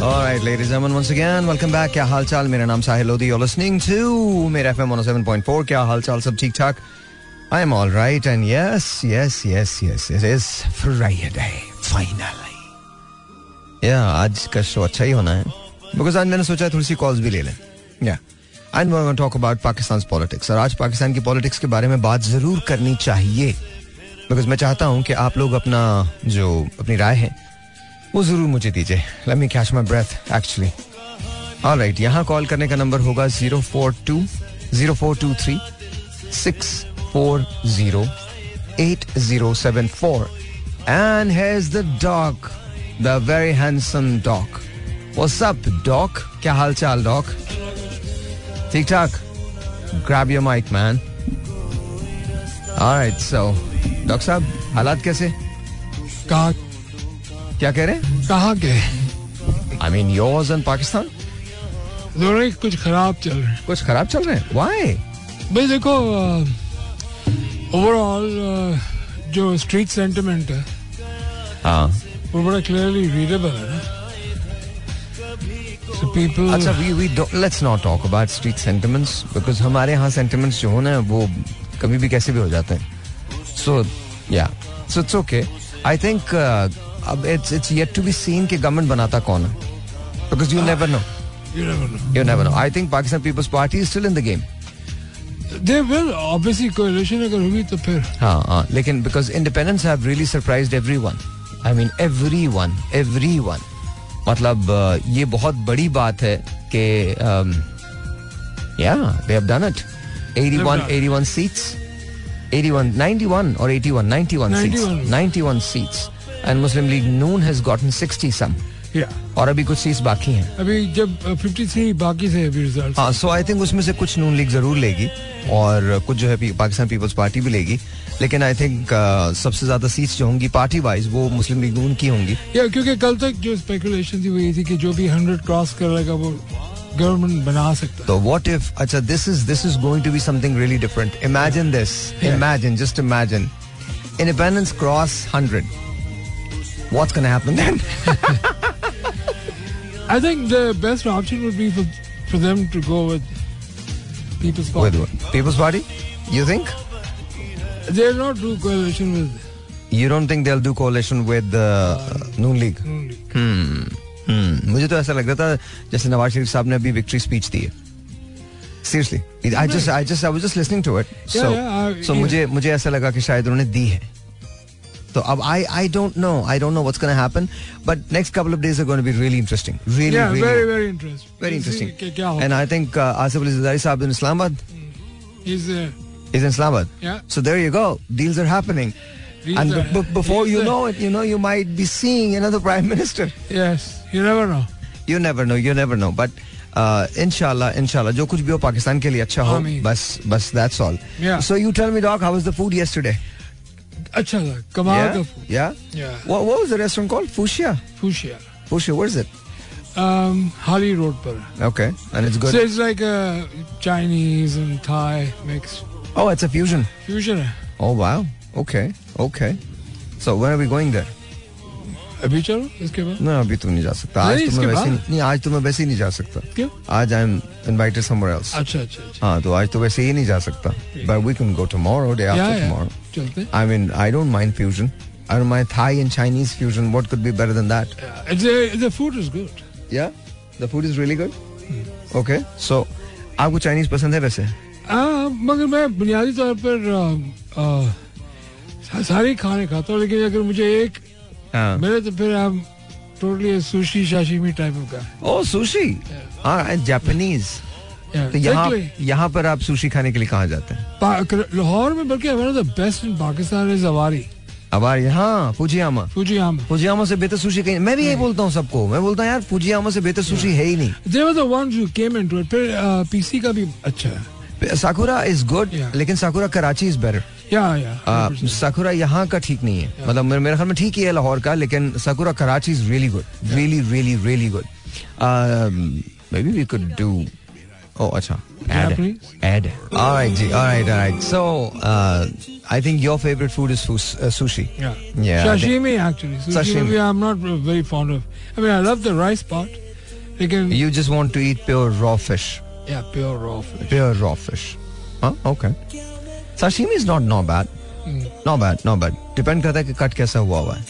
Alright, ladies and once again, welcome back. क्या हाल मेरा नाम साहिल लोधी you're listening to मेरा FM 107.4 क्या हाल सब ठीक ठाक? I am all right and yes, yes, yes, yes, it is Friday, finally. Yeah, आज का शो अच्छा ही होना है। बिकॉज़ आज मैंने सोचा थोड़ी सी कॉल्स भी ले लें। या and we talk about Pakistan politics और आज पाकिस्तान की पॉलिटिक्स के बारे में बात ज़रूर करनी चाहिए। बिकॉज़ मैं चाहता हूँ कि आप लोग अपना जो अपनी राय है वो ज़रूर मुझे दीजिए। Let me catch my breath actually alright यहाँ कॉल करने का नंबर होगा zero four two zero four two three six four zero eight zero seven four and has the the very handsome dog What's up, क्या हाल चाल dog ठीक? ठाक grab your mic man alright so doctor साहब हालात कैसे? कहा क्या कह रहे हैं? कहा के? I mean yours in Pakistan दोनों ही कुछ खराब चल रहे हैं। कुछ खराब चल रहे हैं? व्हाई भाई देखो ओवरऑल uh, जो स्ट्रीट सेंटिमेंट है हाँ। वो बड़ा क्लियरली रीडेबल है So people अच्छा हमारे यहाँ सेंटिमेंट्स जो हो ना वो कभी भी कैसे भी हो जाते हैं। सो या so it's okay I think अब it's it's yet to be seen कि गवर्नमेंट बनाता कौन है। Because you never know you never know. You never know I think Pakistan Peoples Party is still in the game They will obviously coalition अगर होगी तो फिर। हाँ हाँ लेकिन because independence have really surprised everyone I mean everyone everyone मतलब uh, ये बहुत बड़ी बात है कि या they have done it 81 done. 81 seats. 81 91 or 81 91 seats. 91. 91 seats. And Muslim League Noon has gotten 60 some. Yeah. और अभी कुछ सीट्स बाकी हैं। अभी जब uh, 53 बाकी थे अभी रिज़ल्ट हाँ सो आई थिंक उसमें से कुछ नून लीग ज़रूर लेगी और कुछ जो है पाकिस्तान पीपल्स पार्टी भी लेगी। लेकिन आई थिंक सबसे ज़्यादा सीट्स जो होंगी पार्टी वाइज वो मुस्लिम लीग नून की होंगी। या क्योंकि कल तक जो स्पेकुलेशन थी वो ये थी कि जो भी 100 क्रॉस कर लेगा वो गवर्नमेंट बना सकता तो व्हाट इफ़ अच्छा this is this is going to be something really different imagine this imagine just imagine independence cross 100 What's gonna happen then? I think the best option would be for for them to go with People's With Party. what? People's Party? You think? They'll not do coalition with You don't think they'll do coalition with the uh, Noon League? Noon League. Hmm. Hmm. मुझे तो ऐसा लग रहा था जैसे नवाज शरीफ साहब ने अभी विक्ट्री स्पीच दी है seriously I just I just I was just listening to it so yeah, I- so yeah. मुझे मुझे ऐसा लगा कि शायद उन्होंने दी है तो अब I I don't know I don't know what's gonna happen but next couple of days are gonna be really interesting really Yeah, very really very interesting. Very We'll see interesting कि क्या होगा. And I think Asif Ali Zardari sahab in Islamabad He's uh, is in Islamabad. Yeah. So there you go. Deals are happening. Deals and are- b- before you deals know are- it, you know, you might be seeing another prime minister. yes, you never know. You never know. You never know. But uh, inshallah, inshallah, जो कुछ भी हो पाकिस्तान के लिए अच्छा हो आमीन. बस बस that's all. Yeah. So you tell me, doc, how was the food yesterday? अच्छा था कमाल yeah. का food. Yeah. Yeah. What, what was the restaurant called? Fushia. Fuchsia. Fushia. Where is it? Um, Holly Road पर. Okay. And it's good. So it's like a Chinese and Thai mix. oh, it's a fusion. Fusion है. Oh wow. Okay. Okay. So when are we going there? अभी चलो इसके बाद. No, अभी तुम नहीं जा सकता. आज तो मैं वैसे। नहीं, नहीं आज तो मैं वैसे ही नहीं जा सकता. क्यों? आज I am invited somewhere else अच्छा अच्छा अच्छा. हाँ तो आज तो वैसे ही नहीं जा सकता but we can go tomorrow day after tomorrow चलते. I mean I don't mind fusion I mind Thai and Chinese fusion what could be better than that it's a, the food या the food is really good okay so आपको Chinese पसंद है वैसे मगर मैं बुनियादी तौर पर सारे खाने खाता हूँ लेकिन अगर मुझे एक हाँ। मिले तो फिर हम टोटली सुशी शाशिमी टाइप का ओ सुशी हाँ जापानीज तो यहाँ यहाँ पर आप सुशी खाने के लिए कहाँ जाते हैं? लाहौर में बल्कि one of best in Pakistan is Avari आ यहाँ फुजियामा फुजियामा फुजियामा से बेहतर सुशी कहीं मैं भी यही बोलता हूँ सबको। मैं बोलता हूँ यार फुजियामा से बेहतर सुशी है ही नहीं। They were the ones who came into it फिर पीसी का भी अच्छा। है साकुरा इज़ गुड लेकिन साकुरा कराची इज़ बेटर या या साकुरा यहाँ का ठीक नहीं है मतलब मेरे ख्याल में ठीक ही है लाहौर का लेकिन Sakura Karachi is really good really really really good maybe we could do ओ अच्छा ad? Ad alright ji alright alright so I think your favourite food is sushi Yeah. Yeah, Sashimi actually. Sushi, Sashimi. maybe I'm not very fond of. I mean, I love the rice part. लेकिन You just want to eat pure raw fish. या pure raw fish Pure raw fish. Okay. Sashimi is not not bad. Hmm. Not bad, not bad. Depend करता है कि cut कैसा हुआ हुआ है.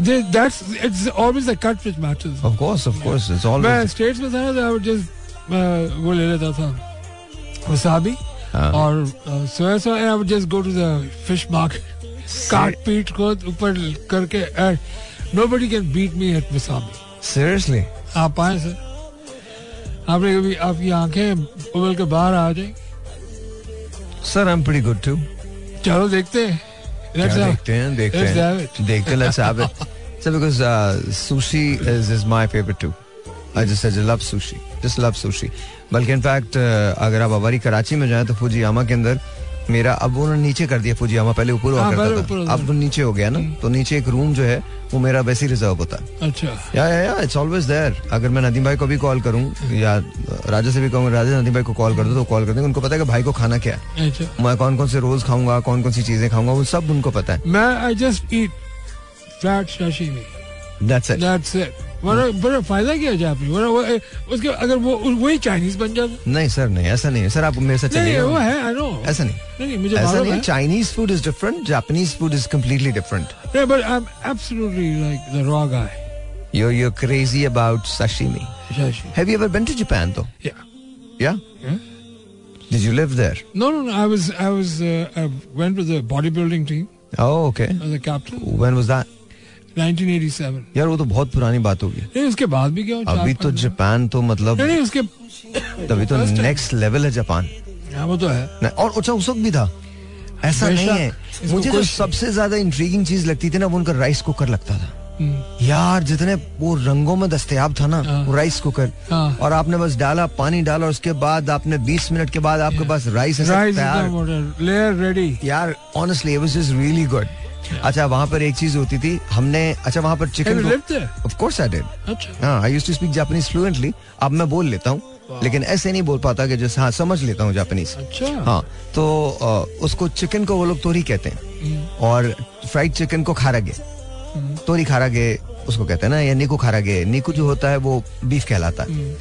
That's it's always the cut which matters Of course, of course. It's मैं always. States में था ना आई वुड जस्ट वो ले लेता था वसाबी हाँ. और soya sauce I would just go to the fish market काट पीट को ऊपर करके nobody can beat me at wasabi Seriously. आप आए सर आपने कभी आपकी आँखें उबल के बाहर आ जाए I am pretty good to चलो देखते हैं देखते हैं देखते हैं देखते हैं let's have it so because uh, sushi is is my favorite too I just I just love sushi just love sushi बल्कि इनफैक्ट अगर आप हमारी कराची में जाए तो फुजियामा के अंदर मेरा अब उन्होंने नीचे कर दिया फुजियामा पहले ऊपर हुआ हाँ, करता था। अब नीचे हो गया ना तो नीचे एक रूम जो है वो मेरा वैसे ही रिज़र्व होता। है अच्छा। या इट्स ऑलवेज देयर अगर मैं नदीम भाई को भी कॉल करूँ या राजा से भी कहूँ राजा नदीम भाई को कॉल कर दो तो कॉल कर देंगे। उनको पता है कि भाई को खाना क्या है। अच्छा। मैं कौन कौन से रोज खाऊँगा कौन कौन सी चीज़ें खाऊँगा वो सब उनको पता है। मैं I just eat flat That's it. वरना बड़ा फ़ायदा क्या है जापनी वरना वो उसके अगर वो वही चाइनीज़ बन जाता नहीं सर नहीं ऐसा नहीं है सर आप मेरे साथ चलिए वो है आई नो ऐसा नहीं नहीं मुझे ऐसा मालूम नहीं है Chinese food is different Japanese food is completely different I'm absolutely like the raw guy. You're you're crazy about sashimi. Shashi. Have you ever been to Japan though? Yeah. Yeah. Yeah. Did you live there? No, no, no. I was, I was, uh, I went with the bodybuilding team Oh, okay. as a captain. When was that? 1987. यार वो तो बहुत पुरानी बात होगी। नहीं उसके बाद भी क्या अभी तो जापान तो मतलब नहीं उसके तभी तो नेक्स्ट लेवल है जापान। हाँ वो तो है। और अच्छा उस वक्त भी था। ऐसा नहीं है। मुझे जो सबसे ज़्यादा इंट्रीगिंग चीज़ लगती थी ना वो उनका राइस कुकर लगता था। हम्म, यार जितने वो रंगों में दस्तयाब था ना। वो राइस कुकर। और आपने बस डाला पानी डाला और उसके बाद आपने 20 मिनट के बाद आपके पास राइस तैयार। लेयर रेडी यार honestly it was just really good अच्छा वहाँ पर एक चीज़ होती थी हमने अच्छा वहाँ पर chicken of course I did हाँ I used to speak Japanese fluently अब मैं बोल लेता हूँ लेकिन ऐसे नहीं बोल पाता कि जैसे हाँ समझ लेता हूँ जापानीज अच्छा। हाँ तो अ, उसको चिकन को वो लोग तोरी कहते हैं। हम्म, और फ्राइड चिकन को खारागे हम्म, तोरी खारागे उसको कहते हैं ना या नीकू खारागे नीकू जो होता है वो बीफ कहलाता है। हम्म,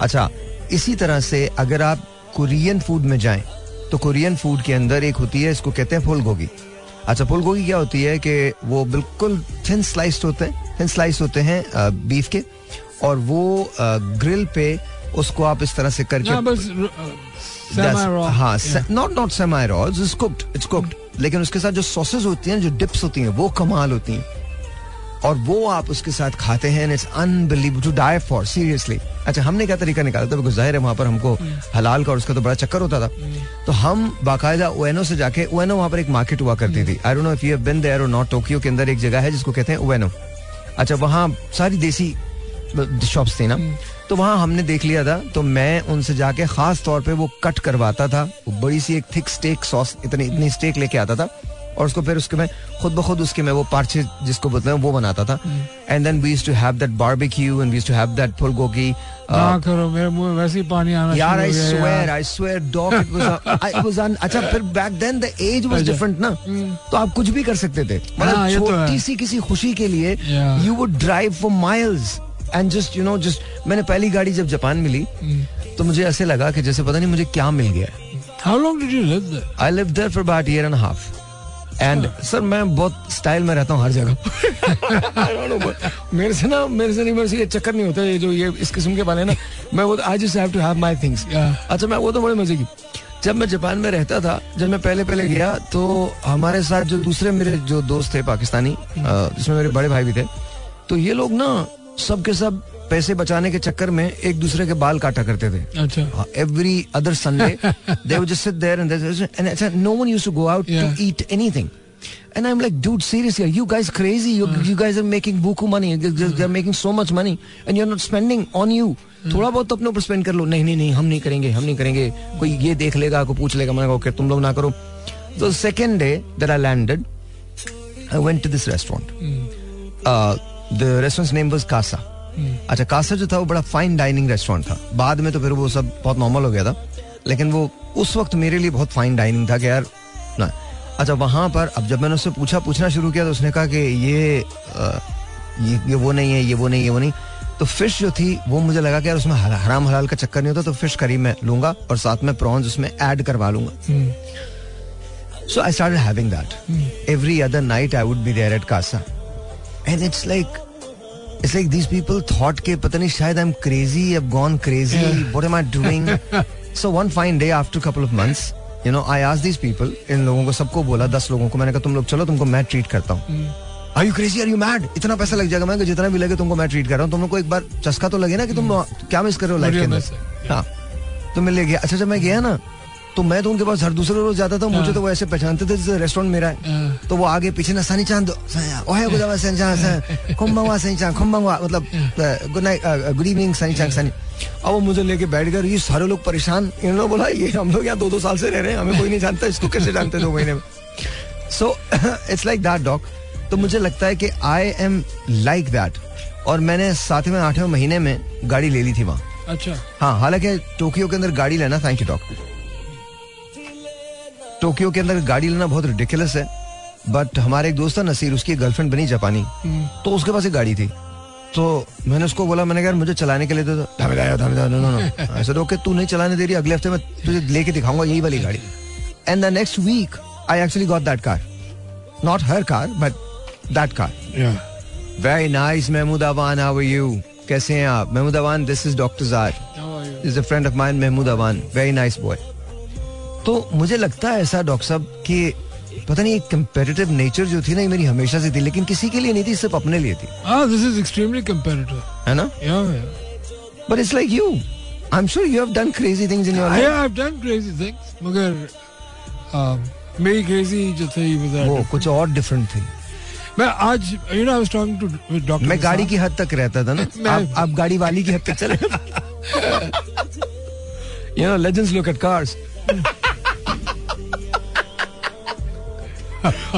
अच्छा इसी तरह से अगर आप कुरियन फ़ूड में जाएँ तो कुरियन फ़ूड के अंदर एक होती है इसको कहते हैं फुल गोगी अच्छा फुल गोभी क्या होती है कि वो बिल्कुल थिन स्लाइस्ड होते हैं थिन स्लाइस होते हैं बीफ के और वो ग्रिल पे उसको आप इस तरह से करके हाँ not not semi raw it's cooked it's cooked लेकिन उसके साथ जो सॉसेज होती हैं जो डिप्स होती हैं वो कमाल होती हैं। और वो आप उसके साथ खाते हैं it's unbelieve to die for seriously अच्छा हमने क्या तरीका निकाला था? बिकॉज़ ज़ाहिर है वहाँ पर हमको हलाल का और उसका तो बड़ा चक्कर होता था। तो हम बाकायदा ओएनो से जाके ओएनो वहाँ पर एक मार्केट हुआ करती थी। I don't know if you have been there और नॉट टोक्यो के अंदर एक जगह है जिसको कहते हैं ओएनो अच्छा वहाँ सारी देसी शॉप्स थी ना। तो वहाँ हमने देख लिया था। तो मैं उनसे जाके खास तौर पे वो कट करवाता था। बड़ी सी एक थिक स्टेक सॉस इतनी इतनी स्टेक लेके आता था। और उसको फिर उसके मैं खुद ब खुद उसके मैं वो पार्चे जिसको बोलते हैं वो बनाता था। And then we to have that barbecue and we to have that full Gogi ना करो मेरे मुँह में वैसे ही पानी आना यार आई हो swear I swear dog it was it was अच्छा फिर back then the age was. Different ना। तो आप कुछ भी कर सकते थे। हाँ, मतलब तो छोटी सी किसी खुशी के लिए you would drive for miles and just you know just मैंने पहली गाड़ी जब जापान मिली हम्म। तो मुझे ऐसे लगा कि जैसे पता नहीं मुझे क्या मिल गया। है How long did you live there? I live there for about year and half and sir मैं बहुत स्टाइल में रहता हूँ हर जगह। मेरे से ना मेरे से नहीं मेरे से ये चक्कर नहीं होता ये जो ये इस किस्म के वाले ना। मैं वो I just have to have my things अच्छा मैं वो तो बड़े मज़े की। जब मैं जापान में रहता था जब मैं पहले पहले गया तो हमारे साथ जो दूसरे मेरे जो दोस्त थे पाकिस्तानी जिसमें मेरे बड़े भाई भी थे तो ये लोग ना सब के सब पैसे बचाने के चक्कर में एक दूसरे के बाल काटा करते थे अच्छा every other Sunday, they would just sit there and they- and I said, no one used to go out Yeah. to eat anything. And I'm like, dude, seriously, are you guys crazy? You, you guys are making buku money. They're, they're making so much money, and you're not spending on you. थोड़ा बहुत तो अपने ऊपर spend कर लो नहीं नहीं नहीं हम नहीं करेंगे हम नहीं करेंगे कोई ये देख लेगा को पूछ लेगा मैंने कहा "Okay, तुम लोग ना करो तो second day that I landed I went to this restaurant the restaurant name was Casa अच्छा कासा जो था वो बड़ा फाइन डाइनिंग रेस्टोरेंट था। बाद में तो फिर वो सब बहुत नॉर्मल हो गया था। लेकिन वो उस वक्त मेरे लिए बहुत फाइन डाइनिंग था कि यार ना। अच्छा वहाँ पर अब जब मैंने उससे पूछा पूछना शुरू किया तो उसने कहा कि ये ये, ये वो नहीं है ये वो नहीं ये वो नहीं। तो फ़िश जो थी वो मुझे लगा कि यार उसमें हराम हलाल का चक्कर नहीं होता तो फ़िश करी मैं लूँगा और साथ में प्रॉन्स उसमें ऐड करवा लूँगा। So I started having that every other night I would be there at Casa and it's like it's like people thought के पता नहीं शायद I am crazy I gone crazy what am I doing so one fine day after couple of months you know I people in लोगों को सबको बोला दस लोगों को मैंने कहा तुम लोग चलो तुमको मैं ट्रीट करता हूँ are you crazy are you mad इतना पैसा लग जाएगा मैं जितना भी लगे तुमको मैं ट्रीट कर रहा हूँ तुम लोग को एक बार चस्का तो लगे ना कि तुम क्या मिस कर रहे हो लाइफ के अंदर हाँ तो मैं ले गया अच्छा जब मैं गया ना तो मैं तो उनके पास हर दूसरे रोज जाता था मुझे हाँ। तो वो ऐसे पहचानते थे जैसे रेस्टोरेंट मेरा है। हाँ। तो वो आगे पीछे ना सनी चाँद ओहे गुजावा सनी चाँद कुंभंगवा सनी चाँद कुंभंगवा मतलब good night good evening Sunny Chand Sunny. अब वो मुझे लेके बैठ गए ये सारे लोग परेशान? इन्होंने बोला ये हम लोग यहाँ दो दो साल से रह रहे हैं हमें कोई नहीं जानता इसको कैसे जानते दो महीने में? So it's like that dog तो मुझे लगता है कि आई एम लाइक दैट और मैंने सातवें आठवें महीने में गाड़ी ले ली थी वहाँ। अच्छा। हाँ हालाँकि टोक्यो के अंदर गाड़ी लेना थैंक यू डॉक्टर टोक्यो के अंदर गाड़ी लेना बहुत रिडिकुलस है। बट हमारे एक दोस्त था नसीर उसकी गर्लफ्रेंड बनी जापानी। हम्म, तो उसके पास एक गाड़ी थी। तो मैंने उसको बोला मैंने कहा मुझे चलाने के लिए तो धमे दाया धमे दाया नो नो नो ऐसे ओके तू नहीं चलाने दे रही अगले हफ़्ते में तुझे लेके दिखाऊँगा यही वाली गाड़ी. And the next week I actually got that car not her car but that car very nice Mahmood Awan how are you कैसे हैं आप? Mahmood Awan this is doctor jar? Is a friend of mine Mahmood Awan very nice boy तो मुझे लगता है ऐसा doctor साहब कि पता नहीं एक कंपेरेटिव नेचर जो थी ना ये मेरी हमेशा से थी लेकिन किसी के लिए नहीं थी सिर्फ़ अपने लिए थी this is extremely competitive. है ना Yeah, yeah. But it's like you I am sure you have done crazy things in your life I've done crazy things. मगर um, मेरी crazy जो थी वो कुछ और डिफरेंट थी मैं आज know I was talking to with Dr. मैं गाड़ी की हद तक रहता था ना आप आप गाड़ी वाली की हद तक चले you know legends look at cars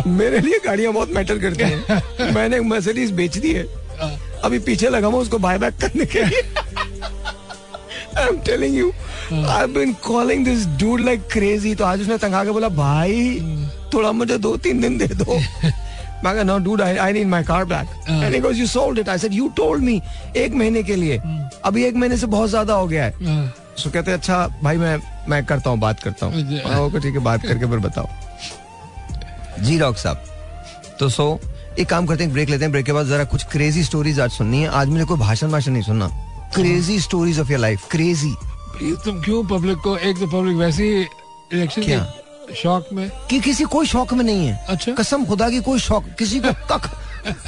मेरे लिए गाड़ियाँ बहुत मैटर करती हैं। मैंने एक मर्सिडीज बेच दी है। अभी पीछे लगा हुआ उसको बाय बैक करने के लिए। I am telling you I have been calling this dude like crazy तो आज उसने तंगा के बोला भाई थोड़ा मुझे दो तीन दिन दे दो। मैं कहा no dude I I need my car back and he goes you sold it I said you told me एक महीने के लिए। अभी एक महीने से बहुत ज़्यादा हो गया है। हाँ, सो कहते अच्छा भाई मैं मैं करता हूँ बात करता हूँ। हाँ, ओके ठीक है बात करके फिर बताओ। जी डॉक्टर साहब तो सो एक काम करते हैं ब्रेक लेते हैं ब्रेक के बाद जरा कुछ क्रेजी स्टोरीज आज सुननी है। आज मुझे कोई भाषण भाषण नहीं सुनना। Crazy stories of your life crazy तुम क्यों पब्लिक को एक तो पब्लिक वैसे ही इलेक्शन क्या? शौक में। कि किसी कोई शौक में नहीं है। अच्छा। कसम खुदा की कोई शौक किसी को कख।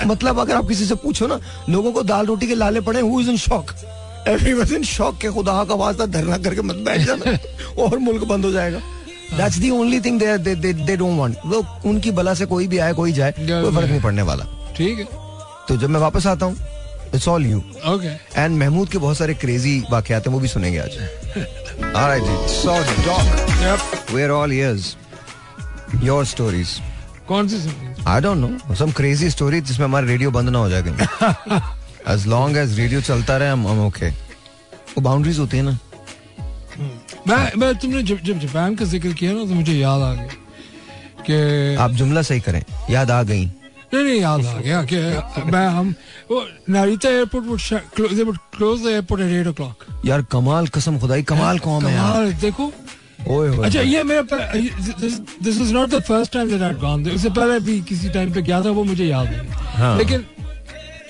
मतलब अगर आप किसी से पूछो ना लोगों को दाल रोटी के लाले पड़े who is in shock everyone in shock के खुदा का वास्ता धरना करके मत बैठ जाना और मुल्क बंद हो जाएगा। That's the only thing they don't want वो उनकी बला से कोई भी आए कोई जाए कोई फ़र्क नहीं पड़ने वाला। ठीक है। तो जब मैं वापस आता हूँ it's all you okay and Mahmood के बहुत सारे क्रेजी वाकयात हैं वो भी सुनेंगे आज। Alright ji so dog where all years your stories कौन सी I don't know some crazy story जिसमें हमारा रेडियो बंद ना हो जाए कहीं। एज लॉन्ग एज रेडियो चलता रहे हम हम ओके वो बाउंड्रीज होती है ना। मैं मैं तुमने जब जब जापान का ज़िक्र किया ना तो मुझे याद आ गया कि आप जुमला सही करें। याद आ गई। नहीं नहीं याद आ गया कि मैं हम वो Narita airport would they would close the airport at 8 o'clock यार कमाल कसम खुदाई कमाल कौन है यार। देखो। ओए होए अच्छा ये मेरा this is not the first time that I gone पहले भी किसी टाइम पे गया था वो मुझे याद नहीं हाँ। लेकिन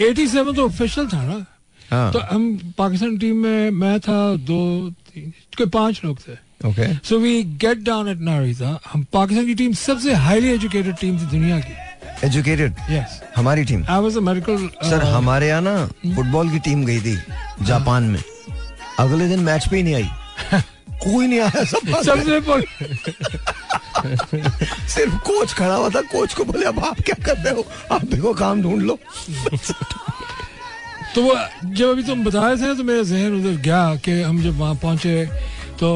87 तो ऑफिशियल था ना। हाँ। तो हम पाकिस्तान टीम में मैं था दो कोई पाँच लोग थे। Okay so we get down at Narita हम पाकिस्तान की टीम सबसे हाईली एजुकेटेड टीम थी दुनिया की। एजुकेटेड यस हमारी team I was a medical sir हमारे यहाँ ना फुटबॉल की टीम गई थी जापान में। अगले दिन मैच पे ही नहीं आई। कोई नहीं आया सब सबसे सिर्फ़ कोच खड़ा हुआ था। कोच को बोले अब आप क्या कर रहे हो? आप देखो काम ढूंढ लो। तो वो जब अभी तुम बता रहे थे ना तो मेरा जहन उधर गया कि हम जब वहाँ पहुँचे तो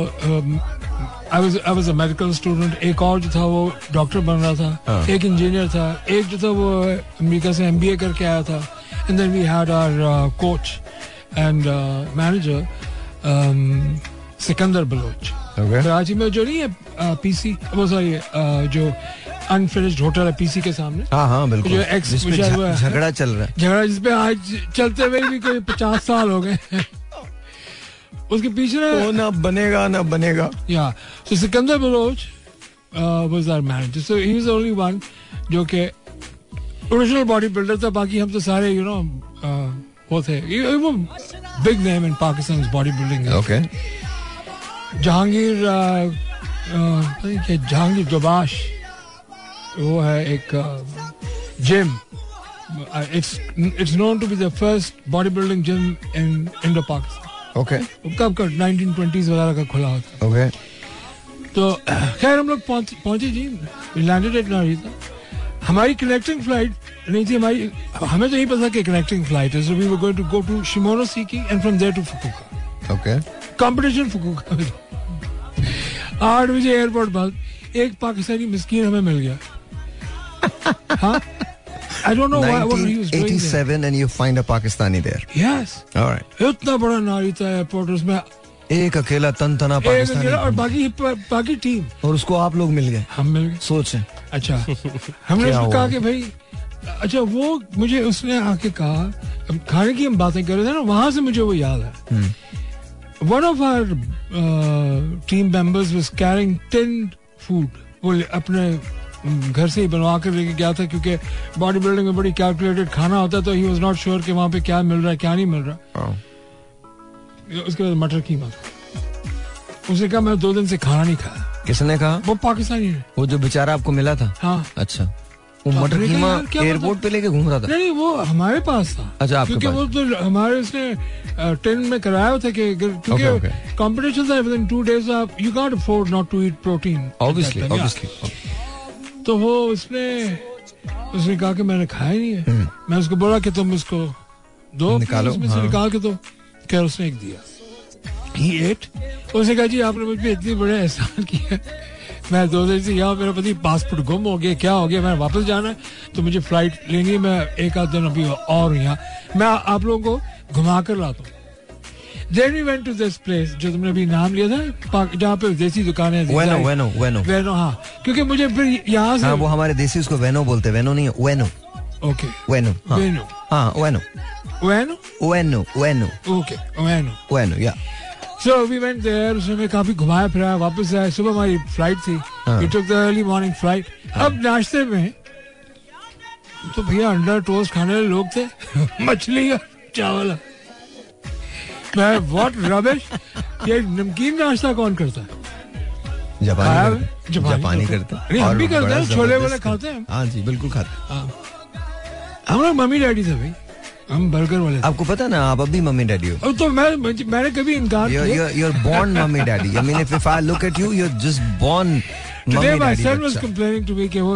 I was a medical student एक और जो था वो डॉक्टर बन रहा था। हाँ। एक इंजीनियर था। एक जो था वो अमेरिका से एमबीए करके आया था। And then we had our coach and manager Sikandar Baloch. Karachi में जो नहीं है पीसी वो सॉरी जो अनफिनिश्ड होटल है पीसी के सामने। हाँ हाँ बिल्कुल। जो हुआ है। झगड़ा चल रहा है। झगड़ा जिसपे आज चलते हुए भी कोई पचास साल हो गए। उसके पीछे ना वो ना बनेगा ना बनेगा। Sikandar Baloch uh, was our manager. So he was the only one जो कि ओरिजिनल बॉडी बिल्डर था। बाकी हम तो सारे यू नो वो थे। वो big name in Pakistan body building okay Jahangir uh, uh, Jahangir Dubash वो है एक gym it's it's known to be the first body building gym in Indo Pakistan okay कब का 1920s वगैरह का खुला होता ओके तो खैर हम लोग पहुंच- पहुँचे जी। लैंडेड एट नारिता हमारी कनेक्टिंग फ़्लाइट नहीं थी हमारी हमें तो नहीं पता कि कनेक्टिंग फ़्लाइट है so we were going to go to Shimonoseki and from there to Fukuoka okay competition Fukuoka आठ बजे एयरपोर्ट बंद। एक पाकिस्तानी मिस्कीन हमें मिल गया। हाँ I don't know what he was doing 1987 and you find a Pakistani there. Yes All right. इतना बड़ा नारिता एयरपोर्ट उसमें एक अकेला तन तना पाकिस्तानी और बाकी बाकी टीम और उसको आप लोग मिल गए। हम मिल गए। सोच। अच्छा। हमने उसको कहा कि भाई अच्छा वो मुझे उसने आके कहा खाने की हम बातें कर रहे थे ना वहाँ से मुझे वो याद है। One of our team members was carrying tin food वो अपने घर से ही बनवा कर लेके गया था क्योंकि बॉडी बिल्डिंग में बड़ी कैलकुलेटेड खाना होता है तो ही वाज नॉट श्योर कि वहाँ पे क्या मिल रहा है क्या नहीं मिल रहा। oh. उसके बाद मटर कीमा उसने कहा मैं दो दिन से खाना नहीं खाया। किसने कहा? वो पाकिस्तानी है। वो जो बेचारा आपको मिला था? हाँ। अच्छा। वो तो मटर कीमा एयरपोर्ट पे लेके घूम रहा था? नहीं वो हमारे पास था। अच्छा, आपके क्योंकि पास। वो तो हमारे उसने टेन में कराया था कि क्योंकि. कंपटीशन था विद इन टू डेज़ आप you can't afford not to eat protein obviously obviously तो वो उसने उसने कहा कि मैंने खाया नहीं है। मैं उसको बोला कि तुम उसको दो हम्म। निकालो, उसमें से हाँ। निकाल के दो। क्या उसने एक दिया। ही एट उसने कहा जी आपने मुझ पे इतनी बड़े एहसान किया मैं दो दिन से यहाँ मेरा पति पासपोर्ट गुम हो गया क्या हो गया? मैं वापस जाना है तो मुझे फ़्लाइट है। मैं एक आध दिन अभी और यहाँ। मैं आप लोगों को घुमा कर लाता हूँ। Then we went to this place जो तुमने अभी नाम लिया था पाक- जहाँ पे देसी दुकानें हैं, वेनो वेनो वेनो वेनो हाँ। क्योंकि मुझे फिर यहाँ से हाँ वो हमारे देसी उसको वेनो बोलते हैं। वेनो नहीं है वेनो ओके वेनो हाँ। वेनो हाँ वेनो वेनो वेनो वेनो ओके वेनो वेनो yeah so we went there उसने हमें काफ़ी घुमाया फिराया वापस आए सुबह हमारी फ़्लाइट थी। We took the early morning flight अब नाश्ते में तो भैया अंडा टोस्ट खाने वाले लोग थे। मछली चावल। मैं व्हाट रबिश ये नमकीन नाश्ता कौन करता है? जापानी करते जापानी करते हैं। हम भी करते हैं, छोले वाले खाते हैं हाँ जी बिल्कुल खाते हैं। हम लोग मम्मी डैडी थे भाई। हम बर्गर वाले आपको पता ना आप अभी मम्मी डैडी हो। तो मैं मैंने कभी इनकार you're, you're born mummy daddy. I mean, if, if I look at you, you're just born Today mummy my daddy. son was complaining to me कि वो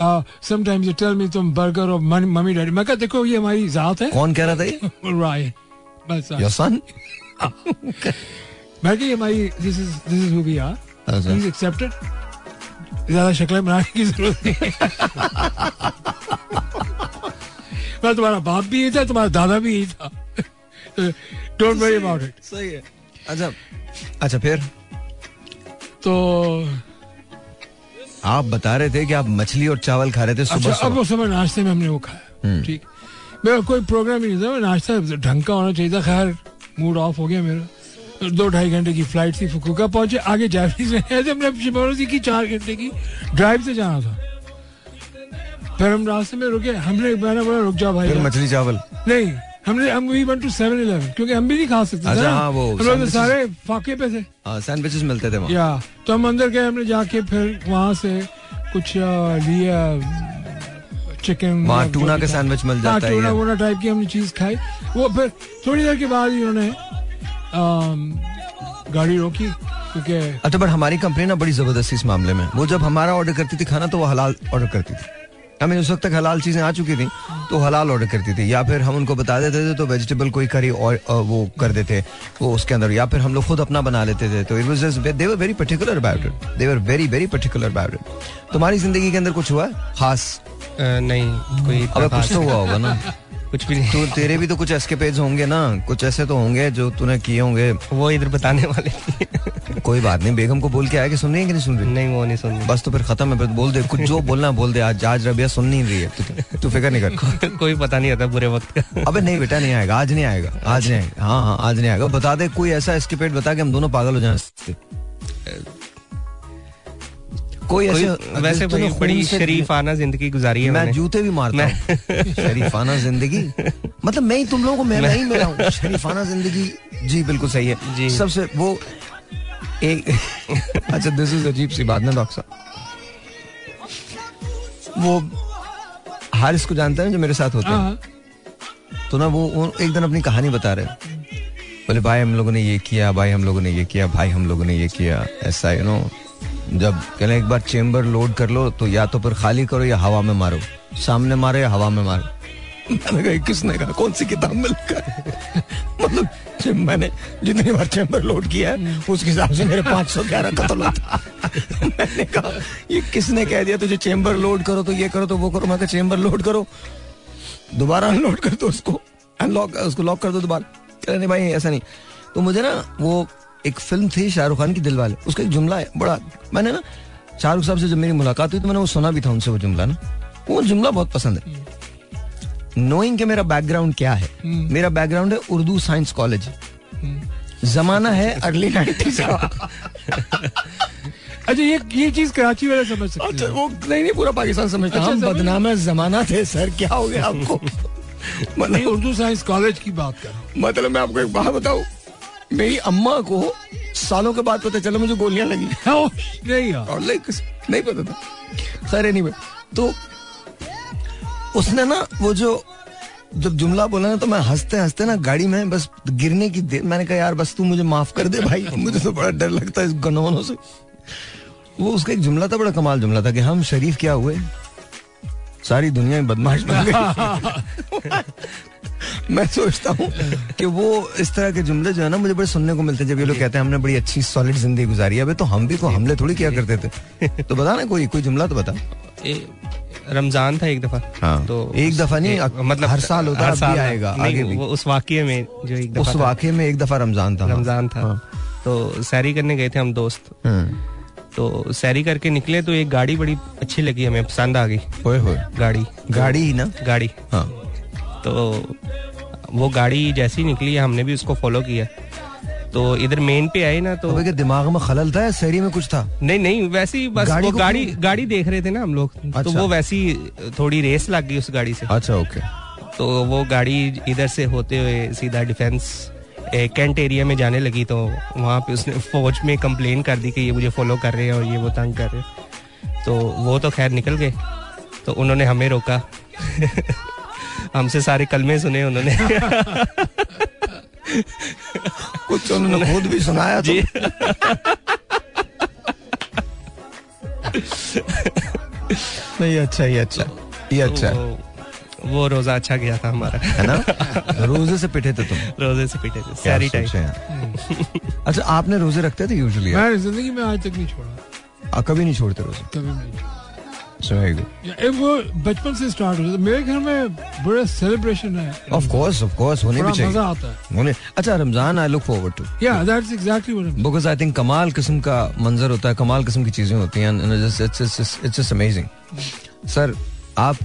uh, sometimes you tell me तुम burger और mummy daddy मैं कहा देखो ये हमारी जात है। कौन कह रहा था ये? राय। बस Your son? मैं हमारी this is this is who we are अच्छा। प्लीज़ एक्सेप्ट ज़्यादा शक्लें बनाने की ज़रूरत नहीं मैं तुम्हारा बाप भी यही था तुम्हारा दादा भी यही था। डोंट वरी अबाउट इट सही है। अच्छा अच्छा फिर? तो आप बता रहे थे कि आप मछली और चावल खा रहे थे अच्छा सुबह अब सुबह। समय नाश्ते में हमने वो खाया। ठीक। मेरा कोई प्रोग्राम ही नहीं था मैं नाश्ता ढंग का होना चाहिए था खैर मूड ऑफ़ हो गया मेरा। दो ढाई घंटे की फ़्लाइट थी फुकुका पहुँचे आगे जापानीज में ऐसे हमने शिमोनोसी की चार घंटे की ड्राइव से जाना था। फिर हम रास्ते में रुके हमने मैंने बोला रुक जा भाई फिर मछली चावल। नहीं हमने हम we went to Seven Eleven क्योंकि हम भी नहीं खा सकते थे अच्छा, हाँ, वो हम लोग सारे फाके पे थे। सैंडविचेस मिलते थे या तो हम अंदर गए हमने जाके फिर वहाँ से कुछ लिया चिकन वहाँ टूना का सैंडविच मिल जाता है टूना वूना टाइप की हमने चीज़ खाई। वो फिर थोड़ी देर के बाद इन्होंने उन्होंने गाड़ी रोकी क्योंकि अच्छा बट हमारी कंपनी ना बड़ी ज़बरदस्ती इस मामले में। वो जब हमारा ऑर्डर करती थी खाना तो वो हलाल ऑर्डर करती थी। हमें उस वक्त तक हलाल चीज़ें आ चुकी थी तो हलाल ऑर्डर करती थी। या फिर हम उनको बता देते थे तो वेजिटेबल कोई करी और वो कर देते वो उसके अंदर। या फिर हम लोग खुद अपना बना लेते थे। तो it was just they were particular about it they were very particular about it तुम्हारी ज़िंदगी के अंदर कुछ हुआ है? खास? नहीं कोई अबे कुछ तो हुआ होगा ना। कुछ भी नहीं। तो तेरे भी तो कुछ एस्केपेज होंगे ना। कुछ ऐसे तो होंगे जो तूने किए होंगे। वो इधर बताने वाले कोई बात नहीं बेगम को बोल के आया कि सुन रही है कि नहीं सुन रही? नहीं वो नहीं सुन बस तो फिर खत्म है फिर तो बोल दे कुछ जो बोलना बोल दे आज आज रबिया सुन नहीं रही है। तू- तू फ़िक्र नहीं कर। कोई पता नहीं होता बुरे वक्त का। अबे नहीं बेटा नहीं आएगा आज नहीं आएगा आज नहीं आएगा। हाँ हाँ आज नहीं आएगा। बता दे कोई ऐसा एस्केपेट बता के हम दोनों पागल हो जाए। कोई ऐसे वैसे तूने भाई बड़ी शरीफाना ज़िंदगी गुजारी है मैं मैंने। जूते भी मारता हूँ। शरीफाना ज़िंदगी? मतलब मैं ही तुम लोगों को मैं मैं ही मिला हूँ शरीफाना ज़िंदगी। जी बिल्कुल सही है। जी। सबसे वो एक अच्छा दिस इज़ अजीब सी बात ना डॉक्टर साहब। वो हारिस को जानते हैं जो मेरे साथ होते हैं? हाँ तो ना वो, वो एक दिन अपनी कहानी बता रहे बोले भाई हम लोगों ने ये किया भाई हम लोगों ने ये किया भाई हम लोगों ने ये किया ऐसा यू नो जब कहने एक बार चेम्बर लोड कर लो तो या तो फिर खाली करो या हवा में मारो। सामने मारो या हवा में मारो। मैंने कहा किसने कहा? कौन सी किताब में लिखा है? मतलब मैंने जितनी बार चेम्बर लोड किया है, उसके हिसाब से मेरे पाँच सौ ग्यारह कत्ल होता मैंने कहा, ये किसने कह दिया तुझे चेम्बर लोड करो तो ये करो तो वो करो? मैं चेम्बर लोड करो। दोबारा अनलोड कर दो उसको। अनलॉक उसको लॉक कर दो दोबारा। नहीं भाई, ऐसा नहीं। तो मुझे ना वो एक फ़िल्म थी शाहरुख खान की दिलवाले उसका एक जुमला है, बड़ा। मैंने ना शाहरुख साहब से जब मेरी मुलाकात हुई तो मैंने वो सुना भी था उनसे वो जुमला ना। वो जुमला बहुत पसंद है। नोइंग के मेरा बैकग्राउंड क्या है? मेरा बैकग्राउंड है उर्दू साइंस कॉलेज जमाना है अर्ली नाइन्टीज का। अच्छा ये ये चीज़ कराची वाले समझ सकते अच्छा वो नहीं नहीं पूरा पाकिस्तान समझता अच्छा, हम समझ- बदनाम है जमाना थे सर क्या हो गया आपको? मतलब उर्दू साइंस कॉलेज की बात कर मतलब मैं आपको एक बात बताऊँ। मेरी अम्मा को सालों के बाद पता चला मुझे गोलियाँ लगी। नहीं यार। और नहीं पता था। खैर एनीवे तो उसने ना वो जो, जब जुमला बोला ना तो मैं हँसते हँसते ना गाड़ी में बस गिरने की देर मैंने कहा, यार, बस तू मुझे माफ़ कर दे भाई, मुझे तो बड़ा डर लगता है इस गनौनों से। वो उसका एक जुमला था, बड़ा कमाल जुमला था कि हम शरीफ क्या हुए? सारी दुनिया में बदमाश बन गई। मैं सोचता हूँ कि वो इस तरह के जुमले जो है ना, मुझे बड़े सुनने को मिलते हैं। जब ये लोग कहते हैं, हमने बड़ी अच्छी सॉलिड ज़िंदगी गुजारी है। तो हम भी को हमले थोड़ी किया करते थे। तो बता ना कोई कोई जुमला तो बता। रमज़ान था एक दफ़ा। हाँ, तो एक दफ़ा नहीं, ए, अक- हर साल होता हर साल आएगा, आगे भी। वो उस वाक्य में जो एक दफ़ा उस वाकये में एक दफ़ा रमज़ान था। हाँ। रमज़ान था। हाँ। तो सैरी करने गए थे हम दोस्त। हम्म, तो सैरी करके निकले तो एक गाड़ी बड़ी अच्छी लगी हमें पसंद आ गई। गाड़ी। गाड़ी ही ना? गाड़ी। हाँ। तो वो गाड़ी जैसी निकली हमने भी उसको फॉलो किया। तो इधर मेन पे आए ना तो दिमाग में खलल था या शहरी में कुछ था? नहीं नहीं वैसे ही बस गाड़ी वो गाड़ी गाड़ी देख रहे थे ना हम लोग। अच्छा। तो अच्छा। वो वैसी थोड़ी रेस लग गई उस गाड़ी से। अच्छा ओके तो वो गाड़ी इधर से होते हुए सीधा डिफेंस कैंट एरिया में जाने लगी तो वहाँ पे उसने फौज में कंप्लेन कर दी कि ये मुझे फॉलो कर रहे हैं और ये वो तंग कर रहे हैं। तो वो तो खैर निकल गए। तो उन्होंने हमें रोका। हमसे सारे कलमे सुने उन्होंने। कुछ उन्होंने खुद भी सुनाया तो। जी। नहीं अच्छा ये अच्छा ये अच्छा। वो, रोजा अच्छा गया था हमारा। है ना? रोज़े से पिटे थे तुम। रोज़े से पीटे थे सारी टाइम सोचे अच्छा आपने रोज़े रखते थे यूजुअली? मैं ज़िंदगी में आज तक नहीं छोड़ा। कभी नहीं छोड़ते रोज़े? कभी नहीं वो बचपन से स्टार्ट होता था। मेरे घर में बड़ा सेलिब्रेशन है। Of course, of course, होने भी मज़ा आता है। होने अच्छा Ramzan I look forward to yeah that's exactly what because I think कमाल किस्म का मंजर होता है कमाल किस्म की चीज़ें होती हैं इट्स जस्ट अमेजिंग सर आप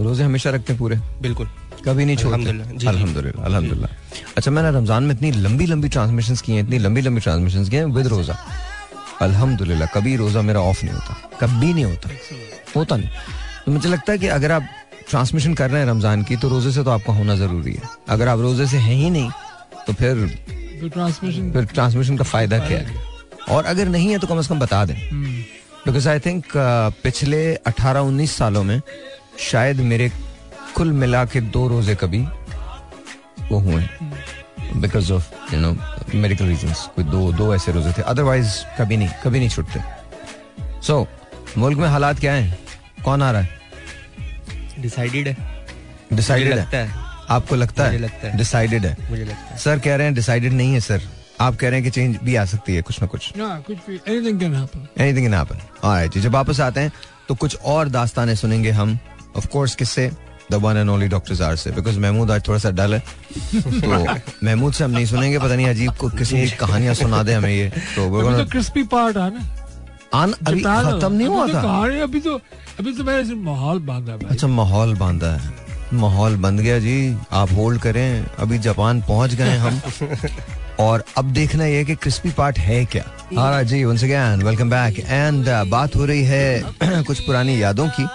रोज़े हमेशा रखते हैं पूरे? बिल्कुल। कभी नहीं छोड़ते? अल्हम्दुलिल्लाह, जी, जी। अल्हम्दुलिल्लाह अल्हम्दुलिल्लाह। अच्छा मैंने रमज़ान में इतनी लंबी लंबी ट्रांसमिशंस की हैं इतनी लंबी लंबी ट्रांसमिशंस की हैं विद रोजा। अल्हम्दुलिल्लाह कभी रोजा मेरा ऑफ़ नहीं होता। कभी नहीं होता। होता नहीं। तो मुझे लगता है कि अगर आप ट्रांसमिशन कर रहे हैं रमज़ान की तो रोज़े से तो आपका होना ज़रूरी है। अगर आप रोज़े से हैं ही नहीं तो फिर फिर ट्रांसमिशन फिर ट्रांसमिशन का फ़ायदा क्या है? और अगर नहीं है तो कम से कम बता दें। बिकॉज़ आई थिंक पिछले 18-19 सालों में शायद मेरे कुल मिला के दो रोज़े कभी वो हुए because of you know medical reasons कोई दो दो ऐसे रोज़े थे। अदरवाइज़ कभी नहीं कभी नहीं छुटते। सो so, मुल्क में हालात क्या हैं? कौन आ रहा है? डिसाइडेड है। डिसाइडेड है? लगता है। आपको लगता मुझे है लगता है। डिसाइडेड है? मुझे लगता है। सर कह रहे हैं डिसाइडेड नहीं है सर आप कह रहे हैं कि चेंज भी आ सकती है कुछ ना कुछ। ना कुछ भी anything can happen anything can happen alright जी जब वापस आते हैं तो कुछ और दास्तानें सुनेंगे हम। ऑफ़ कोर्स किससे? The one and only doctor Zar से बिकॉज़ महमूद आज थोड़ा सा डल है। तो महमूद से हम नहीं सुनेंगे पता नहीं अजीब को किसी की कहानियाँ सुना दे हमें ये। तो अभी gonna- तो क्रिस्पी पार्ट आना आन अभी खत्म नहीं हुआ था? अभी तो अभी तो मैंने माहौल बांधा अच्छा माहौल बांधा है। माहौल बंद गया जी। आप होल्ड करें। अभी जापान पहुँच गए हम। और अब देखना ये है कि क्रिस्पी पार्ट है क्या। हाँ जी once again welcome back and बात हो रही है कुछ पुरानी यादों की।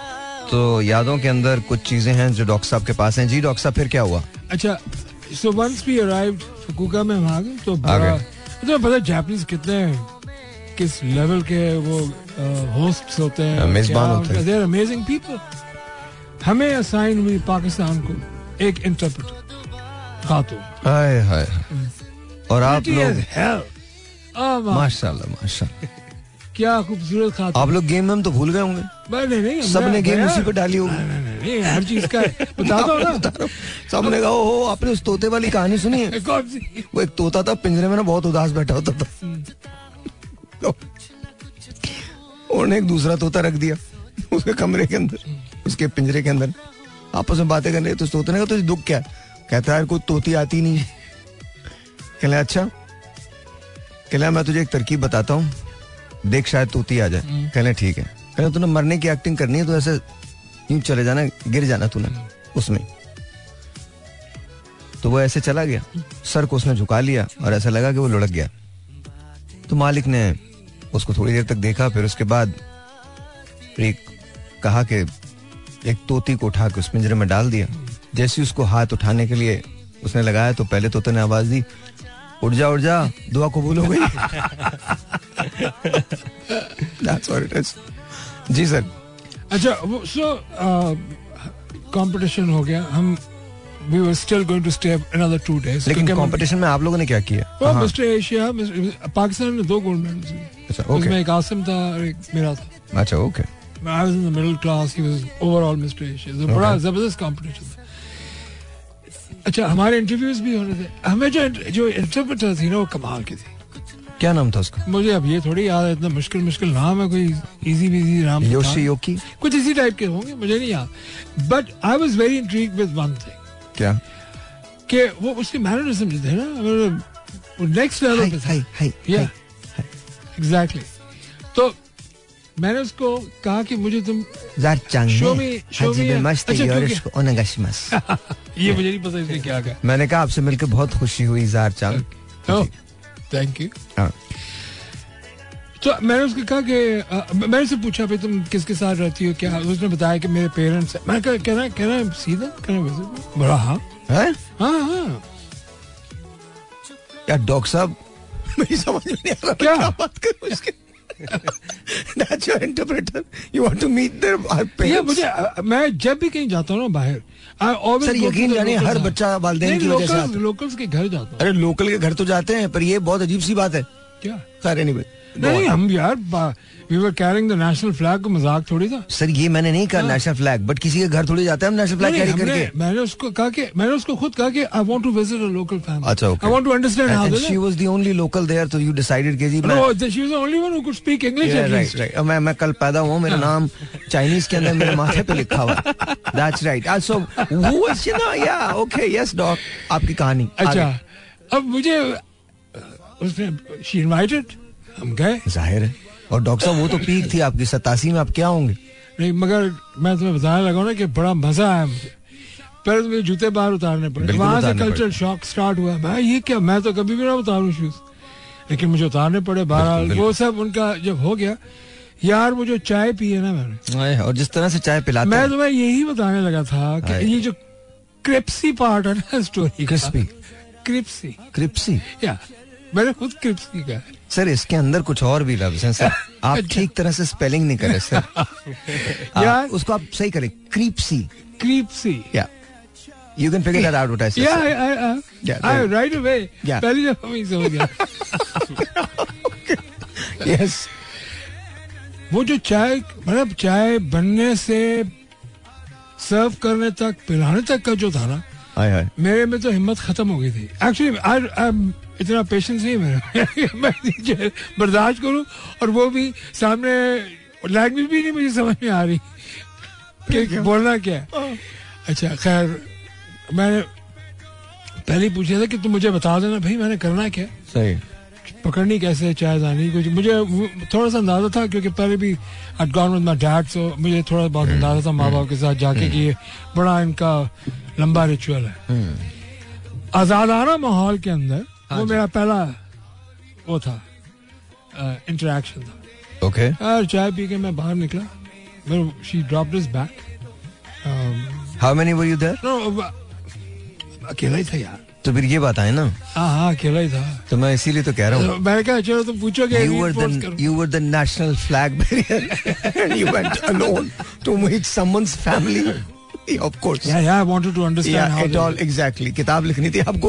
तो यादों के अंदर कुछ चीज़ें हैं जो डॉक्टर साहब के पास हैं। जी डॉक्टर साहब फिर क्या हुआ? अच्छा so once we arrived Fukuoka में हम आ गए तो आ गए। तो पता जापानीज कितने किस लेवल के वो होस्ट्स होते हैं मेजबान होते हैं। दे अमेजिंग पीपल हमें असाइन हुई पाकिस्तान को एक इंटरप्रेटर खातून। हाय हाय और आप लोग? माशाल्लाह माशाल्लाह। क्या खूबसूरत खातून। आप लोग गेम में हम तो भूल गए होंगे। नहीं नहीं सबने गेम उसी पे डाली होगी। हर चीज़ का बता दो ना। सबने कहा हो आपने उस तोते वाली कहानी सुनी है? कौन सी? वो एक तोता था पिंजरे में ना बहुत उदास बैठा होता था। उन्होंने एक दूसरा तोता रख दिया उसके कमरे के अंदर उसके पिंजरे के अंदर। आपस में बातें कर रहे तो तोते ने कहा तुझे दुख क्या है? कहता है यार कोई तोती आती नहीं कहले अच्छा। कहले मैं तुझे एक तरकीब बताता हूँ। देख शायद तोती आ जाए। कहले ठीक है। कहले तूने मरने की एक्टिंग करनी है तो ऐसे यूँ चले जाना गिर जाना तूने उसमें। तो वो ऐसे चला गया। सर को उसने झुका लिया और ऐसा लगा कि वो लुढ़क गया। तो मालिक ने उसको थोड़ी देर तक देखा, फिर उसके बाद एक कहा कि एक तोती को उठा के उस पिंजरे में डाल दिया। जैसे उसको हाथ उठाने के लिए उसने लगाया तो पहले तोते ने आवाज़ दी, उठ जा उठ जा, दुआ कबूल हो गई. जी सर। अच्छा वो सो कंपटीशन हो गया। हम we were still going to stay another two days लेकिन कंपटीशन में आप लोगों ने क्या किया? हाँ, मिस्टर एशिया पाकिस्तान ने दो गोल्ड मेडल्स अच्छा उसमें ओके एक आसिम था और एक मेरा था। अच्छा okay I was in the middle class. He was overall Mr. Asia. तो बड़ा ज़बरदस्त कंपटीशन था अच्छा हमारे इंटरव्यूज़ भी होने थे। हमें जो जो इंटरप्रेटर थी ना वो कमाल की थी। क्या नाम था उसका? मुझे अब ये थोड़ी याद है इतना मुश्किल मुश्किल नाम है कोई इजी बिज़ी नाम योशी योकी कुछ इसी टाइप के होंगे मुझे नहीं याद। But I was very intrigued with one thing क्या? कि वो उसके मैनरिज्म थे ना। मतलब नेक्स्ट लेवल पे हाय हाय या एग्जैक्टली तो मैंने उसको कहा कि मुझे तुम Show me- show me a- अच्छा, ये मुझे नहीं पता इसने क्या कहा। मैंने कहा आपसे मिलकर बहुत खुशी हुई जार चाँद थैंक यू हाँ। तो मैंने उसको कहा कि मैंने उससे पूछा भाई तुम किसके साथ रहती हो? क्या? उसने बताया कि मेरे पेरेंट्स मैंने कहा कहना कहना सीधा कहना वैसे बड़ा हाँ। हैं? हाँ हाँ। यार डॉक्टर साहब? मेरी समझ नहीं आ रहा क्या? बात करूँ इसके? That's your interpreter. You want to meet their parents. मुझे मैं जब भी कहीं जाता हूँ ना बाहर सर, यकीन locals हर बच्चा वालिदैन की वजह से है। के घर जाता हूँ। अरे लोकल के घर तो जाते हैं पर ये बहुत अजीब सी बात है। क्या? खैर anyway, go नहीं हम यार we were carrying the national flag को मज़ाक थोड़ी था। सर ये मैंने नहीं कहा नेशनल फ्लैग बट किसी के घर थोड़ी जाते हैं हम नेशनल फ्लैग कैरी करके। मैंने उसको कहा कि मैंने उसको खुद कहा कि I want to visit a local family अच्छा okay. I want to understand how they she was the only local there तो you decided कि जी no she was the only one who could speak English least right. मैं मैं कल पैदा हुआ मेरा नाम चाइनीज़ के अंदर मेरे माथे पे लिखा हुआ। That's right also who was you know yeah okay yes doc आपकी कहानी। अच्छा अब मुझे उसने शी इनवाइटेड हम गए। ज़ाहिर है। और डॉक्टर साहब वो तो पीक थी आपकी सतासी में आप क्या होंगे? नहीं मगर मैं तुम्हें बताने लगा हूँ ना कि बड़ा मज़ा आया मुझे। पहले तो मेरे जूते बाहर उतारने पड़े। वहाँ से कल्चर शॉक स्टार्ट हुआ। मैं ये क्या मैं तो कभी भी ना उतारूं शूज़ लेकिन मुझे उतारने पड़े बहरहाल वो सब उनका जब हो गया यार वो जो चाय पी है ना मैंने। और जिस तरह से चाय पिलाते मैं तुम्हें यही बताने लगा था कि ये जो क्रिप्सी पार्ट है ना स्टोरी Crispy? क्रिप्सी। क्रिप्सी? या मैंने खुद क्रिप्सी कहा। है। सर इसके अंदर कुछ और भी लफ्ज हैं सर आप। ठीक तरह से स्पेलिंग नहीं करे सर यार। उसको आप सही करें. क्रीपसी crispy yeah you can figure that out what I said yeah I right away Yeah. पहली दफ़ा मैं समझ गया यस वो जो चाय मतलब चाय बनने से सर्व करने तक पिलाने तक का जो था ना मेरे में तो हिम्मत खत्म हो गई थी. एक्चुअली आई इतना पेशेंस नहीं है मेरा। मैं नीचे बर्दाश्त करूँ और वो भी सामने लैंग्वेज भी नहीं मुझे समझ में आ रही। कि बोलना क्या है? अच्छा खैर मैंने पहले ही पूछा था कि तुम मुझे बता देना भाई मैंने करना क्या? है? सही। पकड़नी कैसे चाय जानी कुछ? मुझे थोड़ा सा अंदाज़ा था क्योंकि पहले भी I'd gone with my dad सो मुझे थोड़ा बहुत अंदाज़ा था माँ बाप के साथ जाके कि ये बड़ा इनका लंबा रिचुअल है। आजादाना माहौल के अंदर वो मेरा पहला वो था इंटरेक्शन था। ओके और चाय पी के मैं बाहर निकला। मेरे she dropped this back how many were you there no अकेला ही था यार। तो फिर ये बात आए ना। हाँ हाँ अकेला ही था। तो मैं इसीलिए तो कह रहा हूँ। मैंने कहा चलो तुम पूछोगे You were reinforce the करो। you were the national flag bearer, and you went alone to wanted to understand Yeah, how it they- all exactly. किताब लिखनी थी आपको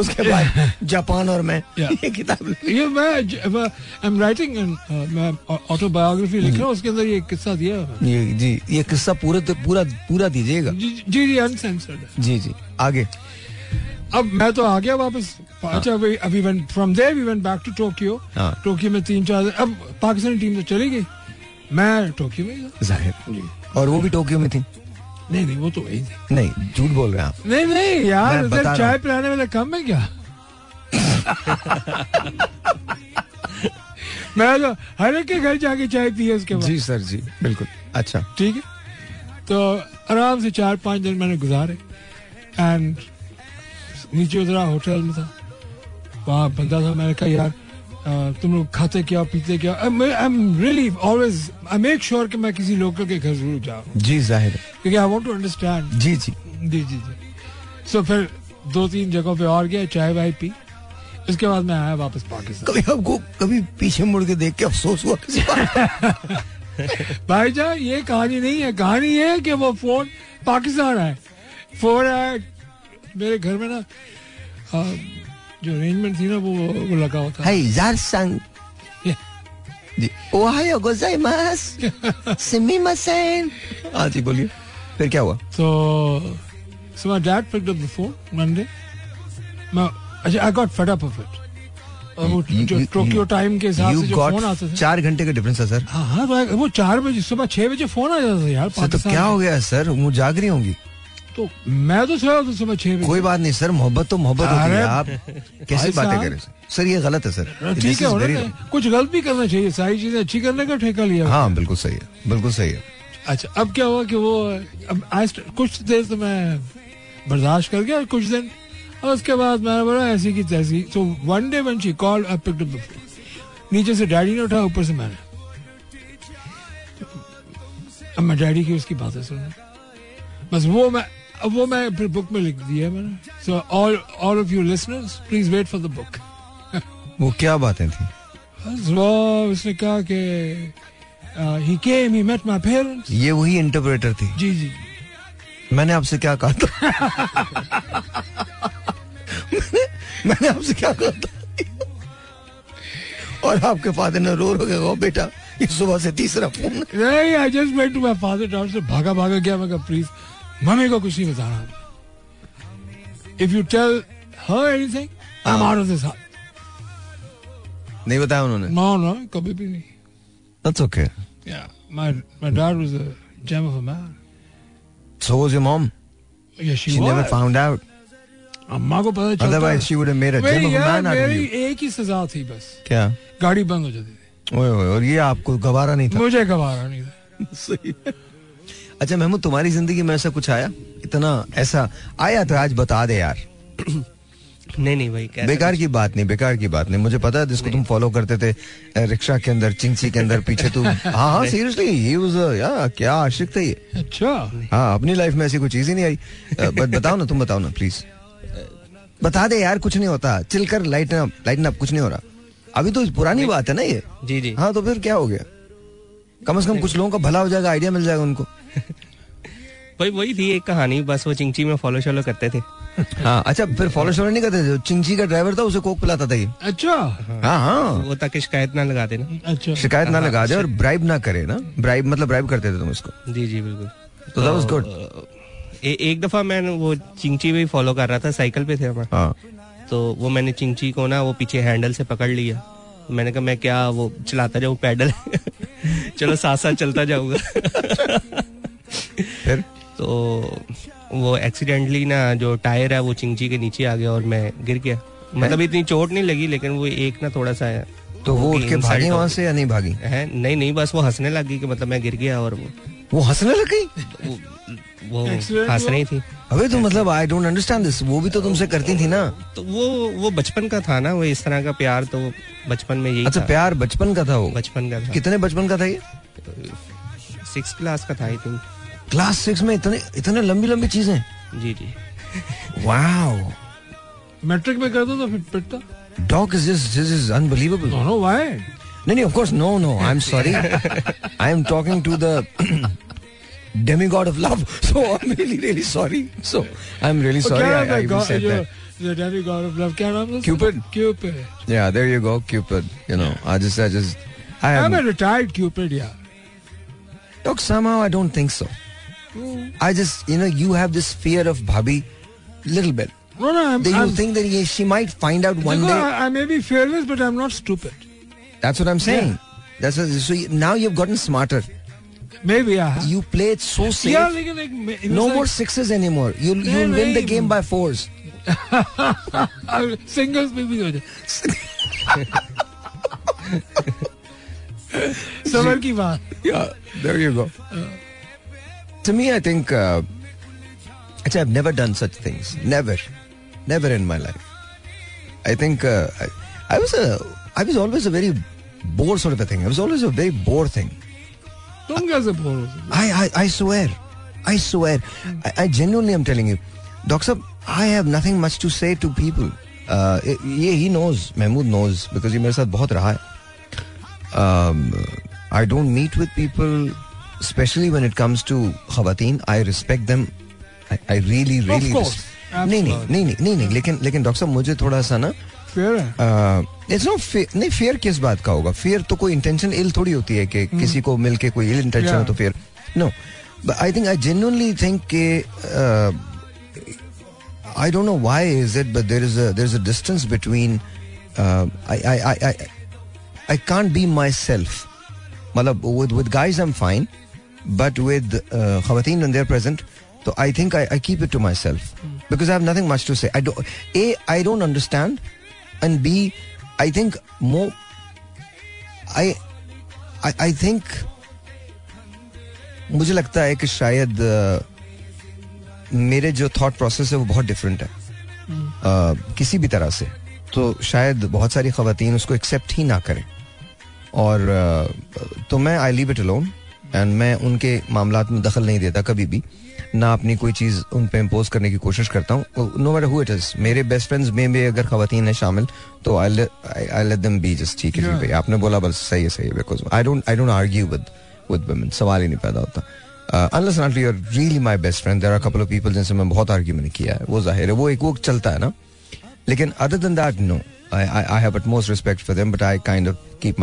उसके बाद जापान और मैं Yeah. ये किताब ये मैं आई एम राइटिंग मैं ऑटोबायोग्राफी लिख रहा हूँ उसके अंदर ये किस्सा दिया है। ये जी ये किस्सा पूरा तो पूरा पूरा दीजिएगा। जी जी अनसेंसर्ड जी जी आगे। अब मैं तो आ गया वापस। अच्छा अभी अभी from there we went back to Tokyo हाँ। टोक्यो में तीन चार अब पाकिस्तानी टीम तो चली गई। मैं टोक्यो में ही ज़ाहिर। और वो भी टोक्यो में थी। नहीं नहीं वो तो वही थी नहीं झूठ बोल रहे हैं आप। नहीं नहीं यार चाय पिलाने वाले कम है क्या? मैं तो हर एक के घर जाके चाय पी है उसके बाद। जी सर जी बिल्कुल। अच्छा। ठीक है? तो आराम से चार पाँच दिन मैंने गुजारे। एंड नीचे उतरा होटल में था। वहाँ बंदा था मैंने कहा यार तुम लोग खाते क्या पीते क्या? I am really always I make sure कि मैं किसी लोकल के घर ज़रूर जाऊँ। जी ज़ाहिर क्योंकि आई वांट टू अंडरस्टैंड जी जी। जी जी जी। सो फिर दो तीन जगहों पे और गया चाय वाय पी। इसके बाद मैं आया वापस पाकिस्तान। कभी आपको कभी पीछे मुड़ के देख के अफसोस हुआ किसी भाई जान ये कहानी नहीं है। कहानी ये है कि वो फ़ोन पाकिस्तान आए। फ़ोन आया मेरे घर में ना जो अरेंजमेंट थी ना वो वो लगा हुआ था हाय जार संग ओहायो गोजाइमास सुमिमासेन हाँ जी बोलिए। फिर क्या हुआ? So, so my dad picked up the phone one day. मैं अच्छा I got fed up of it. और वो You- जो you- टोक्यो टाइम के हिसाब से फ़ोन आते थे। चार घंटे का डिफरेंस है सर हाँ हाँ तो वो चार बजे सुबह छह बजे फ़ोन आ जाता था यार तो क्या हो गया सर वो जाग रही होंगी। तो मैं तो सोया था सुबह छह बजे। कोई बात नहीं सर मोहब्बत तो मोहब्बत होती है। आप कैसी बातें। कर सर? ये गलत है सर। ठीक है। कुछ गलत भी करना चाहिए सारी चीज़ें अच्छी करने का ठेका लिया। हाँ बिल्कुल सही है बिल्कुल सही है। अच्छा अब क्या हुआ कि वो अब आज कुछ देर तो मैं बर्दाश्त कर गया कुछ दिन। और उसके बाद मैंने बोला ऐसी की तैसी। So one day one she call up नीचे से डैडी ने उठा ऊपर से मैंने। अब मैं डैडी की उसकी बातें सुन बस वो मैं वो मैं फिर बुक में लिख दिया मैंने। So all all of you listeners please wait for the book वो क्या बातें थी? बस वो उसने कहा कि he came he met my parents ये वही इंटरप्रेटर थी? जी जी। मैंने आपसे क्या कहा था? मैंने, मैंने आपसे क्या कहा था? और आपके फादर ने रो रो के कहा बेटा ये सुबह से तीसरा फ़ोन नहीं I just went to my father से भागा भागा गया। मैं कहा प्लीज़ मम्मी को कुछ नहीं बताना if you tell her anything I am out of this house नहीं बताया उन्होंने? नो नो कभी भी नहीं। That's okay. Yeah my my dad was a gem of a man So was your mom. Yeah she never found out. अम्मा को पता चलता would have made a gem मेरी of a यार man out मेरी एक ही सजा थी बस। क्या? गाड़ी बंद हो जाती थी। ओए ओए और ये आपको गवारा नहीं था? मुझे गवारा नहीं था। सही है। अच्छा महमूद तुम्हारी ज़िंदगी में ऐसा कुछ आया? इतना ऐसा आया तो आज बता दे यार। नहीं नहीं भाई बेकार की बात नहीं बेकार की बात नहीं। मुझे पता है जिसको तुम फॉलो करते थे रिक्शा के अंदर चिंची के अंदर पीछे तू हाँ हाँ सीरियसली ये वाज या क्या आशिक था ये? अच्छा। हाँ अपनी लाइफ में ऐसी कोई चीज़ ही नहीं आई। बट बताओ ना तुम बताओ ना प्लीज़ बता दे यार कुछ नहीं होता। चिल कर लाइट अप लाइट अप कुछ नहीं हो रहा। अभी तो पुरानी बात है ना ये? जी जी। हाँ तो फिर क्या हो गया? कम से कम कुछ लोगों का भला हो जाएगा आइडिया मिल जाएगा उनको। भाई वही थी एक कहानी बस वो चिंची में फॉलो शॉलो करते थे। हाँ अच्छा फिर फॉलो शॉलो नहीं करते थे? चिंची का ड्राइवर था उसे कोक पिलाता था ये। अच्छा। हाँ हाँ। वो ताकि शिकायत ना लगा देना। अच्छा। शिकायत ना लगा दे और ब्राइब ना करे ना। ब्राइब मतलब ब्राइब करते थे तुम इसको। जी जी बिल्कुल। तो was good. ए, एक दफ़ा मैं वो चिंची भी फॉलो कर रहा था साइकिल पे थे हम। हाँ। तो वो मैंने चिंची को ना वो पीछे हैंडल से पकड़ लिया। मैंने कहा मैं क्या वो चलाता जाऊँ पैडल? चलो साथ साथ चलता जाऊँगा। फिर? तो वो एक्सीडेंटली ना जो टायर है वो चिंची के नीचे आ गया और मैं गिर गया। मतलब इतनी चोट नहीं लगी लेकिन वो एक ना थोड़ा सा तो वो उठ के भागी वहाँ से या नहीं भागी? है? नहीं नहीं बस वो हंसने लगी कि मतलब मैं गिर गया और वो वो हंसने लग गई? वो, वो हंस रही थी। अबे तो मतलब आई डोंट अंडरस्टैंड दिस वो भी तो तुमसे करती थी ना। तो वो वो बचपन का था ना वो इस तरह का प्यार तो बचपन में यही अच्छा था। प्यार बचपन का था वो? बचपन का था। कितने बचपन का था ये? सिक्स क्लास का था आई थिंक क्लास सिक्स में इतने इतने लंबी लंबी चीज़ें जी जी वाओ मैट्रिक में कर दो तो फिर पिटता dog is just this is unbelievable no no why नहीं नहीं of course no no I am sorry I am talking to the demigod of love so i'm really really sorry so i'm really sorry क्या I, नाम I है even God said जो that the demigod of love क्या नाम है Cupid. Cupid yeah there you go cupid you know i just i just i I'm am a retired Cupid yeah Doc, somehow i don't think so i just you know you have this fear of bhabhi little bit no no I'm, that you I'm think that yeah, she might find out one देखो, day I, I may be fearless but I'm not stupid that's what i'm saying that's what, so you, now you've gotten smarter maybe yeah you play it so safe yeah लेकिन एक it was no like- more sixes anymore you'll नहीं, you'll win the नहीं। game by fours singles में भी हो जाए summer की बात Yeah, there you go. to me, I think uh, actually I've never done such things. Never, never in my life. I think uh, I, I was a I was always a very bore sort of a thing. I was always a very bore thing. तुम कैसे बोल रहे हो I I, I swear, I swear, I, I genuinely am telling you, Doctor, I have nothing much to say to people. Uh, ये he knows, Mahmood knows because ये मेरे साथ बहुत रहा है. Um, I don't meet with Especially when it comes to खवातीन. I respect them. I, I really, really. course, res- नहीं नहीं नहीं नहीं नहीं लेकिन लेकिन डॉक्टर साहब मुझे थोड़ा सा ना फेयर इट्स नॉट नहीं फेयर किस बात का होगा फेयर तो कोई इंटेंशन इल थोड़ी होती है कि किसी को मिलके कोई इल इंटेंशन हो. तो fair no I think I genuinely think के I don't know why is it but there is there is a distance between I I I I I can't be myself मतलब with with guys I'm fine but but with खातन and present तो I think I I keep it to myself because I have much to say I a I don't understand and be I think मो I I think मुझे लगता है कि शायद uh, मेरे जो थाट प्रोसेस है वो बहुत डिफरेंट है। hmm. Uh, किसी भी तरह से। तो शायद बहुत सारी खातन उसको एक्सेप्ट ही ना करें। और uh, तो मैं I leave it alone and मैं उनके मामला में दखल नहीं देता कभी भी। ना अपनी कोई चीज़ उन पे इम्पोज करने की कोशिश करता हूँ। No matter who it is मेरे बेस्ट फ्रेंड्स में भी अगर खवातीन है शामिल तो I let them be just ठीक है भाई। आपने बोला बस सही है सही है because I don't I don't argue with with women सवाल ही नहीं पैदा होता। Unless not you are really my best friend there are couple of people जिनसे मैं बहुत आर्ग्यूमेंट किया है। वो ज़ाहिर है वो एक वो चलता है ना। लेकिन other than that no I, I have utmost respect for them, but I kind of keep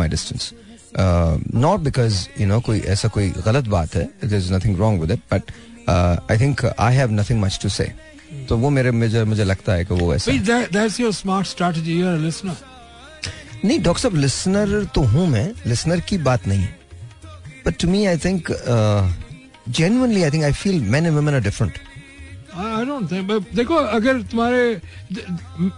not because you know कोई ऐसा कोई गलत बात है it is nothing wrong with it but I think I have nothing much to say तो वो मेरे मुझे मुझे लगता है कि वो ऐसा नहीं डॉक्टर साहब लिसनर तो हूँ मैं लिसनर की बात नहीं but to me I think genuinely I think I feel man and women are different I देखो अगर तुम्हारे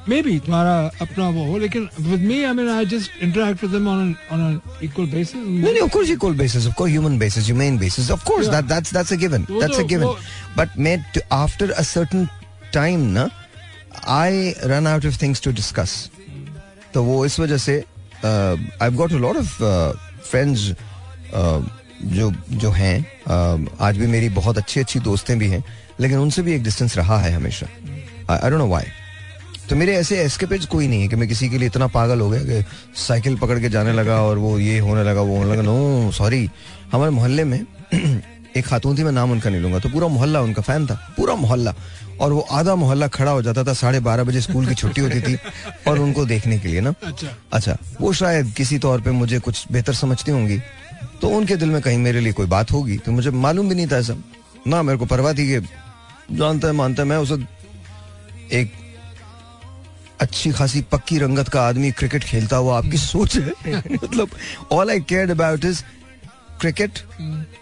मे बी तुम्हारा अपना वो हो लेकिन with me I mean I just interact with them on on a equal basis नहीं of course equal basis of course human basis human basis of course that that's that's a given that's a given but may after a certain time ना I run out of things to discuss तो वो इस वजह से I got a lot of friends जो जो हैं आज भी मेरी बहुत अच्छी अच्छी दोस्तें भी हैं लेकिन उनसे भी एक डिस्टेंस रहा है हमेशा। आई डोंट नो व्हाई तो मेरे ऐसे एस्केपेज कोई नहीं है कि मैं किसी के लिए इतना पागल हो गया कि साइकिल पकड़ के जाने लगा और वो ये होने लगा वो होने लगा। नो सॉरी हमारे मोहल्ले में एक खातून थी मैं नाम उनका नहीं लूँगा। तो पूरा मोहल्ला उनका फ़ैन था पूरा मोहल्ला। और वो आधा मोहल्ला खड़ा हो जाता था साढ़े बारह बजे स्कूल की छुट्टी होती थी और उनको देखने के लिए ना। अच्छा। अच्छा वो शायद किसी तौर पे मुझे कुछ बेहतर समझती होंगी। तो उनके दिल में कहीं मेरे लिए कोई बात होगी तो मुझे मालूम भी नहीं था ऐसा। ना मेरे को परवाह थी कि जानता मानता मैं उसे एक अच्छी खासी पक्की रंगत का आदमी क्रिकेट खेलता हुआ आपकी सोच है। मतलब all I care about is cricket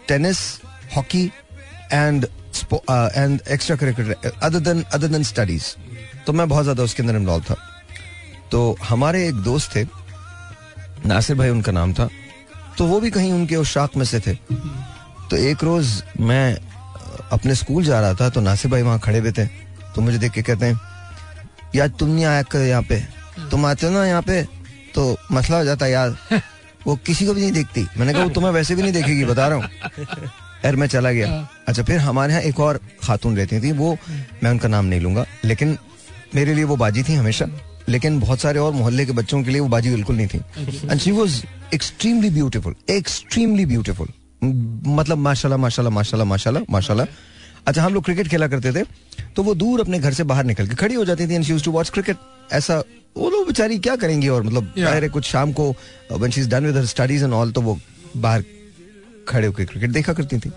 tennis hockey and and extracurricular other than other than studies तो मैं बहुत ज़्यादा उसके अंदर इन्वॉल्व था। तो हमारे एक दोस्त थे, नासिर भाई उनका नाम था। तो वो भी कहीं उनके उस शाख में से थे। तो एक रोज मैं अपने स्कूल जा रहा था तो नासिर भाई वहाँ खड़े हुए थे। तो मुझे देख के कहते हैं यार तुम नहीं आया कर यहाँ पे। तुम आते हो ना यहाँ पे तो मसला हो जाता यार। वो किसी को भी नहीं देखती। मैंने कहा वो तुम्हें वैसे भी नहीं देखेगी बता रहा हूँ। यार मैं चला गया। अच्छा फिर हमारे यहाँ एक और खातून रहती थी वो मैं उनका नाम नहीं लूँगा लेकिन मेरे लिए वो बाजी थी हमेशा। लेकिन बहुत सारे और मोहल्ले के बच्चों के लिए वो बाजी बिल्कुल नहीं थी। And she was extremely beautiful extremely beautiful मतलब माशाल्लाह माशाल्लाह माशाल्लाह माशाल्लाह माशाल्लाह। अच्छा हम लोग क्रिकेट खेला करते थे तो वो दूर अपने घर से बाहर निकल के खड़ी हो जाती थी and she to watch cricket ऐसा वो लोग बेचारी क्या करेंगी और मतलब Yeah. कुछ शाम को when she is done with her studies and all तो वो बाहर खड़े होकर क्रिकेट देखा करती थी।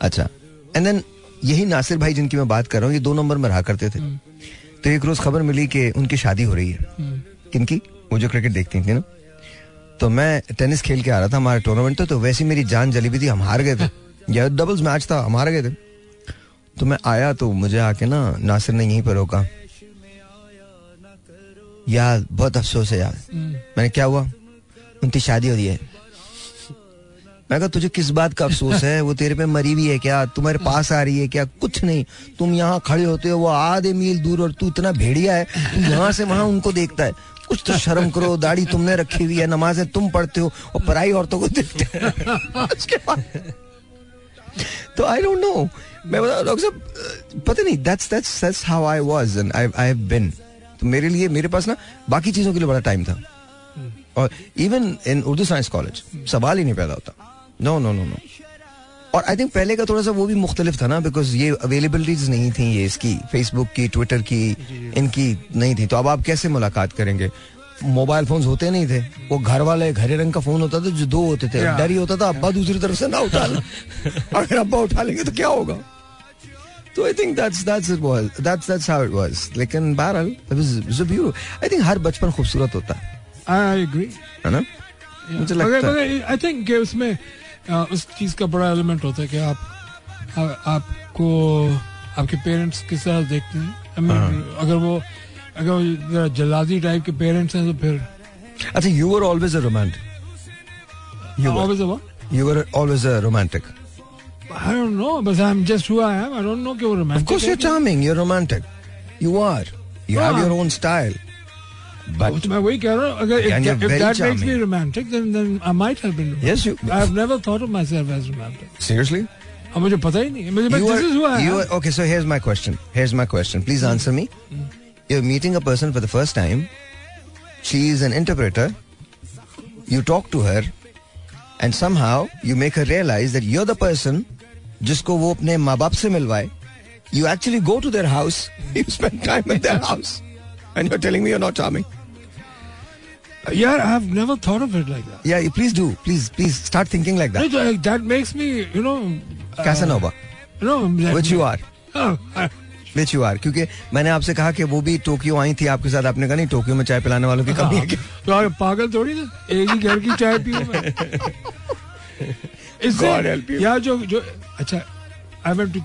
अच्छा एंड देन यही नासिर भाई जिनकी मैं बात कर रहा हूँ ये दो नंबर में रहा करते थे। तो एक रोज खबर मिली कि उनकी शादी हो रही है। किनकी? वो जो क्रिकेट देखती थी ना। तो मैं टेनिस खेल के आ रहा था, हमारा टूर्नामेंट था तो वैसे मेरी जान जली भी थी, हम हार गए थे। या डबल्स मैच था, हम हार गए थे। तो मैं आया तो मुझे आके ना नासिर ने यहीं पर रोका। यार, बहुत अफसोस है यार। मैंने क्या हुआ? उनकी शादी हो रही है। मैं कहा, तुझे किस बात का अफसोस है? वो तेरे पे मरी हुई है क्या? तुम्हारे पास आ रही है क्या? कुछ नहीं। तुम यहाँ खड़े होते हो, वो आधे मील दूर और तू इतना भेड़िया है, तू यहाँ से वहाँ उनको देखता है। कुछ तो शर्म करो, दाढ़ी तुमने रखी हुई है, नमाजें तुम पढ़ते हो, और पराई औरतों को देखते तो आई डोंट नो मैं बता डॉक्टर साहब पता नहीं that's that's that's how I was and I I have been तो मेरे लिए, मेरे पास ना बाकी चीज़ों के लिए बड़ा टाइम था। और even in Urdu science college सवाल ही नहीं पैदा होता। नो नो नो नो और आई थिंक पहले का थोड़ा सा वो भी मुख्तलिफ़ था ना बिकॉज़ ये अवेलेबिलिटीज नहीं थी ये इसकी फेसबुक की ट्विटर की इनकी नहीं थी। तो अब आप कैसे मुलाकात करेंगे? मोबाइल फोन्स होते नहीं थे। वो घर वाले घरे रंग का फ़ोन होता था जो दो होते थे। डर ही होता था अब्बा दूसरी तरफ़ से ना उठा ले। अगर अब्बा उठा लेंगे तो क्या होगा? तो I think that's that's it was that's that's how it was लेकिन बहरहाल it was beautiful I think हर बचपन खूबसूरत होता है। आई एग्री है ना? मुझे लगता है। आई थिंक उसमें अ, उस चीज़ का बड़ा एलिमेंट होता है कि आप आ, आपको आपके पेरेंट्स किस तरह देखते हैं I mean, हाँ। अगर वो अगर जल्लादी टाइप के पेरेंट्स हैं तो फिर अच्छा you were always a romantic you were always you were always a romantic I don't know, but I'm just who I am. I don't know कि वो Of course, you're charming. You're romantic. You are. You have हाँ. your own style. वो But तो मैं वही कह रहा हूँ अगर if, And you're that- if very that makes me charming. romantic then then I might have been romantic. yes, you I've never thought of myself as romantic. seriously. अब मुझे पता ही नहीं है। मुझे बस You this are, is who I you am. are okay. So here's my question. Here's my question. Please answer me. You're meeting a person for the first time. She is an interpreter. You talk to her, and somehow you make her realize that you're the person जिसको वो अपने माँ बाप से मिलवाए. You actually go to their house. You spend time at their house, and you're telling me you're not charming. Yeah, I've never thought of it like that. Yeah, you please do. Please, please start thinking like that. No, that- makes me, you know. uh, Casanova, You know, that- which you are. Oh, I- which you are क्योंकि मैंने आपसे कहा कि वो भी Tokyo आई थी आपके साथ आपने कहा नहीं टोक्यो में चाय पिलाने वालों की कमी है तो आप पागल थोड़ी ना एक ही घर की चाय you. इससे या जो जो अच्छा I went to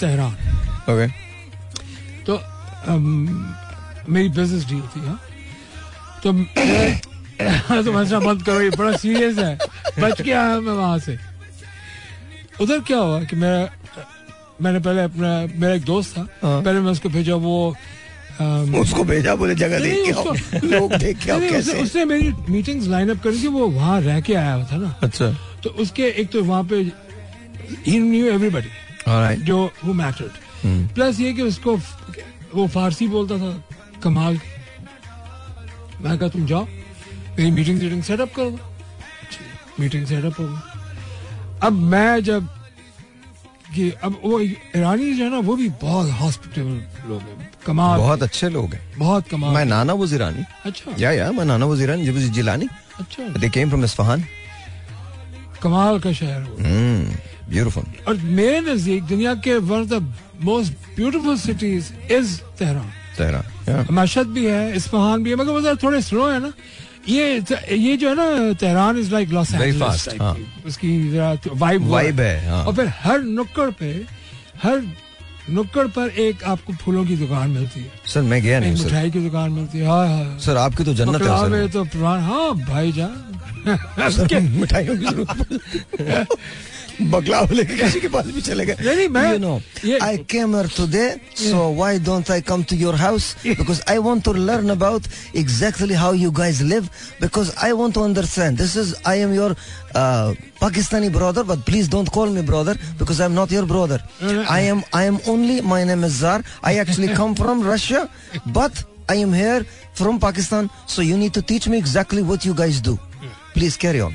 Tehran Okay. तो um, मेरी बिज़नेस डील थी हाँ तो तो हंसना बंद करो ये बड़ा सीरियस है। बच के आया मैं वहाँ से। उधर क्या हुआ कि मेरा मैंने पहले अपना मेरा एक दोस्त था। हाँ। पहले मैं उसको भेजा वो um, उसको भेजा बोले जगह देख के आओ। लोग देख के आओ नहीं, उसने, उसने मेरी मीटिंग्स लाइन अप करी थी वो वहाँ रह के आया हुआ था ना। अच्छा। तो उसके एक तो वहाँ पे ही न्यू एवरीबडी ऑलराइट जो वो मैटर्ड प्लस ये कि उसको वो फारसी बोलता था कमाल। मैं कहा तुम जाओ मेरी मीटिंग वीटिंग सेटअप कर। दो मीटिंग सेटअप हो गई। अब मैं जब कि अब वो ईरानी जो है ना वो भी बहुत हॉस्पिटल लोग हैं। कमाल। बहुत अच्छे लोग हैं। बहुत कमाल। मैं नाना वो वजीरानी। अच्छा। या या मैं नाना वजीरानी जब जिलानी। अच्छा। दे केम फ्रॉम इस्फहान कमाल का शहर वो ब्यूटीफुल और मेरे नज़दीक दुनिया के one of the most beautiful cities is Tehran Tehran Mashhad भी है इस्फहान भी है मगर वो थोड़े स्लो है ना। ये ये जो है ना Tehran is like Los Angeles जरा वाइब है, हाँ। और फिर हर नुक्कड़ पे हर नुक्कड़ पर एक आपको फूलों की दुकान मिलती है। सर मैं गया नहीं सर। मिठाई की दुकान मिलती है हाँ हाँ। सर आपकी तो जन्नत है सर। तो पुरान हाँ भाई जान मिठाइयों की जरूरत बकलाव लेके किसी के पास भी चले गए नहीं, नहीं, मैं- you know ये- I came here today so why don't I come to your house because I want to learn about exactly how you guys live because I want to understand this is I am your uh, Pakistani brother but please don't call me brother because I'm not your brother I am I am only my name is Zar I actually come from Russia but I am here from Pakistan so you need to teach me exactly what you guys do please carry on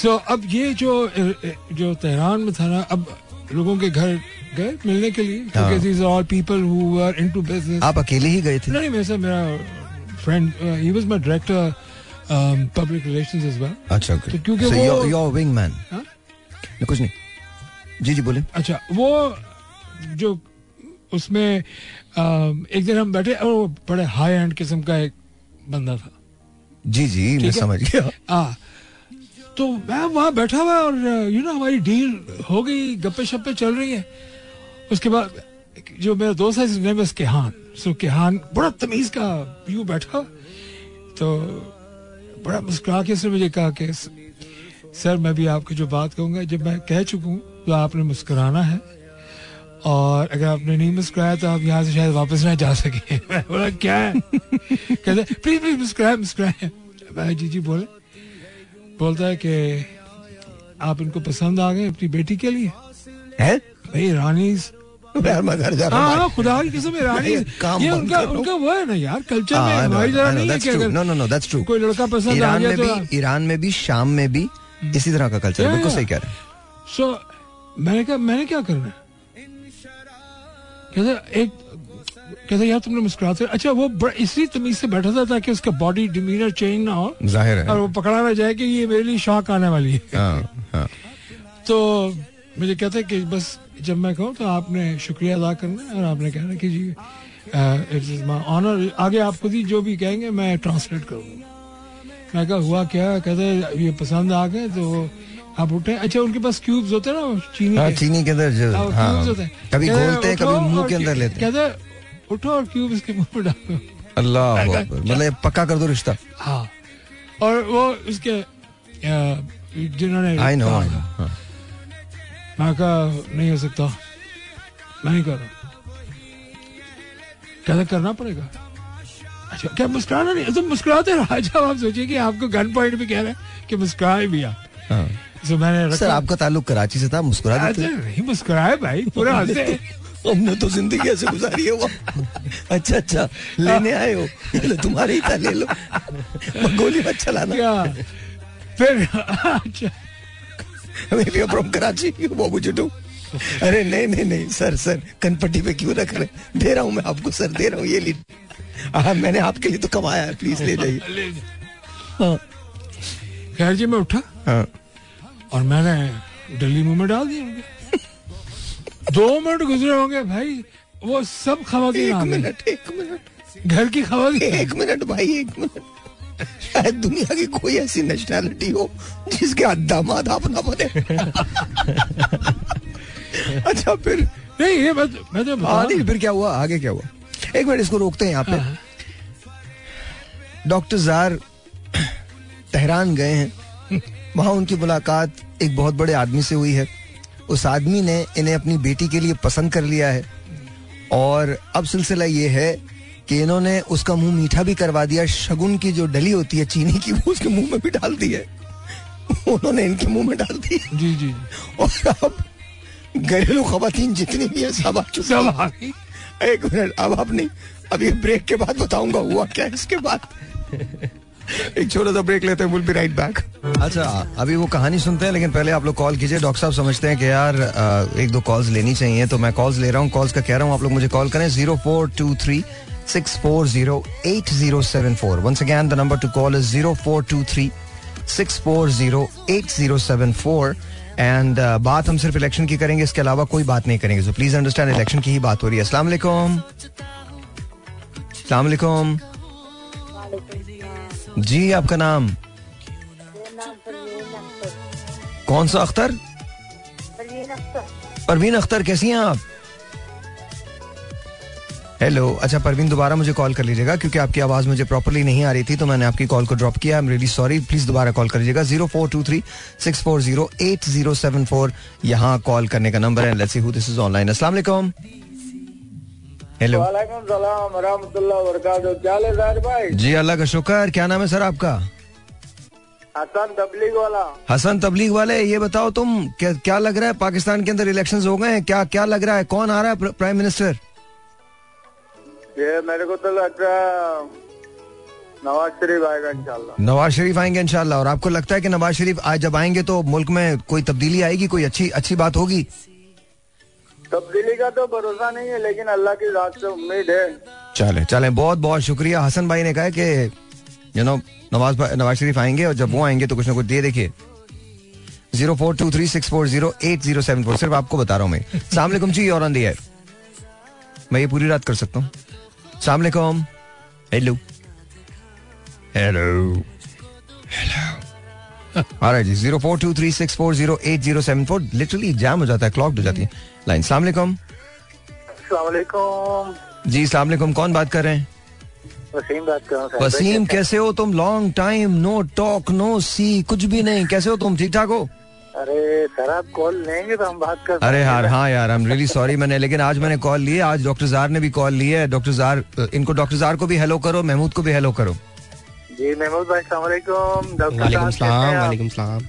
सो अब ये जो जो Tehran में था ना अब लोगों के घर गए मिलने के लिए क्योंकि these are all people who are into business आप अकेले ही गए थे? नहीं मेरे साथ मेरा friend he was my director public relations as well अच्छा तो क्योंकि so वो- you're, you're a wingman हाँ? कुछ नहीं। जी जी बोले अच्छा वो जो उसमें um, एक दिन हम बैठे और वो बड़े हाई एंड किस्म का एक बंदा था। जी जी मैं समझ गया। हाँ तो मैं वहाँ बैठा हुआ और यू नो हमारी डील हो गई, गप्पे शप्पे चल रही है। उसके बाद जो मेरा दोस्त है नेम है केहान, सो केहान, बड़ा तमीज का यू बैठा। तो बड़ा मुस्कुरा के उसने मुझे कहा कि, सर, मैं भी आपकी जो बात कहूँगा, जब मैं कह चुका तो आपने मुस्कुराना है। और अगर आपने नहीं मुस्कुराया तो आप यहाँ से शायद वापस ना जा सके। बोला, क्या? है कहते, प्लीज़ प्लीज़, मुस्कुराए मुस्कुराए। मैं, जी जी, बोले। बोलता है कि आप इनको पसंद आ गए अपनी बेटी के लिए? है? भाई रानीज यार मैं घर जा रहा खुदा की कसम ये काम ये बंद उनका उनका वो है ना यार कल्चर में हमारी तरह नहीं है कि अगर No, no, no, that's true. कोई लड़का पसंद आ ईरान गया में तो भी ईरान में भी शाम में भी इसी तरह का कल्चर है। बिल्कुल सही कह रहे हैं। सो मैंने कहा मैंने क्या करना है? एक कहते यार तुमने मुस्कुराते अच्छा वो इसी तमीज से बैठा था ताकि उसका बॉडी डिमीनर चेंज ना हो। ज़ाहिर है। और वो पकड़ा ना जाए कि ये मेरे लिए शौक आने वाली है। हाँ, हाँ. तो मुझे कहते हैं कि बस जब मैं कहूँ तो आपने शुक्रिया अदा करना और आपने कहना कि जी इट्स इज़ माई ऑनर आगे आप खुद ही जो भी कहेंगे मैं ट्रांसलेट करूँगा। मैं कहा हुआ क्या? कहते ये पसंद आ गए तो आप उठे। अच्छा उनके पास क्यूब्स होते हैं ना चीनी हाँ के? चीनी के अंदर जो हाँ, वो हाँ। होते हैं। कभी घोलते हैं कभी मुँह के अंदर लेते हैं। कहते उठो और क्यूब इसके मुँह में डालो। अल्लाह मतलब पक्का कर दो रिश्ता। हाँ। और वो उसके जिन्होंने आई नो आई नो मैं कहा नहीं हो सकता। मैं नहीं कर रहा कहते करना पड़ेगा। अच्छा क्या मुस्कुराना नहीं? तुम मुस्कुराते रहो। अच्छा आप सोचिए कि आपको गन पॉइंट भी कह रहे हैं कि मुस्कुराए भी आप। हाँ। तो मैंने सर आपका ताल्लुक कराची से था मुस्कुरा देते नहीं मुस्कुराए भाई पूरा हंसे। हमने तो ज़िंदगी ऐसे गुजारी है वो अच्छा अच्छा लेने आए हो। ले, तुम्हारे ही था ले लो। गोली मत चलाना। फिर अच्छा। maybe I'm from Karachi what would अरे नहीं नहीं नहीं सर सर कनपट्टी पे क्यों रख रहे दे रहा हूँ मैं आपको सर दे रहा हूँ ये ली। हाँ मैंने आपके लिए तो कमाया है प्लीज़ ले जाइए। हाँ। खैर जी मैं उठा। हाँ। और मैंने दिल्ली मुँह में डाल दिया। दो मिनट गुजरे होंगे भाई वो सब खावातीन आ एक मिनट एक मिनट। घर की खावातीन एक मिनट भाई एक मिनट। शायद दुनिया की कोई ऐसी नेशनैलिटी हो जिसके दामाद आप ना बने। अच्छा फिर नहीं ये मैं मैं तो आगे फिर क्या हुआ? आगे क्या हुआ? एक मिनट इसको रोकते हैं यहाँ पे। हाँ। डॉक्टर जार तेहरान गए हैं। वहाँ उनकी मुलाकात एक बहुत बड़े आदमी से हुई है। उस आदमी ने इन्हें अपनी बेटी के लिए पसंद कर लिया है। और अब सिलसिला ये है कि इन्होंने उसका मुँह मीठा भी करवा दिया। शगुन की जो डली होती है चीनी की वो उसके मुँह में भी डाल दी है। उन्होंने इनके मुँह में डाल दी जी जी और अब घरेलू खवातीन जितनी भी है सब आ चुकी हैं। एक मिनट अब आप नहीं अब ये ब्रेक के बाद बताऊँगा हुआ क्या इसके बाद। एक छोटा सा ब्रेक लेते हैं विल बी राइट बैक अच्छा अभी वो कहानी सुनते हैं, लेकिन पहले आप लोग कॉल कीजिए। डॉक्टर साहब समझते हैं कि यार एक दो कॉल्स लेनी चाहिए तो मैं कॉल्स ले रहा हूँ। कॉल्स का कह रहा हूँ, आप लोग मुझे कॉल करें। Zero four two three six four zero eight zero seven four once again the number to call is zero four two three six four zero eight zero seven four and बात हम सिर्फ़ election की करेंगे, इसके अलावा कोई बात नहीं करेंगे। सो प्लीज़ अंडरस्टैंड इलेक्शन की ही बात हो रही है। वालेकुम जी, आपका नाम? कौन सा अख्तर? परवीन अख्तर, कैसी हैं आप? हेलो अच्छा परवीन, दोबारा मुझे कॉल कर लीजिएगा, क्योंकि आपकी आवाज़ मुझे प्रॉपरली नहीं आ रही थी तो मैंने आपकी कॉल को ड्रॉप किया। I am really sorry please दोबारा कॉल कर लीजिएगा। Zero four two three six four zero eight zero seven four यहाँ कॉल करने का नंबर है। Let's see who this is online अस्सलाम वालेकुम भाई? जी अल्लाह का शुक्र क्या नाम है सर आपका? हसन तबलीग वाला। हसन तबलीग वाले ये बताओ तुम क्या क्या लग रहा है पाकिस्तान के अंदर इलेक्शंस हो गए हैं? क्या क्या लग रहा है? कौन आ रहा है प्राइम मिनिस्टर ये मेरे को तो लगता है नवाज़ शरीफ आएगा इंशाल्लाह। नवाज़ शरीफ आएँगे इंशाल्लाह और आपको लगता है कि नवाज़ शरीफ आज जब आएँगे तो मुल्क में कोई तब्दीली आएगी कोई अच्छी अच्छी बात होगी? तब्दीली का तो भरोसा नहीं है, लेकिन अल्लाह की रात से उम्मीद है। चले चले, बहुत बहुत शुक्रिया। हसन भाई ने कहा कि यू नो नवाज़ नवाज़ शरीफ आएँगे और जब वो आएँगे तो कुछ ना कुछ दे देखिए। Zero four two three six four zero eight zero seven four, सिर्फ़ आपको बता रहा हूँ मैं। जी, और ऑन मैं ये पूरी रात कर सकता हूँ। सलामकुम हेलो हेलो हेलो जी, zero four two three six four zero eight zero seven four. Literally jam हो जाता है क्लॉक हो जाती है। लाइन। अस्सलाम जी सलामकुम कौन बात कर रहे हैं? वसीम बात कर रहा हूँ वसीम कैसे हो? तुम? Long time no talk no see कुछ भी नहीं। कैसे हो तुम? ठीक ठाक हो? अरे सर आप कॉल लेंगे तो हम बात कर अरे यार हाँ यार आई एम रियली सॉरी मैंने लेकिन आज मैंने कॉल ली है। आज डॉक्टर जार ने भी कॉल ली है। डॉक्टर जार इनको डॉक्टर जार को भी हेलो करो महमूद को भी हेलो करो। जी महमूद भाई सलामकुम डॉक्टर वालेकुम सलाम वालेकुम सलाम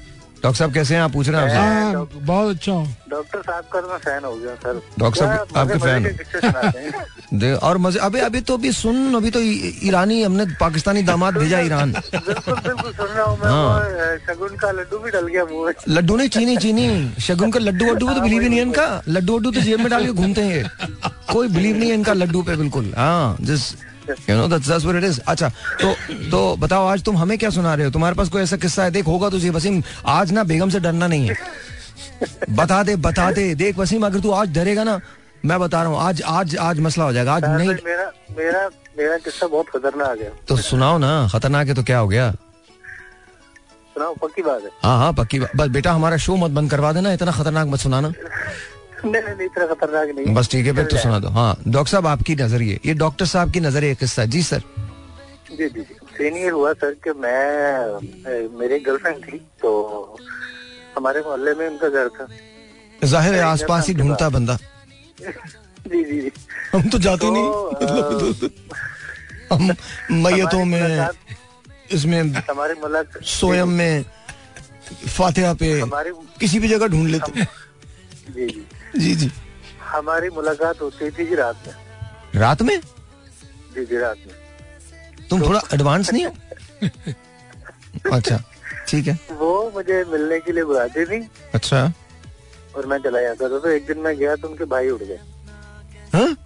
डॉक्टर साहब कैसे हैं? आप पूछ रहे हैं आपसे? हाँ बहुत अच्छा हूँ। डॉक्टर साहब का तो मैं फ़ैन हो गया सर। डॉक्टर साहब आपके फ़ैन। दे- और मज़े अभी अभी तो अभी सुन अभी तो ईरानी हमने पाकिस्तानी दामाद भेजा ईरान। बिल्कुल बिल्कुल सुन रहा हूँ मैं शगुन का लड्डू भी डल गया मुँह में। लड्डू नहीं चीनी चीनी। शगुन का लड्डू वड्डू तो बिलीव ही नहीं है इनका। लड्डू वड्डू तो जेब में डाल के घूमते हैं कोई बिलीव नहीं है इनका लड्डू पे बिल्कुल। हाँ जिस you know that's that's what it is अच्छा तो तो बताओ आज तुम हमें क्या सुना रहे हो? तुम्हारे पास कोई ऐसा किस्सा है? देख होगा तुझे वसीम आज ना बेगम से डरना नहीं है। बता दे बता दे। देख वसीम अगर तू आज डरेगा ना मैं बता रहा हूँ आज आज आज मसला हो जाएगा। आज नहीं मेरा मेरा मेरा किस्सा बहुत खतरनाक है। तो सुनाओ ना खतरनाक है तो क्या हो गया? सुनाओ पक्की बात है। हाँ हाँ पक्की बात बस बेटा हमारा शो मत बंद करवा देना इतना खतरनाक मत सुनाना। नहीं इतना खतरनाक नहीं बस ठीक है फिर तो सुना दो। हाँ डॉक्टर साहब आपकी नज़रिए ये डॉक्टर साहब की नज़रिए किस्सा जी सर। जी जी सीन ये हुआ सर कि मैं मेरी गर्लफ्रेंड थी तो हमारे मोहल्ले में उनका घर था। ज़ाहिर है आसपास ही ढूंढता बंदा। जी जी हम तो जाते नहीं। मतलब हम मैयतों में इसमें हमारे सोयम में फातिहा पे हमारी किसी भी जगह ढूंढ लेते जी जी। जी जी। हमारी मुलाकात होती थी जी रात में। रात में? जी जी रात में। तुम तो, थोड़ा एडवांस नहीं हो? अच्छा ठीक है। वो मुझे मिलने के लिए बुलाती थी। अच्छा। और मैं चला जाता था तो एक दिन मैं गया तो उनके भाई उड़ गए। हाँ?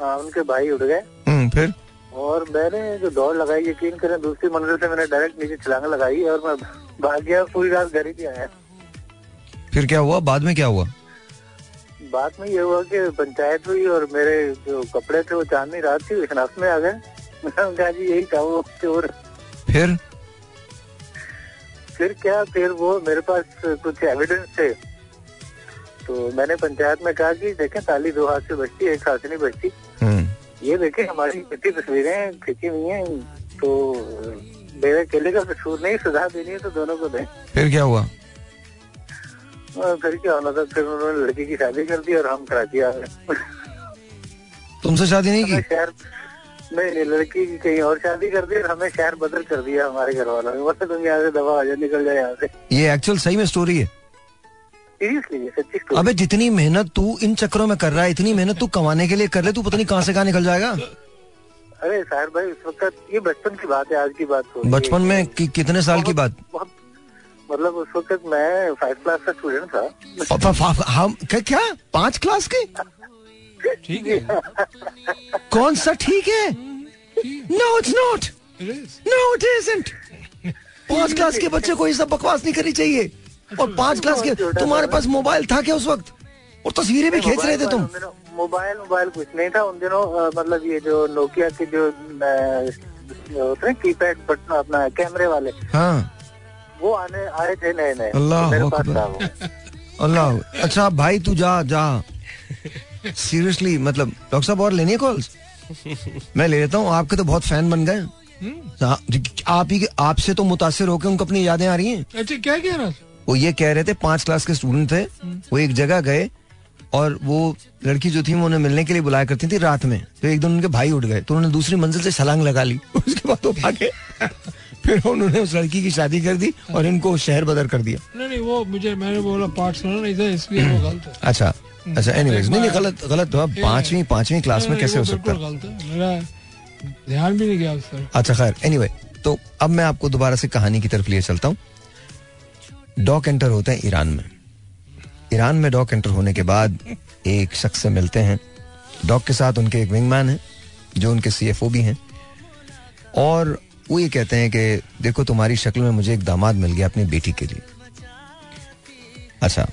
हाँ उनके भाई उड़ गए। हम्म, फिर? और मैंने जो दौड़ लगाई यकीन करें दूसरी मंजिल से मैंने डायरेक्ट नीचे छलांग लगाई और मैं भाग गया पूरी रात घर ही आया। फिर क्या हुआ? बाद में क्या हुआ? बाद में ये हुआ कि पंचायत हुई और मेरे जो कपड़े थे वो चांदनी रात थी शनाख्त में आ गए। जी यही था वो चोर फिर? फिर क्या? फिर वो मेरे पास कुछ एविडेंस थे। तो मैंने पंचायत में कहा कि देखें ताली दो हाथ से बचती एक हाथ से नहीं बचती हम्म, ये देखें हमारी कितनी तस्वीरें खींची हुई हैं तो मेरे अकेले का कसूर नहीं सजा देनी है तो दोनों को दें। फिर क्या हुआ? फिर क्या होना था फिर उन्होंने लड़की की शादी कर दी और हम कराची आ गए। तुमसे शादी नहीं की? शहर नहीं नहीं लड़की की कहीं और शादी कर दी और हमें शहर बदल कर दिया हमारे घर वालों ने। बस तुम यहाँ से दवा आ जाए निकल जाए यहाँ से। ये एक्चुअल सही में स्टोरी है। अबे जितनी मेहनत तू इन चक्करों में कर रहा है इतनी मेहनत तू कमाने के लिए कर ले तू पता नहीं कहाँ से कहाँ निकल जाएगा। अरे साहिर भाई उस वक्त ये बचपन की बात है आज की बात बचपन में कि, कितने साल की बात? बहुत मतलब उस वक्त मैं फाइव क्लास का स्टूडेंट था। फ- फ- फ- हम क्या, क्या? पाँच क्लास के? ठीक है। कौन सा ठीक है? No it's not no it isn't पाँच क्लास के बच्चे को ये सब बकवास नहीं करनी चाहिए। और पाँच क्लास के तुम्हारे पास मोबाइल था क्या उस वक्त? और तस्वीरें भी खींच रहे थे तुम। मोबाइल मोबाइल कुछ नहीं था। उन दिनों मतलब ये जो नोकिया के जो जो होते हैं कीपैड बटन अपना कैमरे वाले। हाँ। वो आने आए थे नए नए अल्लाह मेरे पास अकबर। था वो। अल्लाह अच्छा भाई तू जा जा। सीरियसली मतलब डॉक्टर साहब और लेनी है कॉल्स मैं ले लेता हूँ। आपके तो बहुत फ़ैन बन गए हम्म। हाँ, आप ही आपसे तो मुतासिर होकर उनको अपनी यादें आ रही हैं। अच्छा क्या कह रहा था? वो ये कह रहे थे पाँच क्लास के स्टूडेंट थे। वो एक जगह गए और वो लड़की जो थी वो उन्हें मिलने के लिए बुलाया करती थी रात में। तो एक दिन उनके भाई उठ गए। तो उन्होंने दूसरी मंजिल से छलांग लगा ली। उसके बाद वो भागे। फिर उन्होंने उस लड़की की शादी कर दी और इनको शहर बदर कर दिया। नहीं नहीं वो मुझे मैंने बोला पार्ट सुना नहीं था इसलिए वो गलत है। अच्छा अच्छा एनीवेज नहीं नहीं गलत गलत तो अब पांचवी पांचवी क्लास में कैसे हो सकता है? ध्यान भी नहीं गया उस अच्छा खैर एनीवे तो अब मैं आपको दोबारा से कहानी की तरफ़ लिए चलता हूँ। डॉक एंटर होते हैं ईरान में। ईरान में डॉक एंटर होने के बाद एक शख्स से मिलते हैं। डॉक के साथ उनके एक विंगमैन है जो उनके सीएफओ भी हैं। और वो ये कहते हैं कि देखो तुम्हारी शक्ल में मुझे एक दामाद मिल गया अपनी बेटी के लिए। अच्छा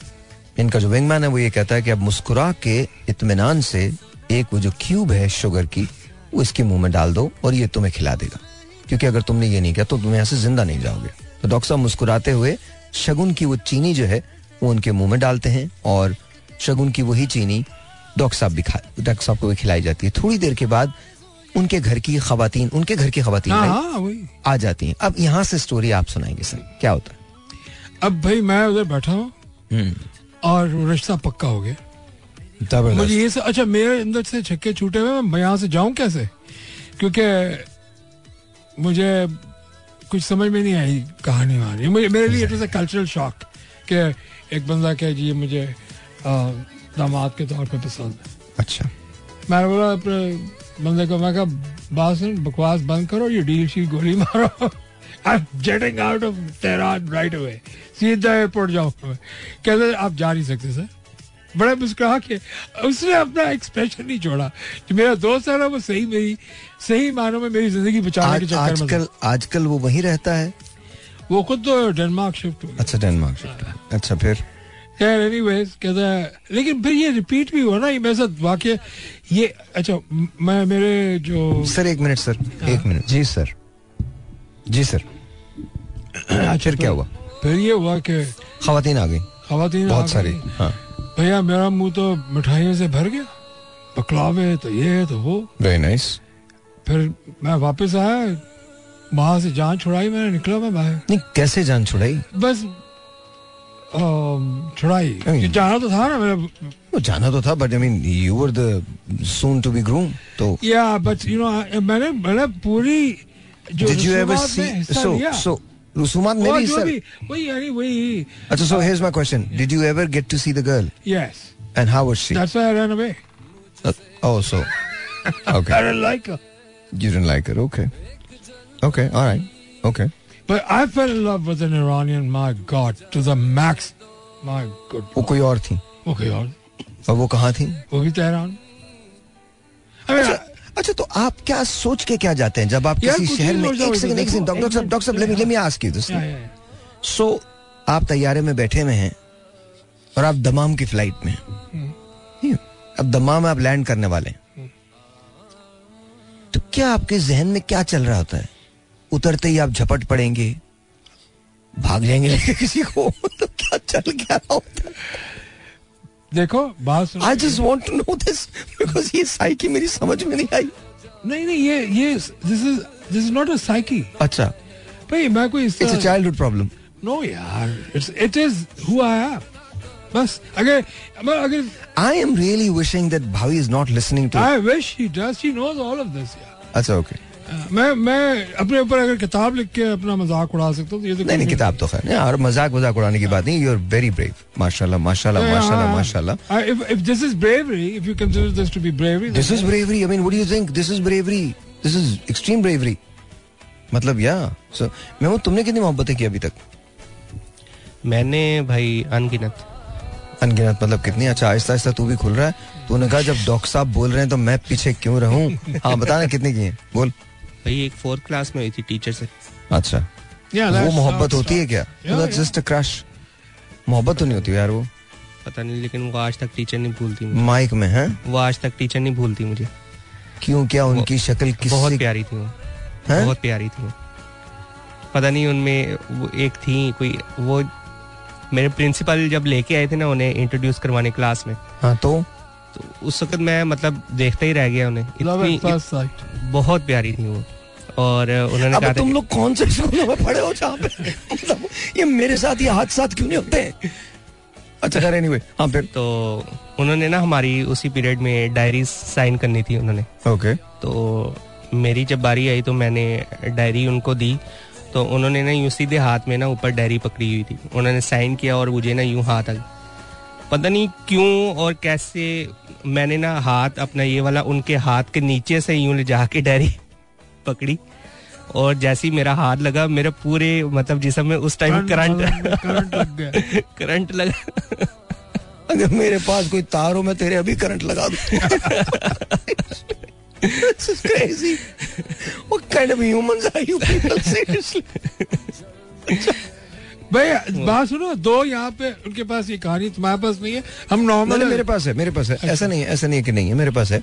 इनका जो विंगमैन है वो ये कहता है कि अब मुस्कुरा के इत्मीनान से एक वो जो क्यूब है शुगर की, वो इसके मुँह में डाल दो और ये तुम्हें खिला देगा। क्योंकि अगर तुमने ये नहीं किया तो तुम यहाँ से ज़िंदा नहीं जाओगे। तो डॉक्टर साहब मुस्कुराते हुए शगुन की वो चीनी जो है, वो उनके मुँह में डालते हैं और शगुन की वही चीनी डॉक्टर साहब भी खा डॉक्टर साहब को भी खिलाई जाती है। थोड़ी देर के बाद उनके घर की खातन उनके घर की खातन हाँ हाँ आ जाती हैं। अब यहाँ से स्टोरी आप सुनाएँगे सर क्या होता है? अब भाई मैं उधर बैठा हूँ हम्म, और रिश्ता पक्का हो गया। मुझे ये सब अच्छा मेरे अंदर से छक्के छूटे हुए मैं यहाँ से जाऊँ कैसे? क्योंकि मुझे कुछ समझ में नहीं आई कहानी वहानी। मुझे मेरे लिए इट वाज कल्चरल शॉक कि एक बंदा कह जी मुझे दामाद के तौर पे पसंद है। अच्छा। मैंने बोला बंदे को मैं कहा बात बकवास बंद करो ये डील शील गोली मारो. I am jetting out of Tehran right away सीधा एयरपोर्ट जाओ कहते आप जा नहीं सकते सर बड़ा मुस्कुरा के उसने अपना एक्सप्रेशन नहीं छोड़ा जो मेरा दोस्त है ना वो सही मेरी सही मानों में मेरी ज़िंदगी बचाने के चक्कर में आजकल आजकल वो वहीं रहता है? वो खुद तो डेनमार्क शिफ्ट हो अच्छा डेनमार्क शिफ्ट अच्छा फिर? एनीवेज कहता है लेकिन फिर ये रिपीट भी हुआ ना ये मेरे वाक्य ये अच्छा मैं मेरे जो सर एक मिनट सर एक मिनट। जी सर। जी सर। फिर क्या हुआ? फिर ये हुआ कि खातन आ गई। खातन बहुत सारी हाँ। भैया मेरा मुँह तो मिठाइयों से भर गया। बकलावे तो ये है तो वो। वेरी नाइस फिर मैं वापस आया वहाँ से जान छुड़ाई मैंने निकला मैं बाहर। नहीं कैसे जान छुड़ाई? बस छुड़ाई नहीं। ये जाना तो था ना मेरा वो जाना तो था but I mean you were the soon to be groom तो या बट यू नो मैंने मैंने पूरी जो डिड यू एवर रसूमात सी में हिस्सा सो लिया। सो रुसूमात में वो भी जो सर भी वही यानी वही अच्छा so here's my question did you ever get to see the girl yes and how was she that's why I run away oh so I okay don't like her You didn't like her. Okay. Okay. All right. But I fell in love with an Iranian, my God, to the max. My good. वो कोई और थी? Okay, और। और वो कहाँ थी? वो भी तेहरान। अच्छा अच्छा तो आप क्या सोच के क्या जाते हैं? जब आप किसी शहर में एक सेकंड एक सेकंड डॉक्टर साहब डॉक्टर साहब let me ask you this. So आप तैयारे में बैठे हुए हैं और आप दमाम की फ़्लाइट में अब दमाम में आप लैंड करने वाले हैं। तो क्या आपके जहन में क्या चल रहा होता है? उतरते ही आप झपट पड़ेंगे भाग जाएँगे किसी को तो क्या चल क्या होता देखो बात I just want to know this because ये साइकी मेरी समझ में नहीं आई। नहीं नहीं ये ये this is this is not a psyche अच्छा। भाई मैं कोई it's a childhood problem no यार it's it is who I am बस अगर मैं अगर I am really wishing that Bhavi is not listening to I wish he does she knows all of this यार। अच्छा ओके मैं मैं अपने ऊपर अगर किताब लिख के अपना मज़ाक उड़ा सकता हूँ तो ये तो नहीं नहीं किताब तो खैर। नहीं और मज़ाक मज़ाक उड़ाने की बात नहीं यू आर वेरी ब्रेव माशाल्लाह माशाल्लाह माशाल्लाह माशाल्लाह। Uh, if, if this is bravery, if you consider this to be bravery, this is bravery I mean what do you think this is bravery this is extreme bravery मतलब या सो मैं वो तुमने कितनी मोहब्बतें की अभी तक? मैंने भाई अनगिनत। अनगिनत मतलब कितनी? अच्छा आहिस्ता आहिस्ता तू भी खुल रहा है। तूने कहा जब डॉक्टर साहब बोल रहे हैं तो मैं पीछे क्यों रहूँ? हाँ बता ना कितनी की हैं? बोल। भाई एक फोर्थ क्लास में हुई थी टीचर से। अच्छा। Yeah, वो मोहब्बत होती है क्या? दैट्स जस्ट अ क्रश मोहब्बत तो नहीं होती यार वो। पता नहीं लेकिन वो आज तक टीचर नहीं भूलती मुझे। माइक में है? वो आज तक टीचर नहीं भूलती मुझे। क्यों? क्या उनकी शक्ल बहुत प्यारी थी वो। बहुत प्यारी थी पता नहीं उनमें वो एक थी कोई वो मेरे प्रिंसिपल जब लेके आए थे ना उन्हें इंट्रोड्यूस करवाने क्लास में। हाँ तो? तो उस वक्त मैं मतलब देखते ही रह गया उन्हें। इतनी बहुत प्यारी थी वो। और उन्होंने कहा तुम लोग कौन से स्कूलों में पढ़े हो जहाँ पे? मतलब ये मेरे साथ ये हादसा क्यों नहीं होते? अच्छा खैर एनीवे हाँ फिर। तो उन्होंने ना हमारी उसी पीरियड में डायरी साइन करनी थी उन्होंने। Okay okay. तो मेरी जब बारी आई तो मैंने डायरी उनको दी। तो उन्होंने ना यूँ सीधे हाथ में ना ऊपर डायरी पकड़ी हुई थी। उन्होंने साइन किया और मुझे ना यूँ हाथ आ पता नहीं क्यों और कैसे मैंने ना हाथ अपना ये वाला उनके हाथ के नीचे से यूँ ले जाके डायरी पकड़ी और जैसे ही मेरा हाथ लगा मेरे पूरे मतलब जिसम में उस टाइम करंट करंट लग गया करंट लगा अगर मेरे पास कोई तार हो मैं तेरे अभी करंट लगा दूँ This is crazy. What kind of humans are you people? Seriously. भाई बात सुनो दो यहाँ पे उनके पास ये कहानी तुम्हारे पास नहीं है। हम नॉर्मल मेरे पास है मेरे पास है। ऐसा नहीं है ऐसा नहीं है कि नहीं है मेरे पास है।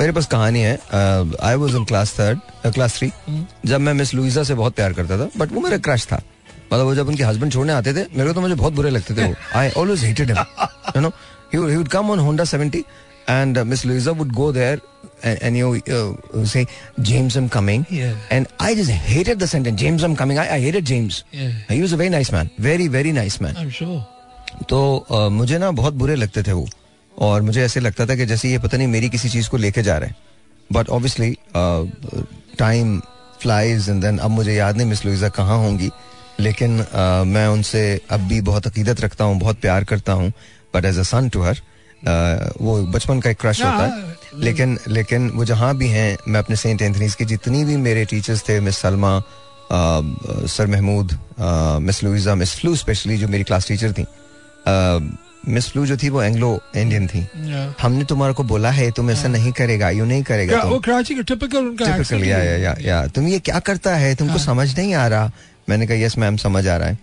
मेरे पास कहानी है I was in class third class three जब मैं मिस लुइजा से बहुत प्यार करता था बट वो मेरा क्रश था। मतलब वो जब उनके हस्बैंड छोड़ने आते थे मेरे को तो मुझे बहुत बुरे लगते थे वो। I always hated him you know he would come on Honda 70 and uh, Miss Louisa would go there and, and you uh, say James I'm coming. Yeah. and I just hated the sentence James I'm coming. I, I hated James. Yeah. he was a very nice man. Very very nice man. I'm sure. तो मुझे ना बहुत बुरे लगते थे वो। और मुझे ऐसे लगता था कि जैसे ये पता नहीं मेरी किसी चीज़ को लेके जा रहे हैं। But obviously time flies and then अब मुझे याद नहीं मिस लुइजा कहाँ होंगी। लेकिन अ, मैं उनसे अब भी बहुत अकीदत रखता हूँ बहुत प्यार करता हूँ। But as a son to her वो बचपन का एक क्रश होता है। लेकिन लेकिन वो जहाँ भी हैं मैं अपने सेंट एंथनीज की जितनी भी मेरे टीचर्स थे miss Salma sir Mahmood miss Luiza miss Flu especially जो मेरी क्लास टीचर थी मिस फ्लू जो थी वो एंग्लो इंडियन थी। Yeah. हमने तुम्हारे को बोला है तुम ऐसा नहीं करेगा यू नहीं करेगा Yeah, तुम। वो कराची का टिपिकल उनका Typical, या या या या। तुम ये क्या करता है? तुमको समझ नहीं आ रहा। मैंने कहा यस मैम समझ आ रहा है.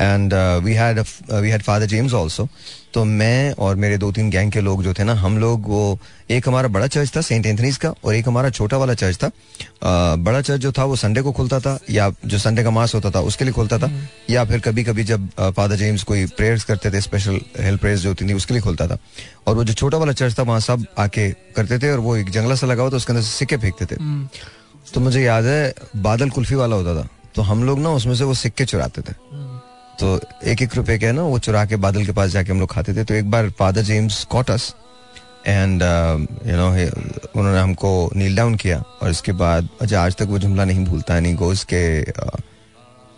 And we had we had father James also तो मैं और मेरे दो तीन गैंग के लोग जो थे ना हम लोग वो एक हमारा बड़ा चर्च था सेंट एंथनीज का और एक हमारा छोटा वाला चर्च था। अ, बड़ा चर्च जो था वो संडे को खुलता था या जो संडे का मास होता था उसके लिए खुलता था। या फिर कभी कभी जब फादर जेम्स कोई प्रेयर्स करते थे स्पेशल हेल्प प्रेयर्स जो होती थी उसके लिए खुलता था। और वो जो छोटा वाला चर्च था वहाँ सब आके करते थे और वो एक जंगला सा लगा हुआ था उसके अंदर सिक्के फेंकते थे। तो मुझे याद है बादल कुल्फी वाला होता था। तो हम लोग ना उसमें से वो सिक्के चुराते थे। तो एक एक रुपए के ना वो चुरा के बादल के पास जाके हम लोग खाते थे। तो एक बार father James caught us and you know उन्होंने हमको नील डाउन किया और इसके बाद अच्छा आज तक वो जुमला नहीं भूलता नहीं गोज के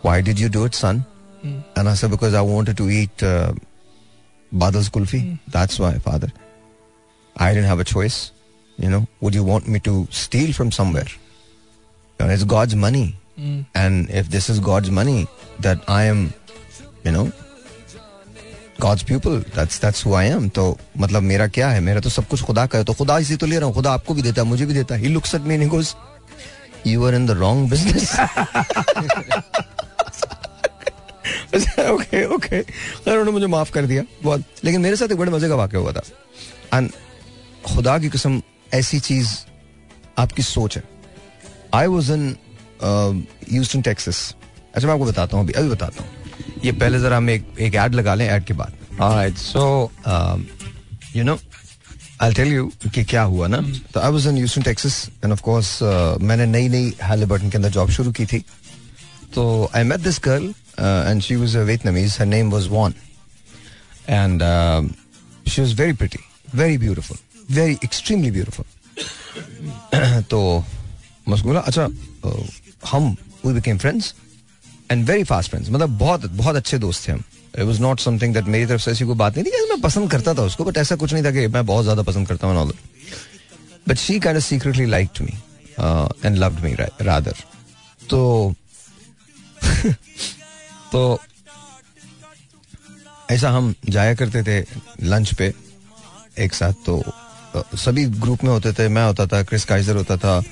why did you do it son and I because I wanted to eat Badal's kulfi that's why father I didn't have a choice you know. Would you want me to steal from somewhere? You know, it's god's money. And if this is god's money that you know, god's pupil that's that's who i am. तो मतलब मेरा क्या है? मेरा तो सब कुछ खुदा का है। तो खुदा इसी तो ले रहा हूँ। खुदा आपको भी देता है, मुझे भी देता है। Looks at me and he goes, you are in the wrong business. Okay okay उन्होंने मुझे माफ़ कर दिया। बहुत। लेकिन मेरे साथ एक बड़े मज़े का वाक्य हुआ था। एंड खुदा की कसम, ऐसी चीज़ आपकी सोच है। I was in Houston Texas अच्छा मैं आपको बताता हूँ अभी। अभी बताता हूँ। ये पहले जरा हम एक एक ऐड लगा लें ऐड के बाद। Alright so um, you know I'll tell you कि क्या हुआ ना। तो I was in Houston Texas and of course मैंने नई नई हैलिबर्टन के अंदर जॉब शुरू की थी। तो I met this girl and she was a Vietnamese her name was Von and she was very pretty very beautiful very extremely beautiful तो मैं उसको बोला अच्छा uh, हम we became friends and very fast friends मतलब बहुत बहुत अच्छे दोस्त थे हम. It was not something that मेरी तरफ़ से ऐसी कोई बात नहीं थी मैं पसंद करता था उसको बट ऐसा कुछ नहीं था कि मैं बहुत ज़्यादा पसंद करता हूँ but she can secretly liked me and loved me rather तो तो ऐसा हम जाया करते थे लंच पे एक साथ तो सभी ग्रुप में होते थे, मैं होता था क्रिस काइजर होता था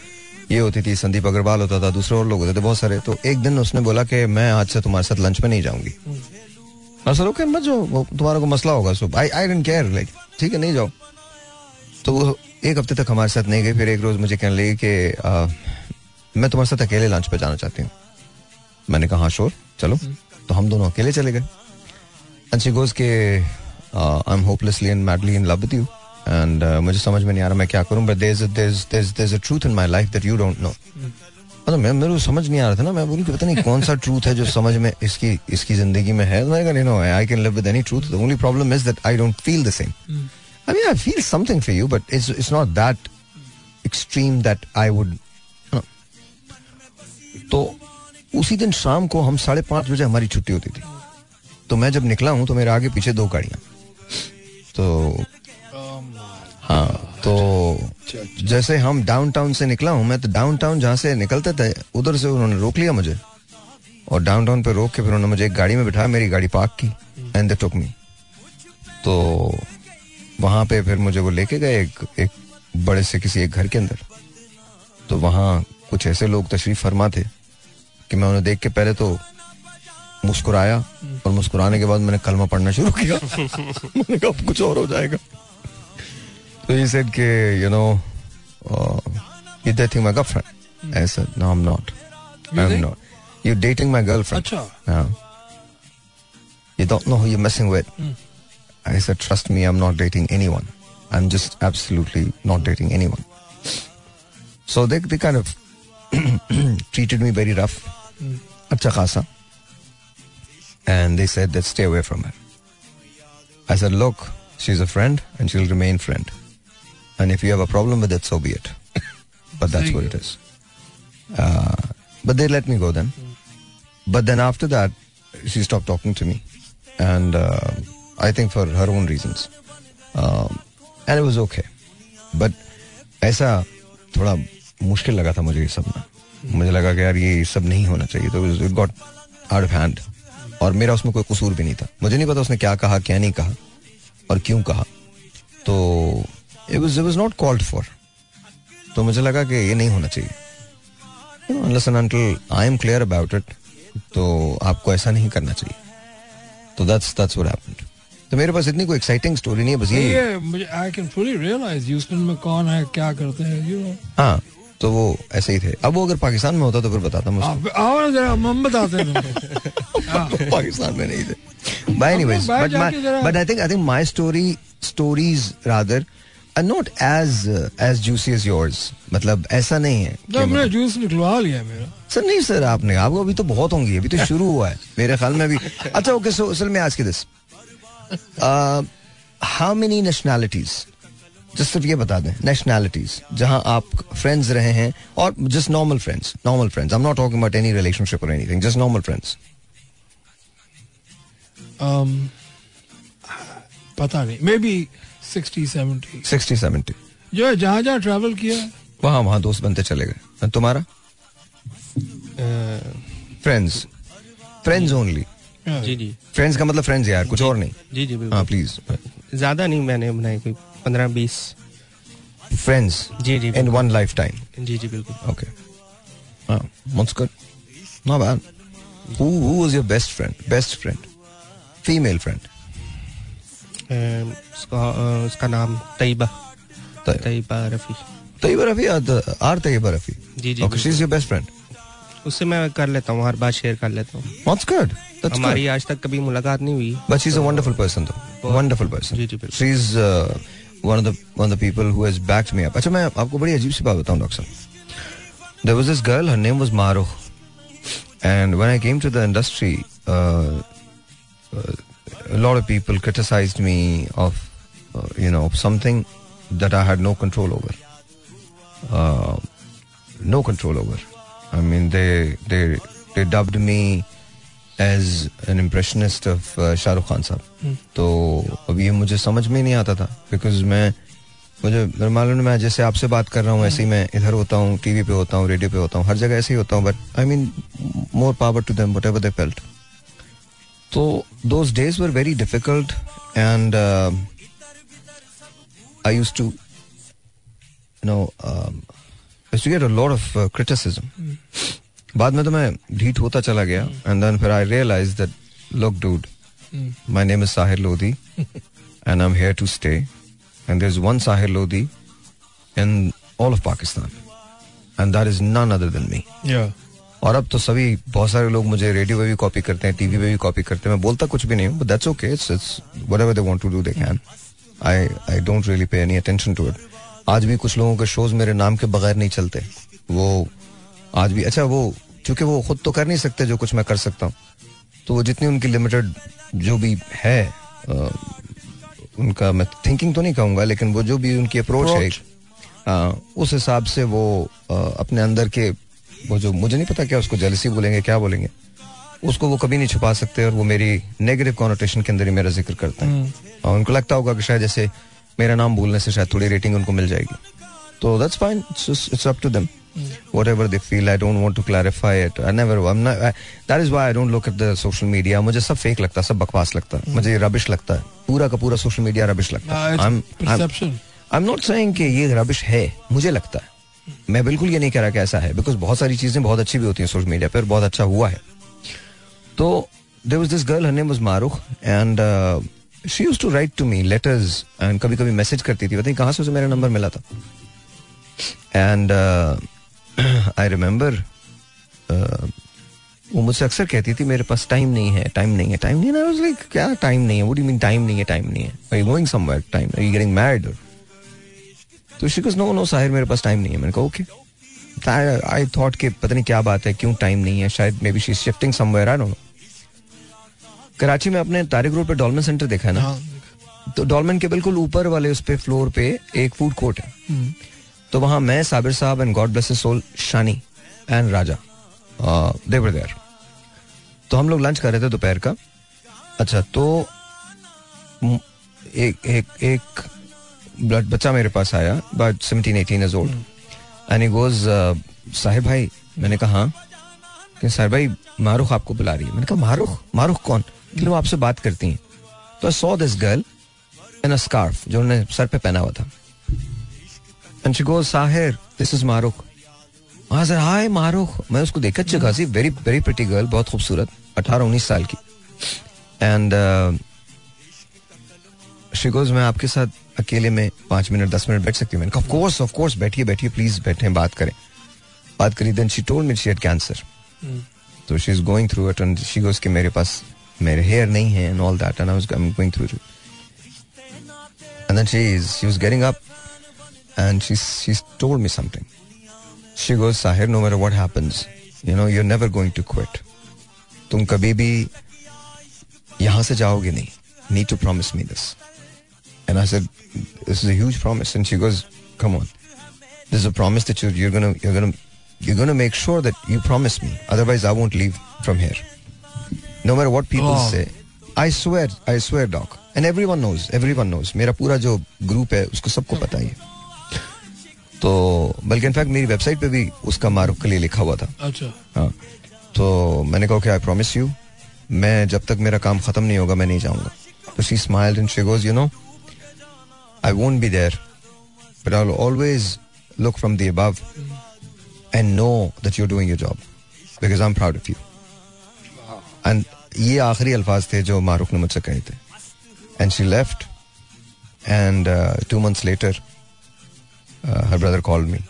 ये होती थी संदीप अग्रवाल होता था दूसरे और लोग होते थे बहुत सारे। तो एक दिन उसने बोला कि मैं आज से तुम्हारे साथ लंच में नहीं जाऊँगी। मैं सर ओके मत जाओ वो तुम्हारा को मसला होगा so I I didn't care like ठीक है नहीं जाओ। तो वो एक हफ़्ते तक हमारे साथ नहीं गई फिर एक रोज मुझे कहने लगी कि मैं तुम्हारे साथ अकेले लंच पे जाना चाहती हूँ। मैंने कहा हाँ श्योर चलो। तो हम दोनों अकेले चले गए। एंड शी गोज के I am hopelessly and madly in love with you and मुझे समझ में नहीं आ रहा मैं क्या करूँ but there is there is a truth in my life that you don't know मतलब मैं मेरे को समझ नहीं आ रहा था ना मैं बोलूँ कि पता नहीं कौन सा ट्रूथ है जो समझ में इसकी इसकी ज़िंदगी में है। मैंने कहा no I can live with any truth the only problem is that I don't feel the same I mean I feel something for you but it's it's not that extreme that I would तो उसी दिन शाम को हम साढ़े पाँच बजे हमारी छुट्टी होती थी। तो मैं जब निकला हूँ तो मेरे आगे पीछे दो गाड़ियाँ। तो तो जैसे हम डाउनटाउन से निकला हूँ मैं तो डाउनटाउन जहाँ से निकलते थे उधर से उन्होंने रोक लिया मुझे। और डाउनटाउन पे रोक के फिर उन्होंने मुझे एक गाड़ी में बिठाया मेरी गाड़ी पार्क की एंड दे टुक मी तो वहाँ पे फिर मुझे वो लेके गए एक एक बड़े से किसी एक घर के अंदर। तो वहाँ कुछ ऐसे लोग तशरीफ़ फरमा थे कि मैं उन्हें देख के पहले तो मुस्कुराया और मुस्कुराने के बाद मैंने कलमा पढ़ना शुरू किया। मैंने कहा कुछ और हो जाएगा। So he said, K, you know, uh, you're dating my girlfriend. Hmm. I said, no, I'm not. You I'm think? not. You're dating my girlfriend. Achha. Yeah. You don't know who you're messing with. Hmm. I said, trust me, I'm not dating anyone. I'm just absolutely not dating anyone. So they, they kind of treated me very rough. Mm. Acha khasa. And they said that stay away from her. I said, look, she's a friend and she'll remain friend. And if you have a problem with it so be it but that's what it is but they let me go then but then after that she stop talking to me and I think for her own reasons and it was okay but ऐसा थोड़ा मुश्किल लगा था मुझे ये सब ना। मुझे लगा कि यार ये सब नहीं होना चाहिए। तो गॉट आउट ऑफ़ हैंड और मेरा उसमें कोई कसूर भी नहीं था। मुझे नहीं पता उसने क्या कहा क्या नहीं कहा और क्यों कहा। तो it was it was not called for तो मुझे लगा कि ये नहीं होना चाहिए। Unless and until I am clear about it तो आपको ऐसा नहीं करना चाहिए। तो दैट्स दैट्स व्हाट हैपेंड तो मेरे पास इतनी कोई एक्साइटिंग स्टोरी नहीं है बस ये। ये मुझे I can fully realise Houston में कौन है क्या करते हैं यू नो हाँ तो वो ऐसे ही थे। अब वो अगर पाकिस्तान में होता तो फिर बताता मैं आप आओ ना जरा हम बताते हैं। हाँ। पाकिस्तान में नहीं थे। By anyways but but I think I think my story stories rather not as as juicy as yours मतलब ऐसा नहीं है तो हमने मतलब- जूस निकलवा लिया मेरा। सर नहीं सर आपने आपको अभी तो बहुत होंगी अभी तो शुरू हुआ है मेरे ख्याल में अभी। अच्छा ओके सो असल में आज के this how many nationalities just सिर्फ़ ये बता दें नेशनैलिटीज जहाँ आप फ्रेंड्स रहे हैं और just normal friends normal friends I am not talking about any relationship और anything just normal friends um, पता नहीं मे बी सिक्सटी सेवेंटी 60 70 जो है जहाँ जहाँ ट्रैवल किया है। वहाँ वहाँ दोस्त बनते चले गए। तुम्हारा? फ्रेंड्स फ्रेंड्स ओनली जी जी। फ्रेंड्स का मतलब फ्रेंड्स यार कुछ और नहीं। जी जी हाँ प्लीज़ ज़्यादा नहीं मैंने बनाए कोई पंद्रह बीस। फ्रेंड्स जी जी इन। वन लाइफ टाइम जी जी बिल्कुल। Okay. That's good. Not bad. Who who was your best friend? Best friend. Female friend. अम, उसका अ, उसका नाम Tayyaba Taiba Rafi or the or Tayyiba Rafi? Ji ji Okay, she's your best friend. उससे मैं कर लेता हूँ हर बात शेयर कर लेता हूँ That's good. That's हमारी. आज तक कभी मुलाकात नहीं हुई But she's a wonderful person though. बहुत- Wonderful person. जी, जी, बिल्कुल। She's uh, one of the one of the people who has backed me up. अच्छा मैं आपको बड़ी अजीब सी बात बताऊँ डॉक्टर साहब. There was this girl, her name was Maru. And when I came to the industry, uh, uh, a lot of people criticized me of, uh, you know, something that I had no control over. Uh, no control over. I mean, they they they dubbed me as an impressionist of uh, Shahrukh Khan साहब तो अब ये मुझे समझ में नहीं आता था बिकॉज़ मैं मुझे मालूम मैं जैसे आपसे बात कर रहा हूँ ऐसे ही मैं इधर होता हूँ टीवी पे होता हूँ रेडियो पे होता हूँ हर जगह ऐसे ही होता हूँ but I mean more power to them whatever they felt तो those days were very difficult and I use to know used to get a lot of uh, criticism. बाद में तो मैं ढीठ होता चला गया एंड देन फिर I realise that look dude my name is Sahir Lodhi and I am here to stay and there is one Sahir Lodhi in all of Pakistan and that is none other than me या और अब तो सभी बहुत सारे लोग मुझे radio पे भी कॉपी करते हैं टीवी पे भी कॉपी करते हैं। मैं बोलता कुछ भी नहीं हूँ but that's okay it's it's whatever they want to do they can I I don't really pay any attention to it आज भी कुछ लोगों के शोज़ मेरे नाम के बगैर नहीं चलते। वो आज भी अच्छा वो क्योंकि वो खुद तो कर नहीं सकते जो कुछ मैं कर सकता हूँ। तो वो जितनी उनकी लिमिटेड जो भी है आ, उनका मैं थिंकिंग तो नहीं कहूँगा लेकिन वो जो भी उनकी अप्रोच है आ, उस हिसाब से वो आ, अपने अंदर के वो जो मुझे नहीं पता क्या उसको जेलसी बोलेंगे क्या बोलेंगे। उसको वो कभी नहीं छुपा सकते और वो मेरी नेगेटिव कॉनोटेशन के अंदर ही मेरा ज़िक्र करते हैं। और उनको लगता होगा कि शायद जैसे मेरा नाम बोलने से शायद थोड़ी रेटिंग उनको मिल जाएगी। तो that's fine it's up to them whatever they feel i don't want to clarify it. I never i'm not I, that is why i don't look at the social media मुझे सब fake लगता है सब बकवास लगता है। मुझे rubbish लगता है। पूरा का पूरा सोशल मीडिया रबिश लगता है। हाँ, I'm, it's perception. I am not saying कि ये रबिश है। मुझे लगता है। मैं बिल्कुल ये नहीं कह रहा कि ऐसा है बिकॉज़ बहुत सारी चीज़ें बहुत अच्छी भी होती हैं सोशल मीडिया पर बहुत अच्छा हुआ है। तो there was this girl name was Mahrukh and she use to write to me letters and कभी कभी मैसेज करती थी बताइए कहाँ से उसे मेरा नंबर मिला था। एंड आई रिमेम्बर वो मुझसे अक्सर कहती थी, मेरे पास टाइम नहीं है टाइम नहीं है टाइम नहीं है। लाइक क्या टाइम नहीं है? वो मीन टाइम नहीं है टाइम नहीं है? Going somewhere time getting married तो शी नो नो साहिर मेरे पास टाइम नहीं है. मैंने कहा ओके आई थॉट कि पता नहीं क्या बात है क्यों टाइम नहीं है शायद maybe she shifting somewhere I don't know Karachi में अपने तारिक रोड पे डॉलमेन सेंटर देखा है ना? हाँ तो डॉलमेन के बिल्कुल ऊपर वाले उस पे फ्लोर पे एक फ़ूड कोर्ट है। हम्म, तो वहाँ मैं Sabir sahab and God bless soul Shani and Raja they were there तो हम लोग लंच कर रहे थे दोपहर का। अच्छा तो एक एक एक ब्लड बच्चा मेरे पास आया but seventeen eighteen years old and he goes Sahib भाई, मैंने कहा हाँ. कि साहिब भाई, मारूख आपको बुला रही है। मैंने कहा, मारूख? मारूख कौन? कि वो आपसे बात करती हैं। तो I saw this girl in a scarf जो उन्होंने सर पे पहना हुआ था। And she goes Sahir this is हाँ सर हाय मैं उसको देखा वेरी वेरी प्रिटी गर्ल बहुत खूबसूरत, अठारह, उन्नीस साल की। एंड शी गोज मैं आपके साथ अकेले में पाँच मिनट दस मिनट बैठ सकती हूँ मैंने कोर्स ऑफ़ कोर्स बैठिए बैठिए प्लीज़ बैठे बात करें बात करी then she told me she had cancer तो she is going through it and she goes कि मेरे पास मेरे हेयर नहीं है and all that and I was going through it and then she is she was getting up and she she told me something. She goes, Sahir, no matter what happens, you know, you're never going to quit. तुम कभी भी यहाँ से जाओगे नहीं. Need to promise me this. And I said, this is a huge promise. And she goes, come on. This is a promise that you're, you're gonna you're gonna you're gonna make sure that you promise me. Otherwise, I won't leave from here. No matter what people Wow. say. I swear, I swear, doc. And everyone knows, everyone knows. मेरा पूरा जो group है उसको सबको पता ही है तो बल्कि इनफैक्ट मेरी वेबसाइट पे भी उसका मारूफ के लिए लिखा हुआ था अच्छा हाँ तो मैंने कहा कि आई प्रॉमिस यू मैं जब तक मेरा काम खत्म नहीं होगा मैं नहीं जाऊँगा तो she smiled and she goes you know I won't be there but I always look from the above and know that you doing your job because I am proud of you and ये आखिरी अल्फाज थे जो मारूफ ने मुझसे कहे थे and she left and two months later uh, her brother called me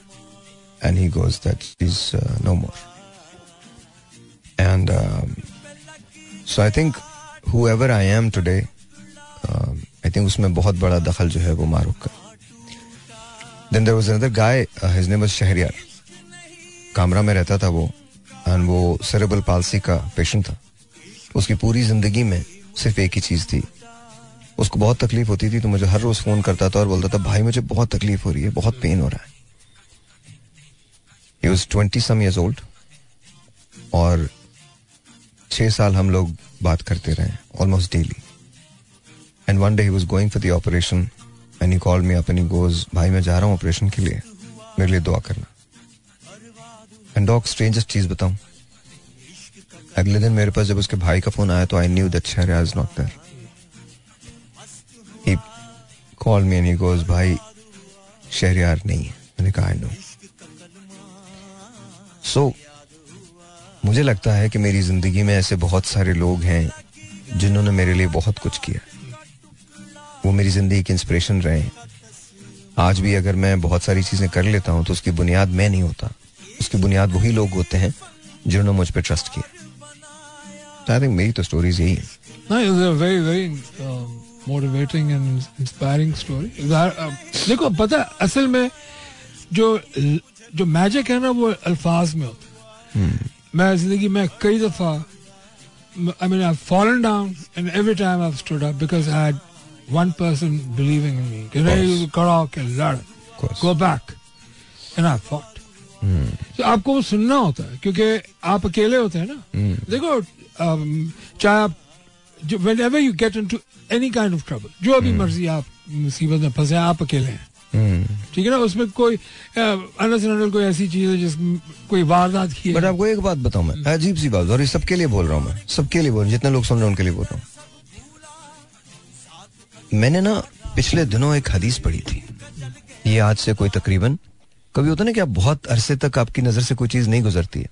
and he goes that she's uh, no more. And um, so i think whoever i i think उसमें बहुत बड़ा दखल जो है वो मारूक का। There was another guy uh, his name Shahryar Kamra में रहता था वो एंड वो सेरेबल पालसी का पेशेंट था। उसकी पूरी ज़िंदगी में सिर्फ़ एक ही चीज़ थी। उसको बहुत तकलीफ़ होती थी तो मुझे हर रोज फ़ोन करता था और बोलता था भाई मुझे बहुत तकलीफ़ हो रही है बहुत पेन हो रहा है। He was twenty some years old और छह साल हम लोग बात करते रहे almost daily and one day he was going for the operation and he called me up and he goes भाई, मैं जा रहा हूँ ऑपरेशन के लिए, मेरे लिए दुआ करना. एंड डॉग स्ट्रेंजेस्ट चीज़ बताऊँ। अगले दिन मेरे पास जब उसके भाई का फ़ोन आया तो I knew that Shehriyar's not there he called me and he goes, भाई शहरियार नहीं है. मैंने कहा आई नो सो मुझे लगता है कि मेरी ज़िंदगी में ऐसे बहुत सारे लोग हैं जिन्होंने मेरे लिए बहुत कुछ किया। वो मेरी ज़िंदगी की इंस्पिरेशन रहे। आज भी अगर मैं बहुत सारी चीज़ें कर लेता हूँ तो उसकी बुनियाद मैं नहीं होता। उसकी बुनियाद वही लोग होते हैं जिन्होंने मुझ पर ट्रस्ट किया। आई थिंक मेरी तो स्टोरीज यही है। मोटिवेटिंग एंड इंस्पायरिंग स्टोरी देखो पता असल में जो जो मैजिक है ना वो अल्फाज में होता है। मैं ज़िंदगी में कई दफ़ा I mean I fallen down and every time I stood up because I had one person believing in me कि नहीं खड़ा होकर लड़ course. Go back and I fought तो आपको वो सुनना होता है क्योंकि आप अकेले होते हैं ना। देखो um, चाहे आप whenever you get into any kind of trouble जो अभी मर्ज़ी आप मुसीबत में फंसे आप अकेले हैं। हम्म। ठीक है ना? उसमें कोई अनसनल कोई ऐसी चीज़ है जिसमें कोई वारदात की बट आपको एक बात बताऊँ मैं अजीब सी बात और ये सबके लिए बोल रहा हूँ मैं सबके लिए बोल रहा हूँ जितने लोग सुन रहे हैं उनके लिए बोल रहा हूँ। मैंने ना पिछले दिनों एक हदीस पढ़ी थी। ये आज से कोई तकरीबन कभी होता ना कि आप बहुत अरसे तक आपकी नज़र से कोई चीज़ नहीं गुजरती है।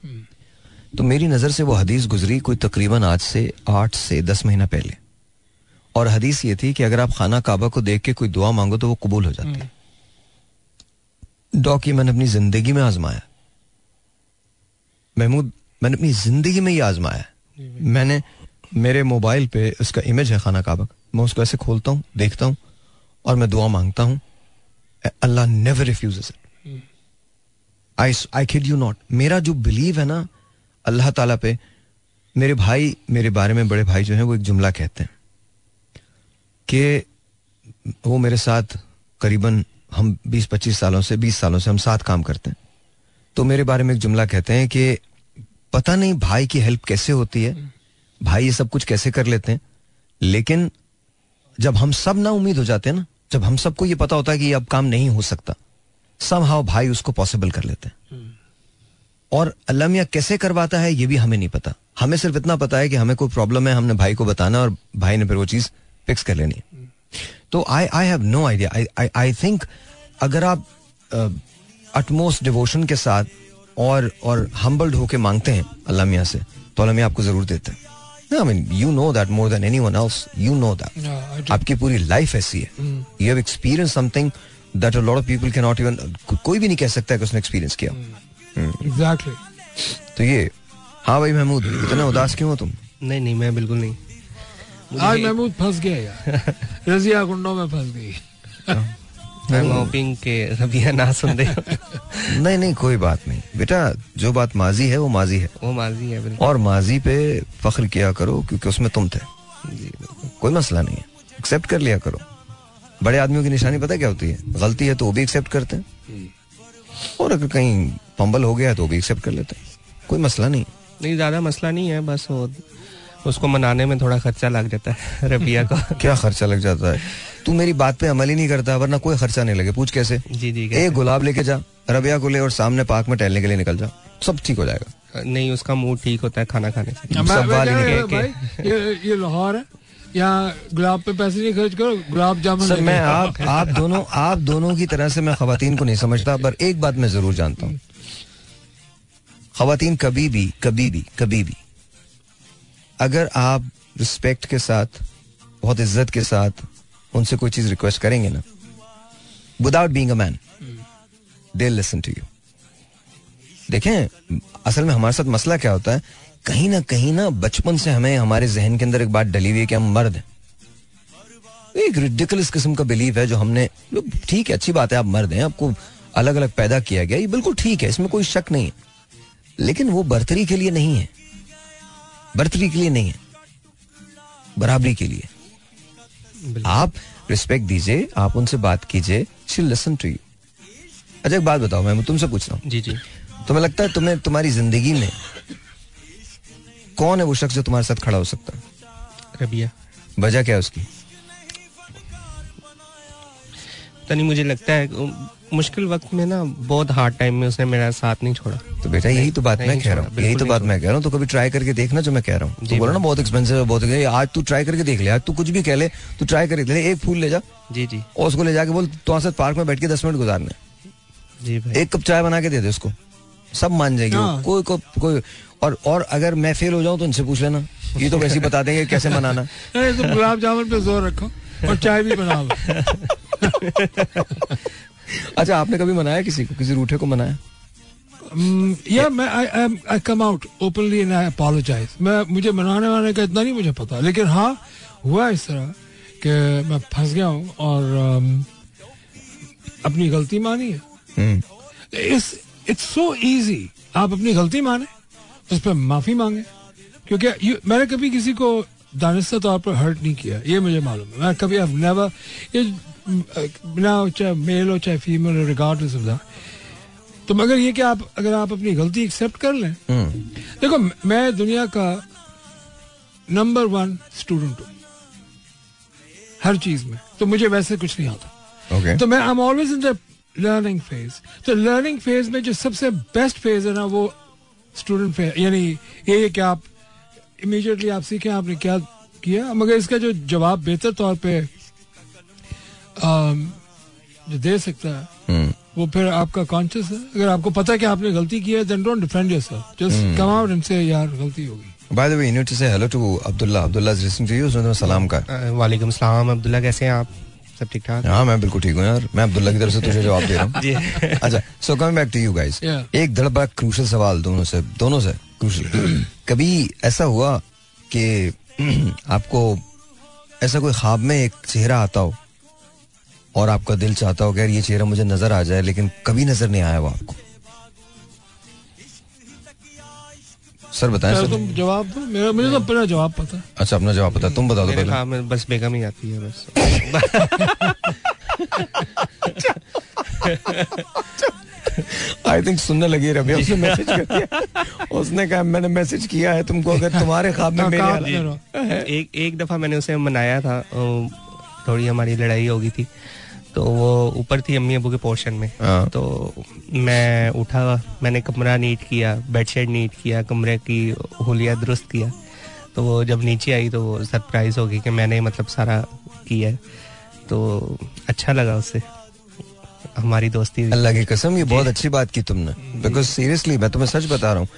तो मेरी नज़र से वो हदीस गुजरी कोई तकरीबन आज से आठ से दस महीना पहले। और हदीस ये थी कि अगर आप खाना काबा को देख के कोई दुआ मांगो तो वो कबूल हो जाती है। डॉक ये मैंने अपनी ज़िंदगी में आजमाया। महमूद मैंने अपनी ज़िंदगी में ये आजमाया। मैंने मेरे मोबाइल पे उसका इमेज है खाना काबा का। मैं उसको ऐसे खोलता हूँ देखता हूँ और मैं दुआ माँगता हूँ। Allah never refuses it I I kid you not मेरा जो बिलीव है ना अल्लाह ताला पे मेरे भाई मेरे बारे में बड़े भाई जो हैं वो एक जुमला कहते हैं कि वो मेरे साथ करीबन हम 20-25 सालों से 20 सालों से हम साथ काम करते हैं। तो मेरे बारे में एक जुमला कहते हैं कि पता नहीं भाई की हेल्प कैसे होती है भाई ये सब कुछ कैसे कर लेते हैं लेकिन जब हम सब ना उम्मीद हो जाते हैं ना जब हम सबको ये पता होता है कि ये अब काम नहीं हो सकता सब हाउ भाई उसको पॉसिबल कर लेते हैं। और अल्लाह कैसे करवाता है ये भी हमें नहीं पता। हमें सिर्फ़ इतना पता है कि हमें कोई प्रॉब्लम है हमने भाई को बताना और भाई ने फिर वो चीज़ फिक्स कर लेनी तो I I have no idea I I think अगर आप अटमोस्ट डिवोशन के साथ और और हम्बल्ड होके मांगते हैं अल्लाह मियाँ से तो अल्लाह मियाँ आपको ज़रूर देते हैं। I mean you know that more than anyone else you know that. आपकी पूरी लाइफ ऐसी है. You have experience something that a lot of people can not even कोई भी नहीं कह सकता है कि उसने एक्सपीरियंस किया. एग्जैक्टली तो ये हाँ भाई महमूद इतना उदास क्यों हो तुम? नहीं नहीं मैं बिल्कुल नहीं. आज महमूद फंस गया यार. रजिया गुंडों में फंस गई. के रबिया ना सुन दे नहीं नहीं कोई बात नहीं। बेटा जो बात माजी है वो माजी है। वो माजी है बिल्कुल। और माजी पे फख्र किया करो क्योंकि उसमें तुम थे। कोई मसला नहीं है। एक्सेप्ट कर लिया करो। बड़े आदमियों की निशानी पता क्या होती है? गलती है तो वो भी एक्सेप्ट करते हैं। और अगर कहीं पंबल हो गया तो वो भी एक्सेप्ट कर लेते हैं। कोई मसला नहीं। नहीं ज़्यादा मसला नहीं है बस वो उसको मनाने में थोड़ा खर्चा लग जाता है रबिया का। क्या खर्चा लग जाता है? तू मेरी बात पे अमल ही नहीं करता वरना कोई खर्चा नहीं लगे। पूछ कैसे? जी जी एक गुलाब लेके जा रबिया को ले और सामने पार्क में टहलने के लिए निकल जा। सब ठीक हो जाएगा। नहीं उसका मूड ठीक होता है खाना खाने से। ये ये लाहौर है यहाँ गुलाब पे पैसे नहीं खर्च करो गुलाब जामुन सर मैं आप आप दोनों आप दोनों की तरह से मैं खातन को नहीं समझता पर एक बात मैं ज़रूर जानता हूँ। खातन कभी भी कभी भी कभी भी अगर आप रिस्पेक्ट के साथ बहुत इज़्ज़त के साथ उनसे कोई चीज़ रिक्वेस्ट करेंगे ना। Without being a man they listen to you देखें, असल में हमारे साथ मसला क्या होता है? कहीं ना कहीं ना बचपन से हमें हमारे जहन के अंदर एक बात डली हुई है कि हम मर्द हैं। एक रिडिकुलस किस्म का बिलीव है जो हमने ठीक है, अच्छी बात है, आप मर्द हैं, आपको अलग अलग पैदा किया गया, ये बिल्कुल ठीक है, इसमें कोई शक नहीं है। लेकिन वो बर्तरी के लिए नहीं है। बर्तरी के लिए नहीं है। बराबरी के लिए। आप रिस्पेक्ट दीजिए आप उनसे बात कीजिए शी लिसन टू यू अच्छा एक बात बताओ मैं तुमसे पूछ रहा हूँ। जी जी। तुम्हें लगता है तुम्हें तुम्हारी ज़िंदगी में कौन है वो शख्स जो तुम्हारे साथ खड़ा हो सकता है? रबिया। वजह क्या है उसकी? तो नहीं मुझे लगता है मुश्किल वक्त में ना बहुत हार्ड टाइम में उसने मेरा साथ नहीं छोड़ा। तो बेटा यही तो बात मैं कह रहा हूँ। यही तो बात मैं कह रहा हूँ। तो कभी ट्राई करके देखना जो मैं कह रहा हूँ। तो बोला ना बहुत एक्सपेंसिव है बहुत आज तू ट्राई करके देख ले आज तू कुछ भी कह ले तू ट्राई करके देख ले एक फूल ले जा। जी जी। और उसको ले जाके बोल साथ पार्क में बैठ के दस मिनट गुजारने जी भाई। एक कप चाय बना के दे दे उसको। सब मान जाएगी हाँ। कोई कोई और और अगर मैं फेल हो जाऊँ तो इनसे पूछ लेना। ये तो वैसे ही बता देंगे कैसे मनाना। गुलाब जामुन पे ज़ोर रखो और चाय भी बना लो। अच्छा आपने कभी मनाया किसी को? किसी रूठे को मनाया? Mm, मैं मैं मुझे मनाने वाने का इतना नहीं मुझे पता। लेकिन हाँ हुआ इस तरह कि मैं फंस गया हूँ और अम, अपनी गलती मानी है। इट्स इट्स सो इजी आप अपनी गलती माने उस पर माफ़ी मांगे। क्योंकि मैंने कभी किसी को दानिस्ता तौर पर हर्ट नहीं किया। ये मुझे मालूम है। मैं कभी I've never ये बिना चाहे मेल हो चाहे फीमेल हो रिगार्डलेस ऑफ़ दैट तो मगर ये कि आप अगर आप अपनी गलती एक्सेप्ट कर लें हम्म, देखो मैं दुनिया का नंबर वन स्टूडेंट हूँ हर चीज़ में। तो मुझे वैसे कुछ नहीं आता। ओके तो मैं I am always in the learning phase तो लर्निंग फ़ेज़ में जो सबसे बेस्ट फ़ेज़ है ना वो स्टूडेंट फ़ेज़ यानी ये है कि आप इमीडिएटली आप सीखें आपने क्या किया? मगर इसका जो जवाब बेहतर तौर पे जो दे सकता है हम्म, वो फिर आपका कॉन्शियस है। अगर आपको पता है कि आपने गलती की है then don't defend yourself just come out and से यार गलती हो गई। By the way you need to say hello to Abdullah Abdullah is listening to you उसने सलाम कहा वालेकुम सलाम अब्दुल्ला कैसे हैं आप? सब ठीक ठाक? हाँ मैं बिल्कुल ठीक हूँ यार। मैं अब्दुल्ला की तरफ़ से तुझे जवाब दे रहा हूँ। अच्छा so coming back to you guys Yeah. एक धड़ बड़ा क्रूशल सवाल दोनों से दोनों से क्रूशल कभी ऐसा हुआ कि आपको ऐसा कोई ख्वाब में एक चेहरा आता हो और आपका दिल चाहता हो कि यार ये चेहरा मुझे नज़र आ जाए लेकिन कभी नज़र नहीं आया वो आपको। सर बताएँ सर तुम जवाब दो। मेरा मुझे तो अपना जवाब पता है। अच्छा अपना जवाब बता तुम बता दो पहले। में बस बेगम ही आती है बस। आई थिंक सुनने लगी रवि उसने मैसेज कर दिया। उसने कहा मैंने मैसेज किया है तुमको अगर तुम्हारे ख्वाब में मेरे औकात हाल- में रहो। एक एक दफ़ा मैंने उसे मनाया था थोड़ी हमारी लड़ाई हो गई थी। तो वो ऊपर थी अम्मी अबू के पोर्शन में। हाँ। तो मैं उठा मैंने कमरा नीट किया बेडशीट नीट किया कमरे की होलिया दुरुस्त किया। तो वो जब नीचे आई तो वो सरप्राइज़ हो गई कि मैंने मतलब सारा किया है। तो अच्छा लगा उससे हमारी दोस्ती अल्लाह की कसम ये बहुत अच्छी बात की तुमने। बिकॉज़ सीरियसली मैं तुम्हें सच बता रहा हूँ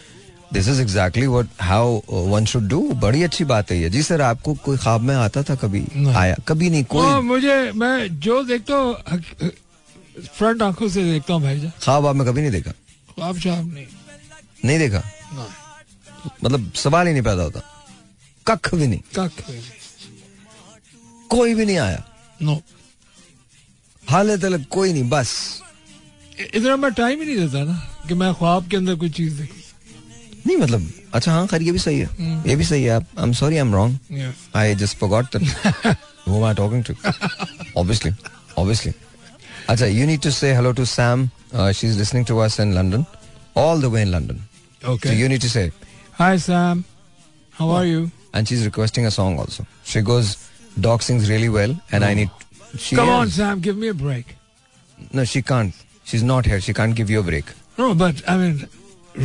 this is exactly what how one should do बड़ी अच्छी बात है ये। जी सर आपको कोई ख्वाब में आता था कभी। आया? कभी नहीं हाँ, कोई मुझे मैं जो देखता हूँ फ्रंट आँखों से देखता हूँ भाईजान। ख्वाब आपने कभी नहीं देखा? ख्वाब शाब नहीं। नहीं देखा? नहीं, मतलब सवाल ही नहीं पैदा होता। कख भी नहीं। कख नहीं। कोई भी नहीं आया। नो हाल तलक कोई नहीं बस। इतना मैं टाइम ही नहीं देता ना कि मैं ख्वाब के अंदर कोई चीज़ देखूँ। नहीं मतलब अच्छा हाँ खैर ये भी सही है ये भी सही है आप I am sorry I am wrong Yeah. I just forgot that. Who am I talking to? obviously, obviously. Acha, you need to say hello to Sam. Uh, she's listening to us in London, all the way in London. Okay. So you need to say, Hi Sam, how are you? and she's requesting a song also. She goes, Doc sings really well, and I need. She Come on is- Sam, give me a break. No, she can't. She's not here. She can't give you a break. No, but I mean,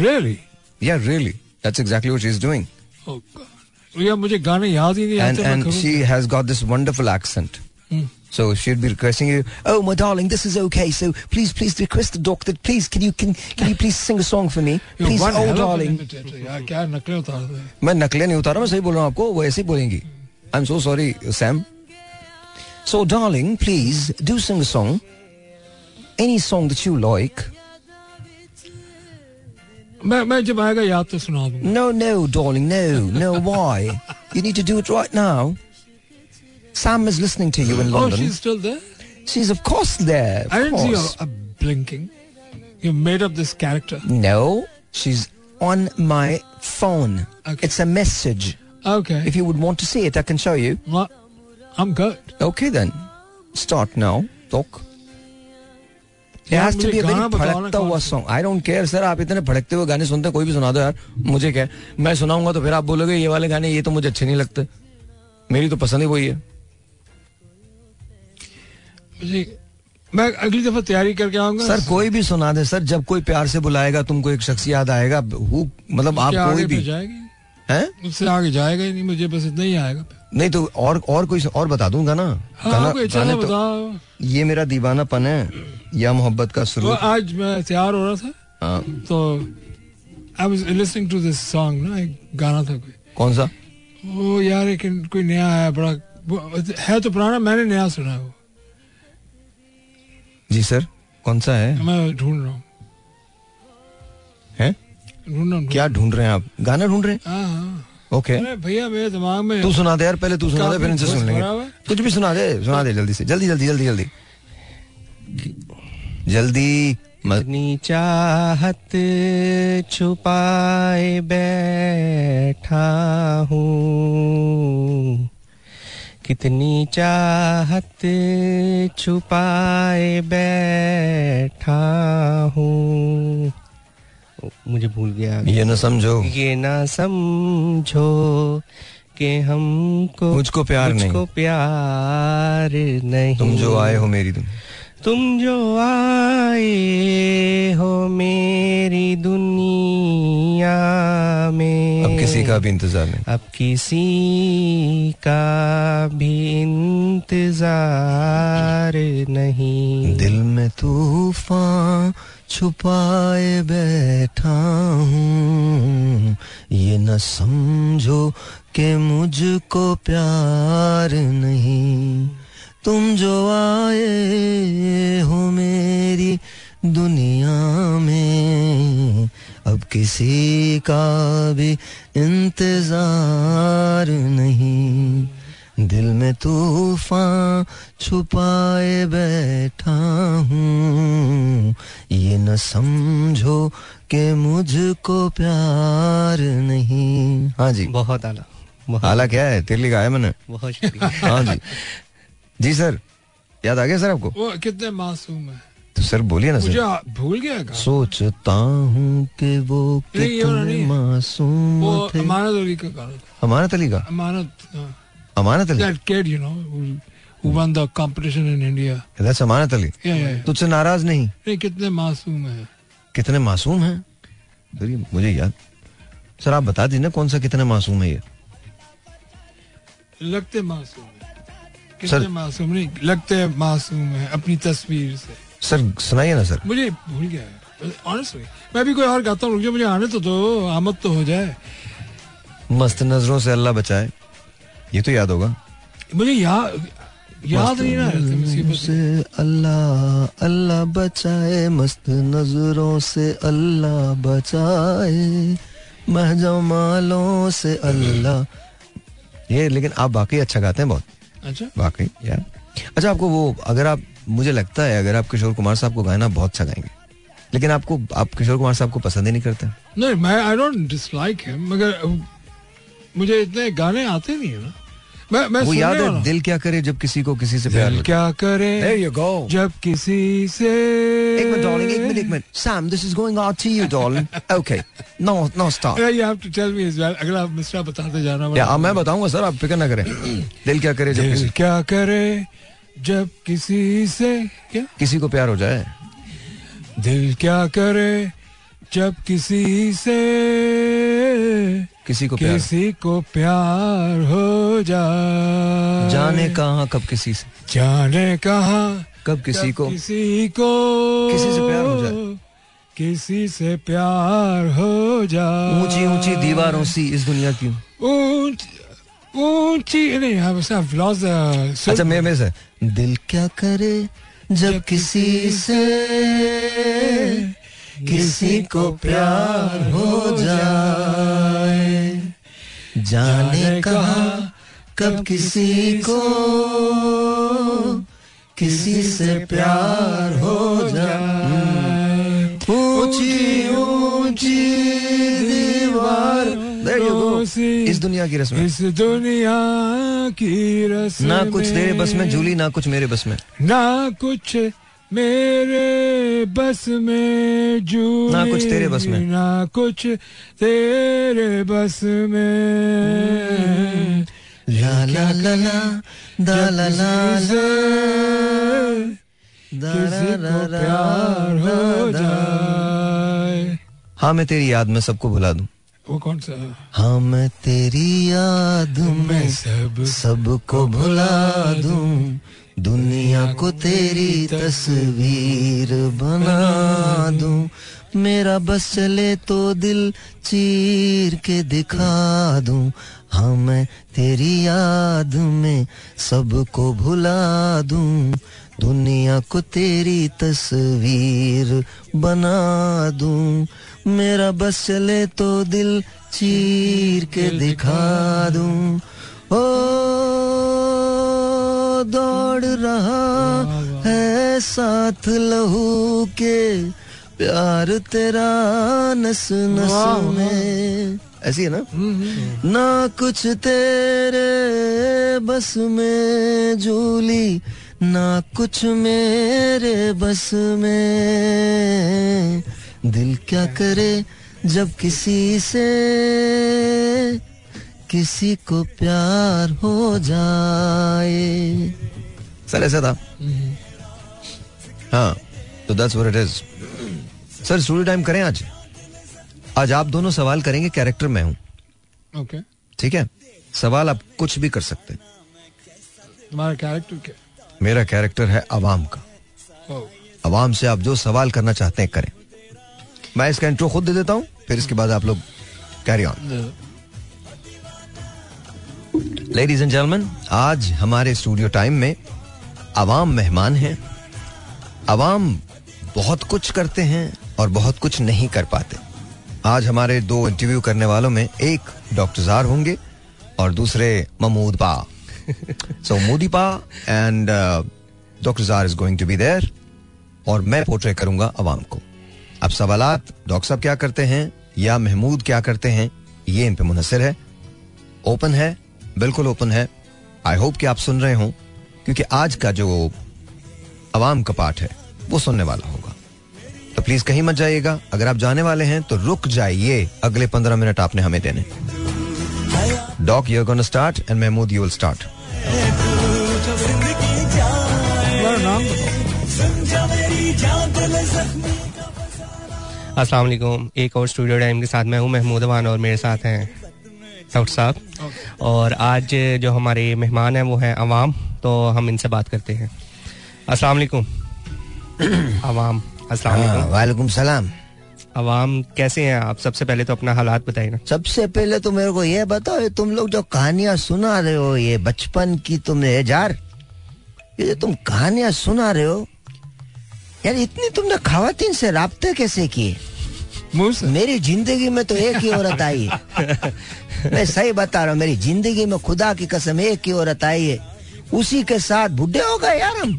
really? Yeah, really. That's exactly what she's doing. Oh God. यार मुझे गाने याद ही नहीं And आते मैं and करूँ she क्या? has got this wonderful accent. Hmm. So she'd be requesting you, oh my darling, this is okay. So please, please request the doctor. Please, can you can can you please sing a song for me? You're Please, one oh hell of an darling. imitator, यार क्या नकलें उतार दे मैं नकले नहीं उतारा मैं सही बोल रहा हूँ आपको वो ऐसे ही बोलेंगी I am so sorry Sam so darling please do sing song any song that you like मैं मैं जब आएगा याद तो सुना दूंगा no no darling no no why you need to do it right now Sam is listening to you in Oh, London. she's still there? She's of course there. Of I didn't see course. her uh, blinking. You made up this character. No, she's on my phone. Okay. It's a message. Okay. If you would want to see it, I can show you. Well, I'm good. Okay then. Start now. Talk. भड़कता हुआ song I don't care sir आप इतने भड़कते हुए गाने सुनते कोई भी सुना दो यार मुझे क्या मैं सुनाऊँगा तो फिर आप बोलोगे ये वाले गाने ये तो मुझे अच्छे नहीं लगते। मेरी तो पसंद ही वही है। मैं अगली दफ़ा तैयारी करके आऊँगा। सर कोई भी सुना दे सर जब कोई प्यार से बुलाएगा तुमको एक शख्स याद आएगा हु मतलब आप कोई भी। जाएगी हैं। मुझसे आगे जाएगा ही नहीं मुझे बस इतना ही आएगा। नहीं तो और और कोई और बता दूँगा ना। हाँ गाना- गाने तो ये मेरा दीवानापन है या मोहब्बत का तो आज मैं तैयार हो रहा था हाँ, तो I was listening to this song ना एक गाना था कोई। कौन सा? वो यार एक कोई नया आया बड़ा है तो पुराना मैंने नया सुना है वो। जी सर कौन सा है? मैं ढूंढ रहा हूँ। हैं? ढूंढ रहा हूँ क्या ढूंढ रहे हैं आप? गाना ढूंढ रहे हैं? हाँ हाँ। ओके भैया मेरे दिमाग में तू सुना दे यार पहले तू सुना दे फिर इनसे सुन लेंगे। कुछ भी सुना दे सुना दे जल्दी से। जल्दी जल्दी जल्दी जल्दी। जल्दी अपनी चाहत छुपाए बैठा हूँ। कितनी चाहत छुपाए बैठा हूँ। मुझे भूल गया। ये ना समझो। ये ना समझो कि हमको मुझको प्यार नहीं। मुझको प्यार नहीं। तुम जो आए हो मेरी तुम तुम जो आए हो मेरी दुनिया में। अब किसी का भी इंतज़ार नहीं। अब किसी का भी इंतज़ार नहीं। दिल में तूफ़ान छुपाए बैठा हूँ। ये न समझो कि मुझको प्यार नहीं। तुम जो आए हो मेरी दुनिया में, अब किसी का भी इंतज़ार नहीं। दिल में तूफ़ान छुपाए बैठा हूँ। ये न समझो कि मुझको प्यार नहीं। हाँ जी। बहुत आला बहुत हाला क्या है? तेरे लिए गाया मैंने। बहुत हाँ जी। जी सर याद आ गया सर आपको? वो कितने मासूम है। तो सर बोलिए ना सर। भूल गया का सोचता हूँ कि वो कितने मासूम थे। अमानत अली का अमानत अली का? अमानत हाँ। Amanat Ali? That kid you know who, who won the competition in India. That's Amanat Ali. Yeah, yeah, yeah. तुझसे नाराज़ नहीं। नहीं कितने मासूम है। कितने मासूम हैं? सर मुझे याद सर आप बता दीजिए ना कौन सा कितने मासूम है ये? लगते मासूम है। सर- कितने मासूम नहीं लगते मासूम है अपनी तस्वीर से। सर सुनाइए ना सर। मुझे भूल गया है। ऑनेस्टली मैं भी कोई और गाता हूँ रुक जाओ, मुझे आने तो दो आमद तो हो जाए। मस्त नज़रों से अल्लाह बचाए। ये तो याद होगा। मुझे याद याद नहीं ना से अल्लाह अल्लाह बचाए मस्त नज़रों से अल्लाह बचाए महजमालों से अल्लाह। ये लेकिन आप वाकई अच्छा गाते हैं बहुत। अच्छा। वाकई यार अच्छा आपको वो अगर आप मुझे लगता है अगर आप किशोर कुमार साहब को गाना बहुत अच्छा गाएँगे। लेकिन आपको आप किशोर कुमार साहब को पसंद ही नहीं करते। नहीं मैं आई डोंट डिसलाइक हिम मगर मुझे इतने गाने आते नहीं है ना। मैं मैं वो याद है दिल क्या करे जब किसी को किसी से प्यार क्या करे There you go. जब किसी से एक मिनट डार्लिंग एक मिनट एक minute. Sam this is going out to you darling okay no no stop Yeah, you have to tell me as well. अगला मिसरा बताते जाना या अब मैं बताऊँगा सर आप फ़िक्र ना करें। दिल क्या करे जब किसी क्या करे जब किसी से क्या? किसी को प्यार हो जाए। दिल क्या करे जब किसी से किसी को प्यार। किसी को प्यार हो जाए। जाने कहाँ कब किसी से? जाने कहा कब किसी को? किसी को किसी से प्यार हो जाए। किसी से प्यार हो जाए। ऊँची ऊँची दीवारों सी इस दुनिया की। ऊँची नहीं हम अच्छा मेरे में से दिल क्या करे जब किसी से किसी को प्यार हो जाए। जाने कहा कब किसी को किसी से प्यार हो जाए। ऊँची ऊँची दीवार. इस दुनिया की रस्म। इस दुनिया की रस्म ना कुछ तेरे बस में झूली ना कुछ मेरे बस में। ना कुछ मेरे बस में जू ना कुछ तेरे बस में। ना कुछ तेरे बस में। ला ला ला ला दा ला ला ला। प्यार हो जाए। हाँ मैं तेरी याद में सबको भुला दूँ। वो कौन सा हाँ? मैं तेरी याद में सब सबको भुला दूँ। दुनिया को तेरी तस्वीर बना दूँ। मेरा बस चले तो दिल चीर के दिखा दूँ। हाँ मैं तेरी याद में सबको भुला दूँ। दुनिया को तेरी तस्वीर बना दूँ। मेरा बस चले तो दिल चीर के दिखा दूँ। ओ दौड़ रहा है साथ लहू के प्यार तेरा नस नस। में। ऐसी है ना? ना कुछ तेरे बस में जूली ना कुछ मेरे बस में। दिल क्या करे जब किसी से किसी को प्यार हो जाए। सर ऐसा था। हाँ तो that's what it is sir studio time करें आज। आज आप दोनों सवाल करेंगे कैरेक्टर मैं हूँ। ओके ठीक है? सवाल आप कुछ भी कर सकते हैं। तुम्हारा कैरेक्टर क्या? मेरा कैरेक्टर है अवाम का। अवाम से आप जो सवाल करना चाहते हैं करें। मैं इसका इंट्रो खुद दे देता हूँ फिर इसके बाद आप लोग carry on ladies and gentleman आज हमारे स्टूडियो टाइम में आवाम मेहमान हैं। आवाम बहुत कुछ करते हैं और बहुत कुछ नहीं कर पाते। आज हमारे दो इंटरव्यू करने वालों में एक डॉक्टर जार होंगे और दूसरे महमूद पा सो मोदी पा and doctor jar is going to be there और मैं पोर्ट्रे करूँगा आवाम को। अब सवाल डॉक्टर साहब क्या करते हैं या महमूद क्या करते हैं, ये इन पे मुनसर है। ओपन है। बिल्कुल ओपन है। आई होप कि आप सुन रहे हो, क्योंकि आज का जो अवाम का पार्ट है, वो सुनने वाला होगा। तो प्लीज़ कहीं मत जाइएगा। अगर आप जाने वाले हैं तो रुक जाइए। अगले पंद्रह मिनट आपने हमें देने। Doc you're gonna start and Mahmood you will start वालेकुम एक और स्टूडियो टाइम के साथ मैं हूँ महमूद अवान और मेरे साथ हैं डॉक्टर साहब। और आज जो हमारे मेहमान हैं वो हैं अवाम तो हम इनसे बात करते हैं। अस्सलाम वालेकुम। अवाम अस्सलाम वालेकुम। वालेकुम सलाम। अवाम कैसे हैं आप? सबसे पहले तो अपना हालात बताइए ना। सबसे पहले तो मेरे को ये बताओ ये तुम लोग जो कहानियाँ सुना रहे हो ये बचपन की तुमने जार ये जो तुम कहानियाँ सुना रहे हो यार इतनी तुमने खातन से रबते कैसे किए? मुँह से मेरी ज़िंदगी में तो एक ही औरत आई। है मैं सही बता रहा हूँ मेरी ज़िंदगी में खुदा की कसम एक ही औरत आई है। उसी के साथ बुढ़े हो गए यार हम।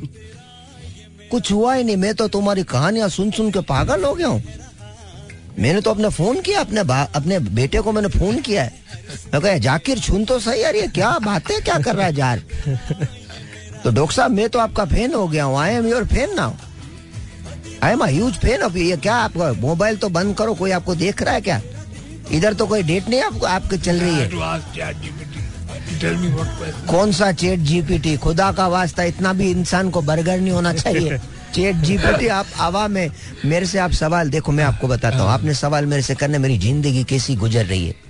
कुछ हुआ ही नहीं मैं तो तुम्हारी कहानियाँ सुन सुन के पागल हो गया हूँ। मैंने तो अपने फ़ोन किया अपने अपने बेटे को मैंने फ़ोन किया है। मैं कहा जाकिर छुन तो सही यार ये क्या बात है क्या कर रहा है जार तो डॉक्टर साहब मैं तो आपका फ़ैन हो गया हूँ I am your fan now I am huge fan of ये क्या आपका मोबाइल तो बंद करो कोई आपको देख रहा है क्या? इधर तो कोई डेट नहीं आपको आपके चल रही है. कौन सा चेट जीपीटी खुदा का वास्ता इतना भी इंसान को बर्गर नहीं होना चाहिए। चेट जीपीटी आप आवा में मेरे से आप सवाल देखो मैं आपको बताता हूँ। आपने सवाल मेरे से करने मेरी ज़िंदगी कैसी गुजर रही है?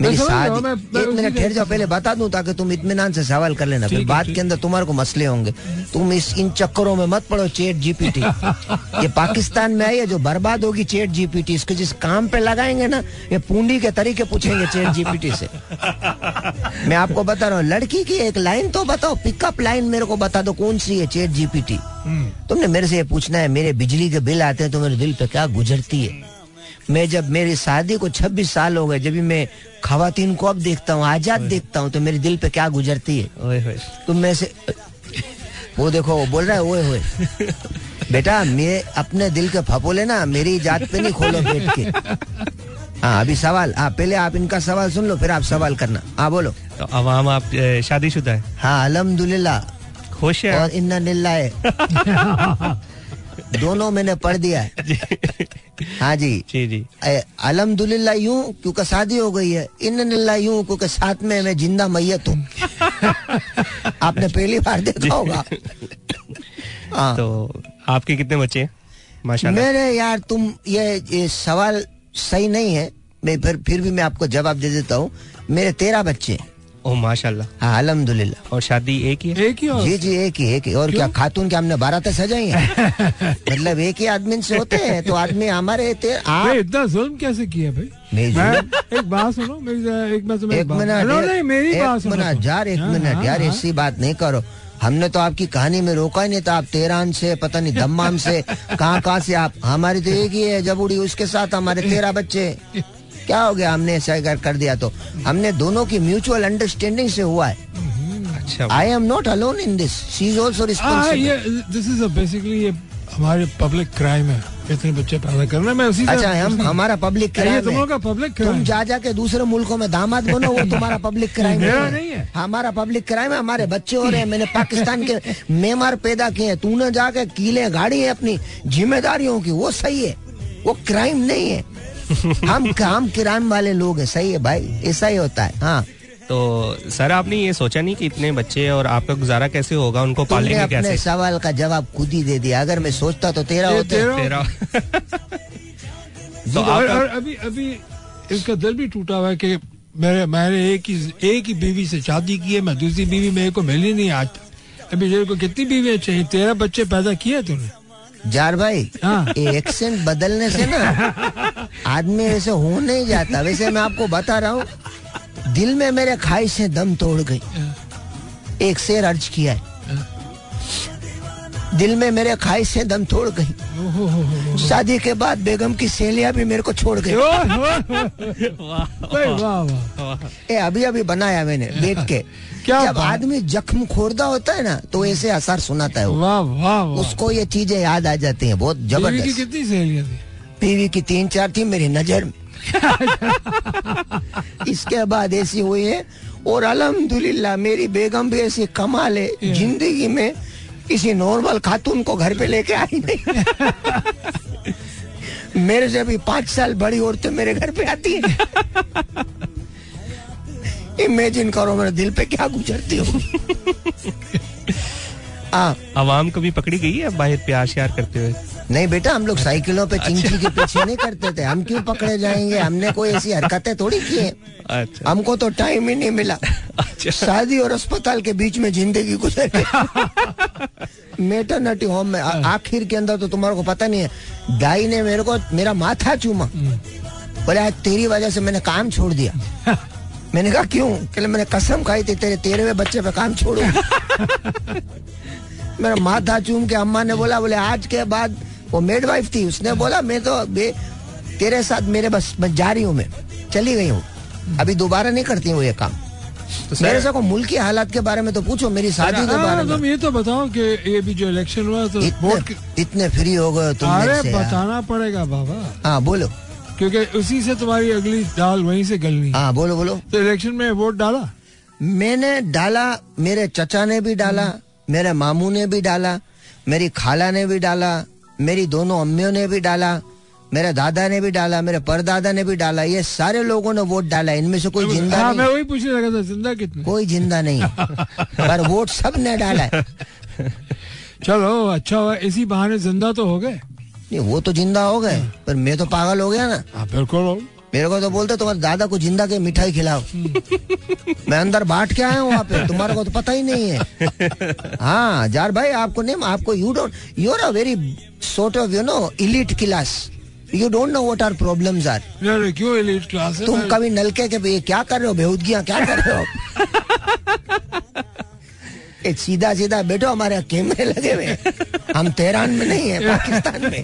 मेरी शादी एक मिनट ठहर जाओ पहले बता दूँ ताकि तुम इतमान से सवाल कर लेना फिर बात के अंदर तुम्हारे को मसले होंगे। तुम इस इन चक्करों में मत पड़ो चेट जीपीटी। ये पाकिस्तान में आई है जो बर्बाद होगी चेट जीपीटी। इसको जिस काम पे लगाएँगे ना ये पूंडी के तरीके पूछेंगे चेट जीपीटी से। मैं आपको बता रहा हूँ लड़की की एक लाइन तो बताओ पिकअप लाइन मेरे को बता दो कौन सी है चेट जीपीटी? तुमने मेरे से ये पूछना है मेरे बिजली के बिल आते हैं तो मेरे दिल पे क्या गुजरती है? मैं जब मेरी शादी को 26 साल हो गए जब भी मैं खातन को अब देखता हूँ आज़ाद देखता हूँ तो मेरे दिल पे क्या गुजरती है? तुम में से वो देखो वो बोल रहा है ओए होए। बेटा मैं अपने दिल के फपोले ना मेरी जात पे नहीं खोलो बैठ के। हाँ अभी सवाल। हाँ पहले आप इनका सवाल सुन लो फिर आप सवाल करना। हाँ बोलो। तो अवाम आप शादीशुदा है। हाँ अलहमदुल्ला खुश है? और इन्ना निल्ला है। दोनों मैंने पढ़ दिया है। हाँ जी। जी जी। अलहमदुल्ला यूँ क्योंकि शादी हो गई है। इन यूँ क्योंकि साथ में मैं ज़िंदा मैयत हूँ। आपने पहली बार देखा होगा। हाँ। तो आपके कितने बच्चे हैं? माशाल्लाह। मेरे यार तुम ये, ये सवाल सही नहीं है। मैं फिर फिर भी मैं आपको जवाब दे देता हूँ। मेरे तेरह बच्चे हैं। ओ माशाल्लाह। हाँ अल्हम्दुलिल्लाह। और शादी एक ही है? एक ही जी जी एक ही एक ही। और क्या खातून के हमने बारह तक सजाई है? मतलब एक ही आदमी से होते हैं तो आदमी हमारे ते- आप इतना जुल्म कैसे किया भाई। एक बात सुनो एक मैं तुम्हें एक बात- मिनट मेरी बात मिनट यार एक हाँ, मिनट हाँ, यार हाँ। ऐसी बात नहीं करो। हमने तो आपकी कहानी में रोका ही नहीं था आप तेरान से पता नहीं दम्माम से कहाँ कहाँ से आप हमारी तो एक ही है जब उड़ी उसके साथ हमारे तेरह बच्चे क्या हो गया हमने ऐसा कर, कर दिया तो? हमने दोनों की म्यूचुअल अंडरस्टैंडिंग से हुआ है। I am not alone in this she is also responsible this is basically ये हमारे पब्लिक क्राइम है। इतने बच्चे पैदा करना मैं उसी अच्छा हम हमारा पब्लिक क्राइम तुम है। का पब्लिक तुम क्राइम जा जा के दूसरे मुल्कों में दामाद बनो वो तुम्हारा पब्लिक क्राइम मेरा नहीं है। हमारा पब्लिक क्राइम है हमारे बच्चे हो रहे हैं। मैंने पाकिस्तान के मेमार पैदा किए हैं। तूने जाके कीले गाड़ी है अपनी। जिम्मेदारियों की। वो सही है। वो क्राइम नहीं है। हम काम क्राइम वाले लोग हैं सही है भाई ऐसा ही होता है हाँ। तो सर आपने ये सोचा नहीं कि इतने बच्चे और आपका गुजारा कैसे होगा उनको तुमने पालेंगे अपने कैसे? सवाल का जवाब खुद ही दे दिया अगर मैं सोचता तो तेरा होते। तेरा- तेरा तो और, और अभी अभी इसका दिल भी टूटा हुआ है कि मेरे मैंने एक ही एक ही बीवी से शादी की है मैं दूसरी बीवी मेरे को मिली नहीं आज अभी तेरे को कितनी बीवियाँ चाहिए? तेरह बच्चे पैदा किए तूने? जार भाई हाँ। एक्सेंट बदलने से ना आदमी ऐसे हो नहीं जाता। वैसे मैं आपको बता रहा हूँ दिल में मेरे खाई से दम तोड़ गई। एक शेर अर्ज़ किया है। दिल में मेरे खाई से दम तोड़ गई। ओहो शादी के बाद बेगम की सहेलियाँ भी मेरे को छोड़ गई। वाह वाह ए अभी अभी बनाया मैंने देख के। क्या जब आदमी जख्म खोरदा होता है ना तो ऐसे असर सुनाता है वाह वाह वाह। उसको ये चीज़ें याद आ जाती हैं बहुत ज़बरदस्त। कितनी सहेलियाँ थी? बीवी की तीन चार थी मेरी नज़र में। इसके बाद ऐसी हुई है और अलहमदुल्ला मेरी बेगम भी ऐसी कमाल है ज़िंदगी में किसी नॉर्मल खातून को घर पे लेके आई नहीं। मेरे से भी पाँच साल बड़ी औरतें मेरे घर पे आती हैं। इमेजिन करो मेरे दिल पे क्या गुजरती हो हाँ। आवाम कभी पकड़ी गई है बाहर प्यार श्यार करते हुए? नहीं बेटा हम लोग साइकिलों पे चिंची के पीछे नहीं करते थे। हम क्यों पकड़े जाएँगे? हमने कोई ऐसी हरकतें थोड़ी की हैं। अच्छा। हमको तो टाइम ही नहीं मिला। अच्छा। शादी और अस्पताल के बीच में ज़िंदगी गुजर मेटरनिटी होम में आखिर के अंदर तो तुम्हारे को पता नहीं है। दाई ने मेरे को मेरा माथा चूमा। बोले आज तेरी वजह से मैंने काम छोड़ दिया। मैंने कहा क्यों? कहले मैंने कसम खाई थी तेरे तेरहवें बच्चे पे काम छोड़ू मेरा माथा चूम के अम्मा ने बोला बोले आज के बाद वो मेड वाइफ थी उसने बोला मैं तो तेरे साथ मेरे बस मैं जा रही हूँ मैं चली गई हूँ। अभी दोबारा नहीं करती हूँ ये काम। तो मेरे से को मुल्क की हालात के बारे में तो पूछो मेरी शादी के बारे हाँ, में। तुम ये तो बताओ कि ये भी जो इलेक्शन हुआ तो वोट इतने, इतने फ्री हो गए तुम अरे यार। बताना पड़ेगा बाबा। हाँ बोलो। क्योंकि उसी से तुम्हारी अगली दाल वहीं से गलनी। हाँ बोलो बोलो। तो इलेक्शन में वोट डाला? मैंने डाला मेरे चचा ने भी डाला मेरे मामू ने भी डाला मेरी खाला ने भी डाला मेरी दोनों अम्मियों ने भी डाला मेरे दादा ने भी डाला मेरे परदादा ने भी डाला ये सारे लोगों ने वोट डाला इनमें से कोई ज़िंदा हाँ मैं वही पूछने लगा था ज़िंदा कितने? कोई ज़िंदा नहीं। पर वोट सबने डाला चलो अच्छा हुआ इसी बहाने ज़िंदा तो हो गए। नहीं वो तो ज़िंदा हो गए पर मैं तो पागल हो गया ना। हाँ बिल्कुल। मेरे को तो बोलते तुम्हारे दादा को ज़िंदा के मिठाई खिलाओ। मैं अंदर बांट के आया हूँ वहाँ पे तुम्हारे को तो पता ही नहीं है। हाँ जार भाई आपको नहीं आपको you don't you are a very sort of you know elite class you don't know what are problems are यार क्यों एलिट क्लास है तुम कभी नलके के ये क्या कर रहे हो बेहूदगियाँ क्या कर रहे हो? ये सीधा सीधा बैठो हमारे कैमरे लगे हुए। हम तेहरान में नहीं है पाकिस्तान में।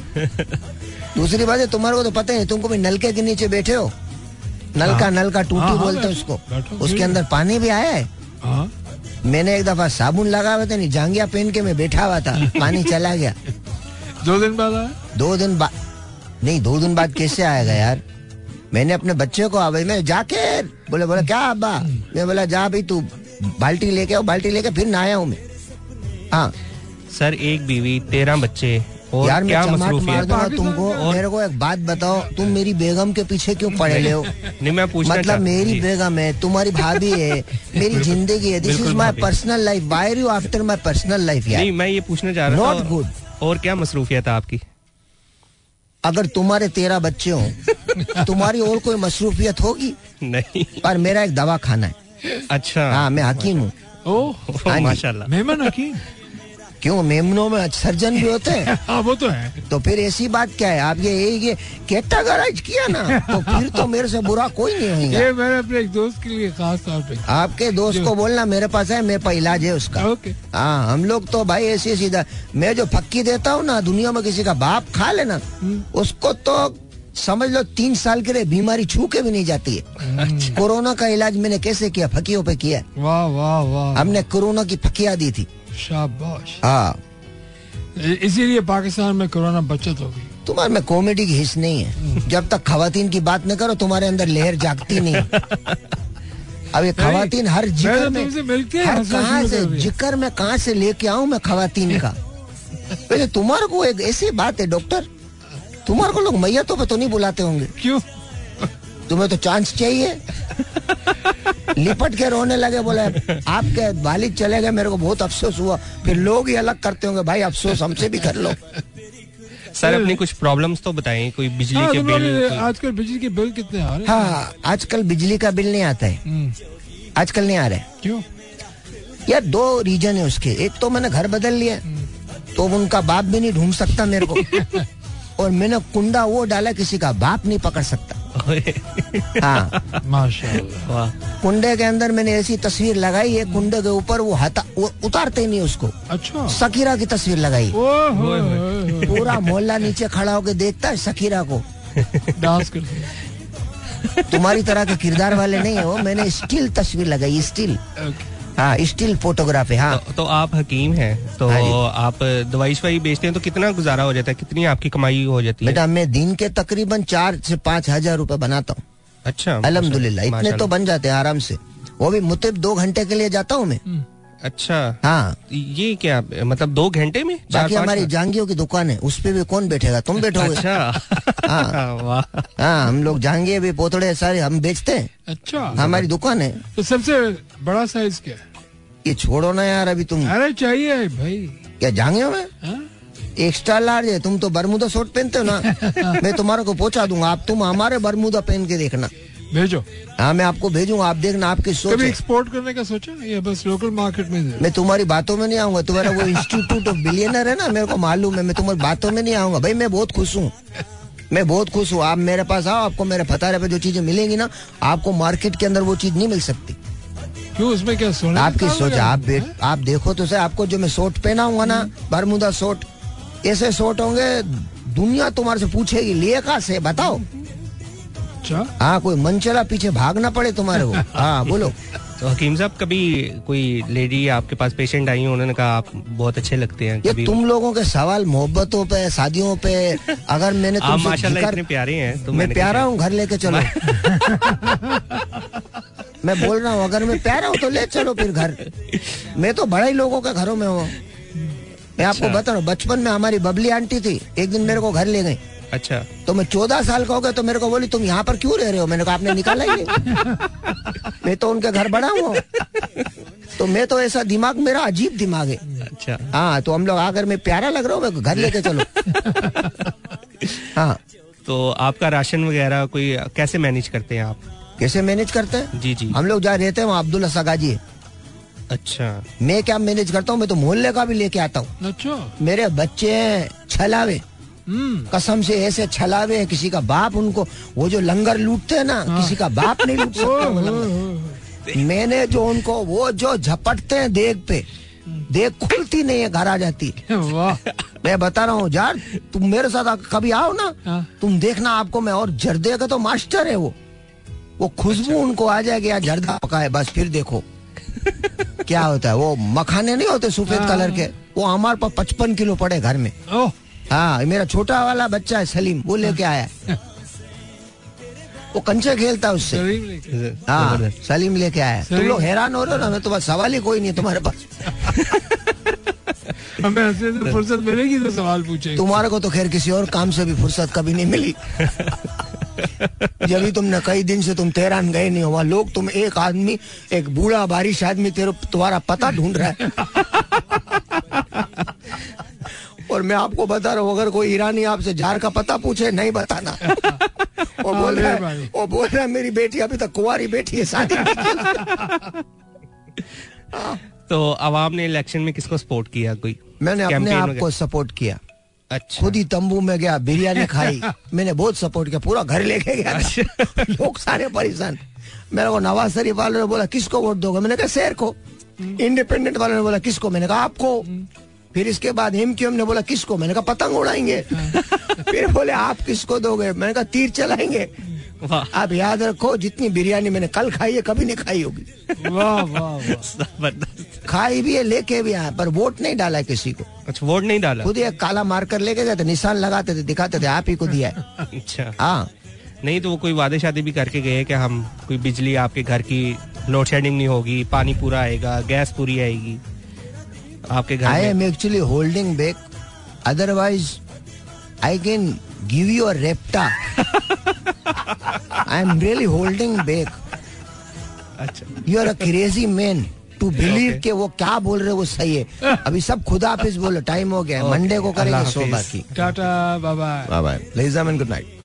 दूसरी बात है तुम्हारे को तो पता है तुम कभी नलके के नीचे बैठे हो। नलका हाँ। नलका टूटी हाँ, हाँ, बोलते हैं। उसको। उसके अंदर पानी भी आया है। हाँ। मैंने एक दफ़ा साबुन लगा हुआ था नहीं जांगिया पहन के मैं बैठा हुआ था पानी चला गया। दो दिन बाद आया? दो दिन बाद नहीं दो दिन बाद कैसे आएगा यार? मैंने अपने बच्चे को आवाज़ में जाके बोले बोला क्या अब्बा? मैं बोला जा भाई तू बाल्टी लेके आओ बाल्टी लेके फिर नहाया हूँ मैं। हाँ। सर एक बीवी तेरह बच्चे यार क्या मार मसरूफियत तुमको। और- मेरे को एक बात बताओ तुम मेरी बेगम के पीछे क्यों पड़े ले हो? नहीं मैं पूछना मतलब मेरी बेगम है तुम्हारी भाभी है मेरी ज़िंदगी है। दिस इज़ भाभी। Personal life why you after my personal life यार? नहीं मैं ये पूछना चाह रहा था। Good. और क्या मसरूफियत है आपकी? अगर तुम्हारे तेरह बच्चे हों तुम्हारी और कोई मसरूफियत होगी? नहीं। पर मेरा एक दवा खाना है। अच्छा। हाँ मैं हकीम हूँ। ओह हाँ माशाल्लाह। मेमन हकीम। क्यों? मेमनों में सर्जन भी होते हैं। हाँ वो तो है। तो फिर ऐसी बात क्या है? आप ये ये, कैटेगराइज किया ना तो फिर तो मेरे से बुरा कोई नहीं होगा ये मैंने अपने एक दोस्त के लिए खास तौर पे। आपके दोस्त को बोलना मेरे पास है मेरे पास इलाज है उसका। ओके। हाँ हम लोग तो भाई ऐसे सीधा मैं जो फक्की देता हूँ ना दुनिया में किसी का बाप खा लेना उसको तो समझ लो तीन साल के लिए बीमारी छू के भी नहीं जाती है। कोरोना का इलाज मैंने कैसे किया? फकियों पे किया। वाह वाह वाह। हमने कोरोना की फकिया दी थी। शाबाश। हाँ। इसीलिए पाकिस्तान में कोरोना बचत हो गई। तुम्हारे में कॉमेडी की हिस्स नहीं है। जब तक खातन की बात न करो तुम्हारे अंदर लहर जागती नहीं अब ये खवातीन हर ज़िक्र में हर कहाँ से ज़िक्र में कहाँ से लेके आऊँ मैं खातन का? पहले तुम्हारे को एक ऐसी बात है डॉक्टर। तुम्हारे को लोग मैयतों पे तो नहीं बुलाते होंगे। क्यों? तुम्हें तो चांस चाहिए। लिपट के रोने लगे बोले आपके वालिद चले गए मेरे को बहुत अफसोस हुआ। फिर लोग ही अलग करते होंगे भाई अफसोस हमसे भी कर लो। सर अपनी कुछ प्रॉब्लम्स तो बताएँ कोई बिजली हाँ, के तुम बिल आजकल बिजली के बिल कितने आ रहे हैं? हाँ आजकल बिजली का बिल नहीं आता है। हम्म, आजकल नहीं आ रहा है। क्यों? यार दो रीजन है उसके। एक तो मैंने घर बदल लिया तो उनका बाप भी नहीं ढूंढ सकता मेरे को। और मैंने कुंडा वो डाला किसी का बाप नहीं पकड़ सकता। हाँ। माशाल्लाह। कुंडे के अंदर मैंने ऐसी तस्वीर लगाई है कुंडे के ऊपर वो हटा वो उतारते नहीं उसको। अच्छा। सकीरा की तस्वीर लगाई। पूरा मोहल्ला नीचे खड़ा होकर देखता है सकीरा को। डांस करते हैं। तुम्हारी तरह के किरदार वाले नहीं है वो मैंने स्टिल तस्वीर लगाई स्टिल। ओके। हाँ स्टिल फोटोग्राफी हाँ तो, तो आप हकीम हैं तो हाँ आप दवाई शवाई बेचते हैं तो कितना गुजारा हो जाता है? कितनी आपकी कमाई हो जाती है? बेटा मैं दिन के तकरीबन चार से पाँच हज़ार रूपए बनाता हूँ। अच्छा अलहमदुल्ला इतने तो बन जाते हैं आराम से। वो भी मुतब दो घंटे के लिए जाता हूँ मैं। अच्छा। हाँ। ये क्या मतलब दो घंटे में? बाकी हमारी जांगियों की दुकान है उस पे भी कौन बैठेगा? तुम बैठोगे। अच्छा। हाँ। हाँ हम लोग जांगिए भी पोतड़े सारे हम बेचते हैं। अच्छा। हमारी दुकान है। तो सबसे बड़ा साइज़ क्या है? ये छोड़ो ना यार अभी तुम अरे चाहिए भाई। क्या जांगियों में? हाँ? एक्स्ट्रा लार्ज है तुम तो बरमुदा सूट पहनते हो ना। मैं तुम्हारे को पहुँचा दूँगा आप तुम हमारे बरमुदा पहन के देखना। भेजो। हाँ मैं आपको भेजूँगा आप देखना आपकी सोच कभी एक्सपोर्ट करने का सोचा? या बस लोकल मार्केट में मैं तुम्हारी बातों में नहीं आऊँगा तुम्हारा वो इंस्टीट्यूट ऑफ़ बिलियनर है ना मेरे को मालूम है मैं तुम्हारी बातों में नहीं आऊँगा। भाई मैं बहुत खुश हूँ। मैं बहुत खुश हूँ। आप मेरे पास आओ आपको मेरे फतारे पे जो चीज़ें मिलेंगी ना आपको मार्केट के अंदर वो चीज़ नहीं मिल सकती। क्यों उसमें क्या सोने आपकी सोच आप बे- आप देखो तो सर आपको जो मैं सोट पहनाऊँगा ना बरमुदा सोट ऐसे सोट होंगे दुनिया तुम्हारे से पूछेगी लिए कहा से बताओ। अच्छा। हाँ कोई मन चला पीछे भागना पड़े तुम्हारे को हाँ बोलो। तो हकीम साहब कभी कोई लेडी आपके पास पेशेंट आई हो, उन्होंने कहा आप बहुत अच्छे लगते हैं ये कभी तुम लोगों के सवाल मोहब्बतों पे शादियों पे अगर मैंने आप माशाल्लाह इतने प्यारे हैं तो मैं प्यारा हूँ घर लेके चलो। मैं बोल रहा हूँ अगर मैं प्यारा हूँ तो ले चलो फिर घर। मैं तो बड़ा ही लोगों के घरों में हूँ। मैं आपको अच्छा। बता रहा हूँ बचपन में हमारी बबली आंटी थी एक दिन मेरे को घर ले गई। अच्छा। तो मैं चौदह साल का हो गया तो मेरे को बोली तुम यहाँ पर क्यों रह रहे हो? मैंने कहा आपने निकाला ही मैं तो उनके घर बड़ा हूँ। तो मैं तो ऐसा दिमाग मेरा अजीब दिमाग है। अच्छा। हाँ तो हम लोग अगर मैं प्यारा लग रहा हूँ घर लेके चलो। हाँ। तो आपका राशन वगैरह कोई कैसे मैनेज करते हैं आप? कैसे मैनेज करते हैं? जी जी। हम लोग जहाँ रहते हैं वहाँ अब्दुल्ला सगाजी है। अच्छा। मैं क्या मैनेज करता हूँ? मैं तो मोहल्ले का भी लेके आता हूँ। अच्छा। मेरे बच्चे हैं छलावे। कसम से ऐसे छलावे हैं किसी का बाप उनको वो जो लंगर लूटते हैं ना किसी का बाप नहीं लूट सकता मैंने जो उनको वो जो झपटते हैं देग पे देग खुलती नहीं है घर आ जाती। मैं बता रहा हूँ यार तुम मेरे साथ कभी आओ ना हाँ। तुम देखना आपको मैं और जर्दे का तो मास्टर है वो। वो खुशबू अच्छा। उनको आ जाएगी यार जर्दा पका है बस फिर देखो। क्या होता है वो मखाने नहीं होते सफ़ेद कलर के वो हमारे पास पचपन किलो पड़े घर में। हाँ मेरा छोटा वाला बच्चा है सलीम वो लेके आया। है। वो कंचे खेलता है उससे। हाँ सलीम लेके आया। तुम लोग हैरान हो रहे हो ना मैं तुम्हारा सवाल ही कोई नहीं तुम्हारे पास। हमें फुर्सत मिलेगी तो सवाल पूछेंगे। तुम्हारे को तो खैर किसी और काम से भी फुर्सत कभी नहीं मिली। जब भी तुमने कई दिन से तुम तेहरान गए नहीं हुआ लोग तुम एक आदमी एक बूढ़ा बारिश आदमी तेरे तुम्हारा पता ढूंढ रहा है। और मैं आपको बता रहा हूँ अगर कोई ईरानी आपसे झार का पता पूछे नहीं बताना। वो बोल रहा है। वो बोल रहा है मेरी बेटी अभी तक कुंवारी बेटी है शादी तो आवाम ने इलेक्शन में किसको सपोर्ट किया? कोई मैंने अपने आप को सपोर्ट किया। अच्छा। खुद ही तंबू में गया बिरयानी खाई मैंने बहुत सपोर्ट किया पूरा घर लेके गया था। लोग सारे परेशान। मेरे को नवाज़ शरीफ वालों ने बोला किसको वोट दोगे? मैंने कहा शेर को। इंडिपेंडेंट वालों ने बोला किसको? मैंने कहा आपको। फिर इसके बाद हिम क्यों ने बोला किसको? मैंने कहा पतंग उड़ाएँगे। फिर बोले आप किसको दोगे? मैंने कहा तीर चलाएँगे। आप याद रखो जितनी बिरयानी मैंने कल खाई है कभी नहीं खाई होगी। वाह वाह वाह। खाई भी है लेके भी आए पर वोट नहीं डाला है किसी को। अच्छा वोट नहीं डाला? खुद एक काला मार्कर लेके गए थे निशान लगाते थे दिखाते थे आप ही को दिया है। अच्छा। हाँ। नहीं तो वो कोई वादे शादी भी करके गए कि हम कोई बिजली आपके घर की लोड शेडिंग नहीं होगी पानी पूरा आएगा गैस पूरी आएगी? आपके घर I am actually holding back otherwise I can give you a रेप्टा I am really holding back अच्छा। You are a crazy man to believe के वो क्या बोल रहे वो सही है। अभी सब खुदा हाफिज बोलो टाइम हो गया मंडे को करेंगे सोबा की Tata bye bye bye good night